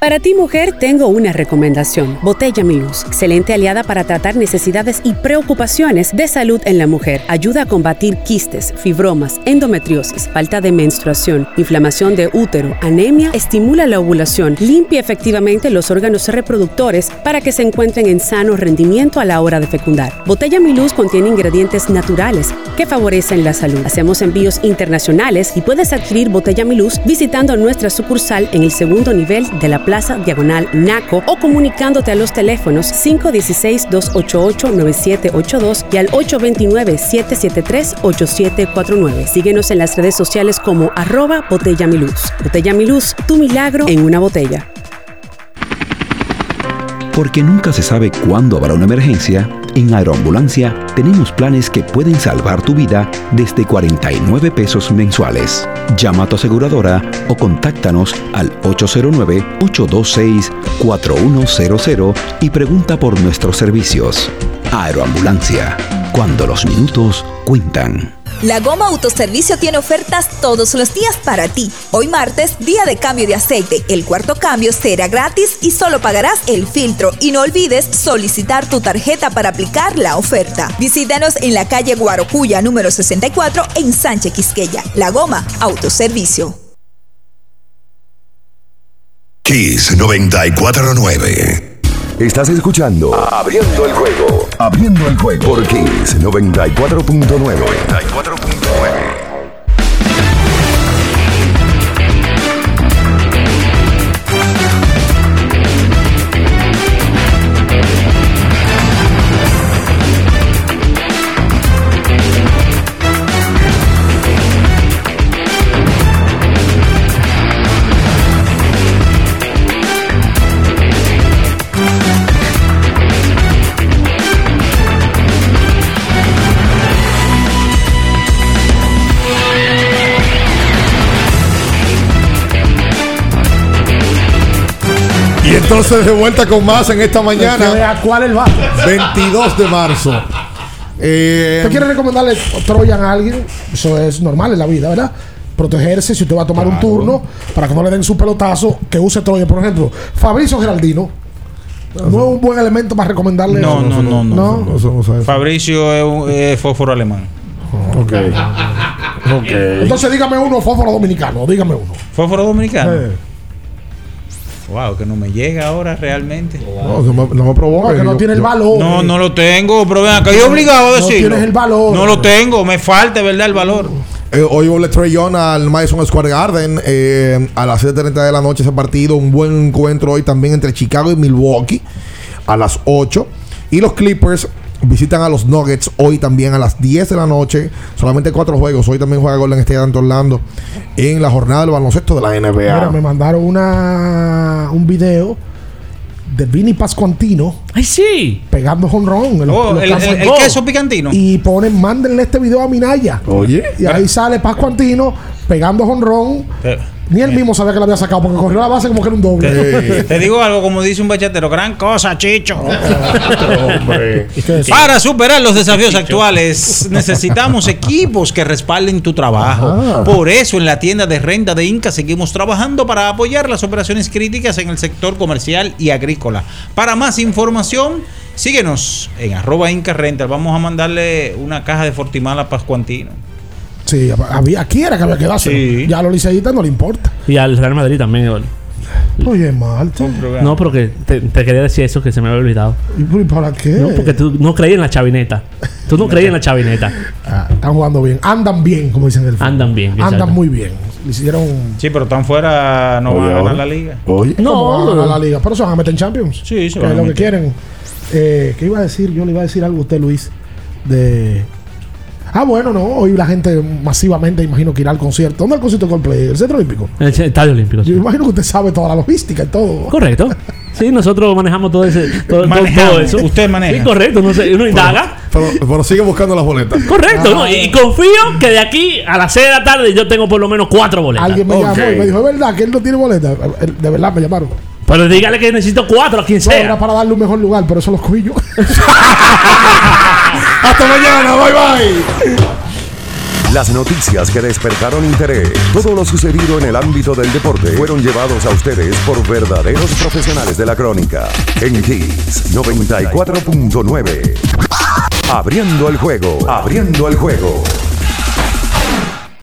Para ti mujer tengo una recomendación. Botella Milus, excelente aliada para tratar necesidades y preocupaciones de salud en la mujer. Ayuda a combatir quistes, fibromas, endometriosis, falta de menstruación, inflamación de útero, anemia, estimula la ovulación, limpia efectivamente los órganos reproductores para que se encuentren en sano rendimiento a la hora de fecundar. Botella Milus contiene ingredientes naturales que favorecen la salud. Hacemos envíos internacionales y puedes adquirir Botella Milus visitando nuestra sucursal en el segundo nivel de la Plaza Diagonal Naco o comunicándote a los teléfonos 516-288-9782 y al 829-773-8749. Síguenos en las redes sociales como arroba Botella Miluz. Botella Miluz, tu milagro en una botella. Porque nunca se sabe cuándo habrá una emergencia, en Aeroambulancia tenemos planes que pueden salvar tu vida desde 49 pesos mensuales. Llama a tu aseguradora o contáctanos al 809-826-4100 y pregunta por nuestros servicios. Aeroambulancia, cuando los minutos cuentan. La Goma Autoservicio tiene ofertas todos los días para ti. Hoy martes, día de cambio de aceite. El cuarto cambio será gratis y solo pagarás el filtro. Y no olvides solicitar tu tarjeta para aplicar la oferta. Visítanos en la calle Guarocuya número 64 en Sánchez Quisqueya. La Goma Autoservicio. Kiss 949. Estás escuchando Abriendo el juego. Abriendo el juego por Kiss 94.9. 94.9. entonces de vuelta con más en esta Que mañana, vea cuál es el bate. 22 de marzo. Eh, ¿Usted quiere recomendarle Troyan a alguien? Eso es normal en la vida, ¿verdad? Protegerse si usted va a tomar un turno para que no le den su pelotazo, que use Troyan. Por ejemplo, Fabricio Geraldino. No es un buen elemento para recomendarle. No, no, no, no. Eso no sabe. Fabricio es un es fósforo alemán. Ok. Ok. Entonces dígame uno, fósforo dominicano, dígame uno. ¿Fósforo dominicano? Eh. Wow, que no me llega ahora realmente. No, no me, no me provoca. No, que no yo- tiene el valor. No, no lo tengo, pero ven acá, yo obligado a No decirlo. tienes el valor. No lo tengo, me falta, ¿verdad? El valor. Eh, hoy volé Trey Young al Madison Square Garden eh, a las 7.30 de la noche ese partido. Un buen encuentro hoy también entre Chicago y Milwaukee a las 8. Y los Clippers visitan a los Nuggets hoy también a las 10 de la noche. Solamente cuatro juegos. Hoy también juega Golden State ante Orlando en la jornada del baloncesto de la NBA. Mira, me mandaron una un video de Vini Pascuantino. ¡Ay, sí! Pegando jonrón. en Oh, los el, el- queso picantino. Y ponen, mándenle este video a Minaya. Oye. Y ahí sale Pascuantino pegando jonrón. Ni él mismo sabía que lo había sacado porque corrió la base como que era un doble. Te, *laughs* *laughs* te digo algo, como dice un bachatero, gran cosa, Chicho. Hombre. Para superar los desafíos actuales, necesitamos equipos que respalden tu trabajo. Por eso, en la tienda de renta de Inca seguimos trabajando para apoyar las operaciones críticas en el sector comercial y agrícola. Para más información, síguenos en arroba Inca Rental. Vamos a mandarle una caja de Fortimal a Pascuantino. Sí, había, aquí era que había que darse. Sí. Ya a los liceístas no le importa. Y al Real Madrid también. Eduardo. Oye, Marte. No, pero que te, te quería decir eso que se me había olvidado. ¿Y por- para qué? No, porque tú no creías en la chavineta. Tú no creías en la chavineta. Ah, están jugando bien. Andan bien, como dicen en el fútbol. Andan bien. Andan exacto. muy bien. Le hicieron. Sí, pero están fuera, no Oye, van a ganar la liga. Oye. ¿Cómo van a No, ganar la liga? Pero se van a meter en Champions. Sí, se que van es a lo que quieren. Eh, ¿Qué iba a decir? Yo le iba a decir algo a usted, Luis. De. Ah, bueno, no. Hoy la gente masivamente, imagino que irá al concierto. ¿Dónde es el concierto de Coldplay? ¿El Centro Olímpico? El Estadio Olímpico. sí. Yo imagino que usted sabe toda la logística y todo. Correcto. Sí, nosotros manejamos todo ese todo, todo- Manejamos. todo eso. Usted maneja. Sí, correcto. No sé, uno indaga. Pero, pero sigue buscando las boletas. Correcto, Ah. ¿no? Y, y confío que de aquí a las 6 de la tarde yo tengo por lo menos cuatro boletas. Alguien me llamó y me dijo, es verdad que él no tiene boleta. Eh, De verdad me llamaron. Pero dígale que necesito cuatro a quien No, era sea. para darle un mejor lugar, pero eso los cogí yo. *laughs* Hasta mañana. Bye bye. Las noticias que despertaron interés, todo lo sucedido en el ámbito del deporte, fueron llevados a ustedes por verdaderos profesionales de la crónica. En Kiss 94.9. Abriendo el juego, abriendo el juego.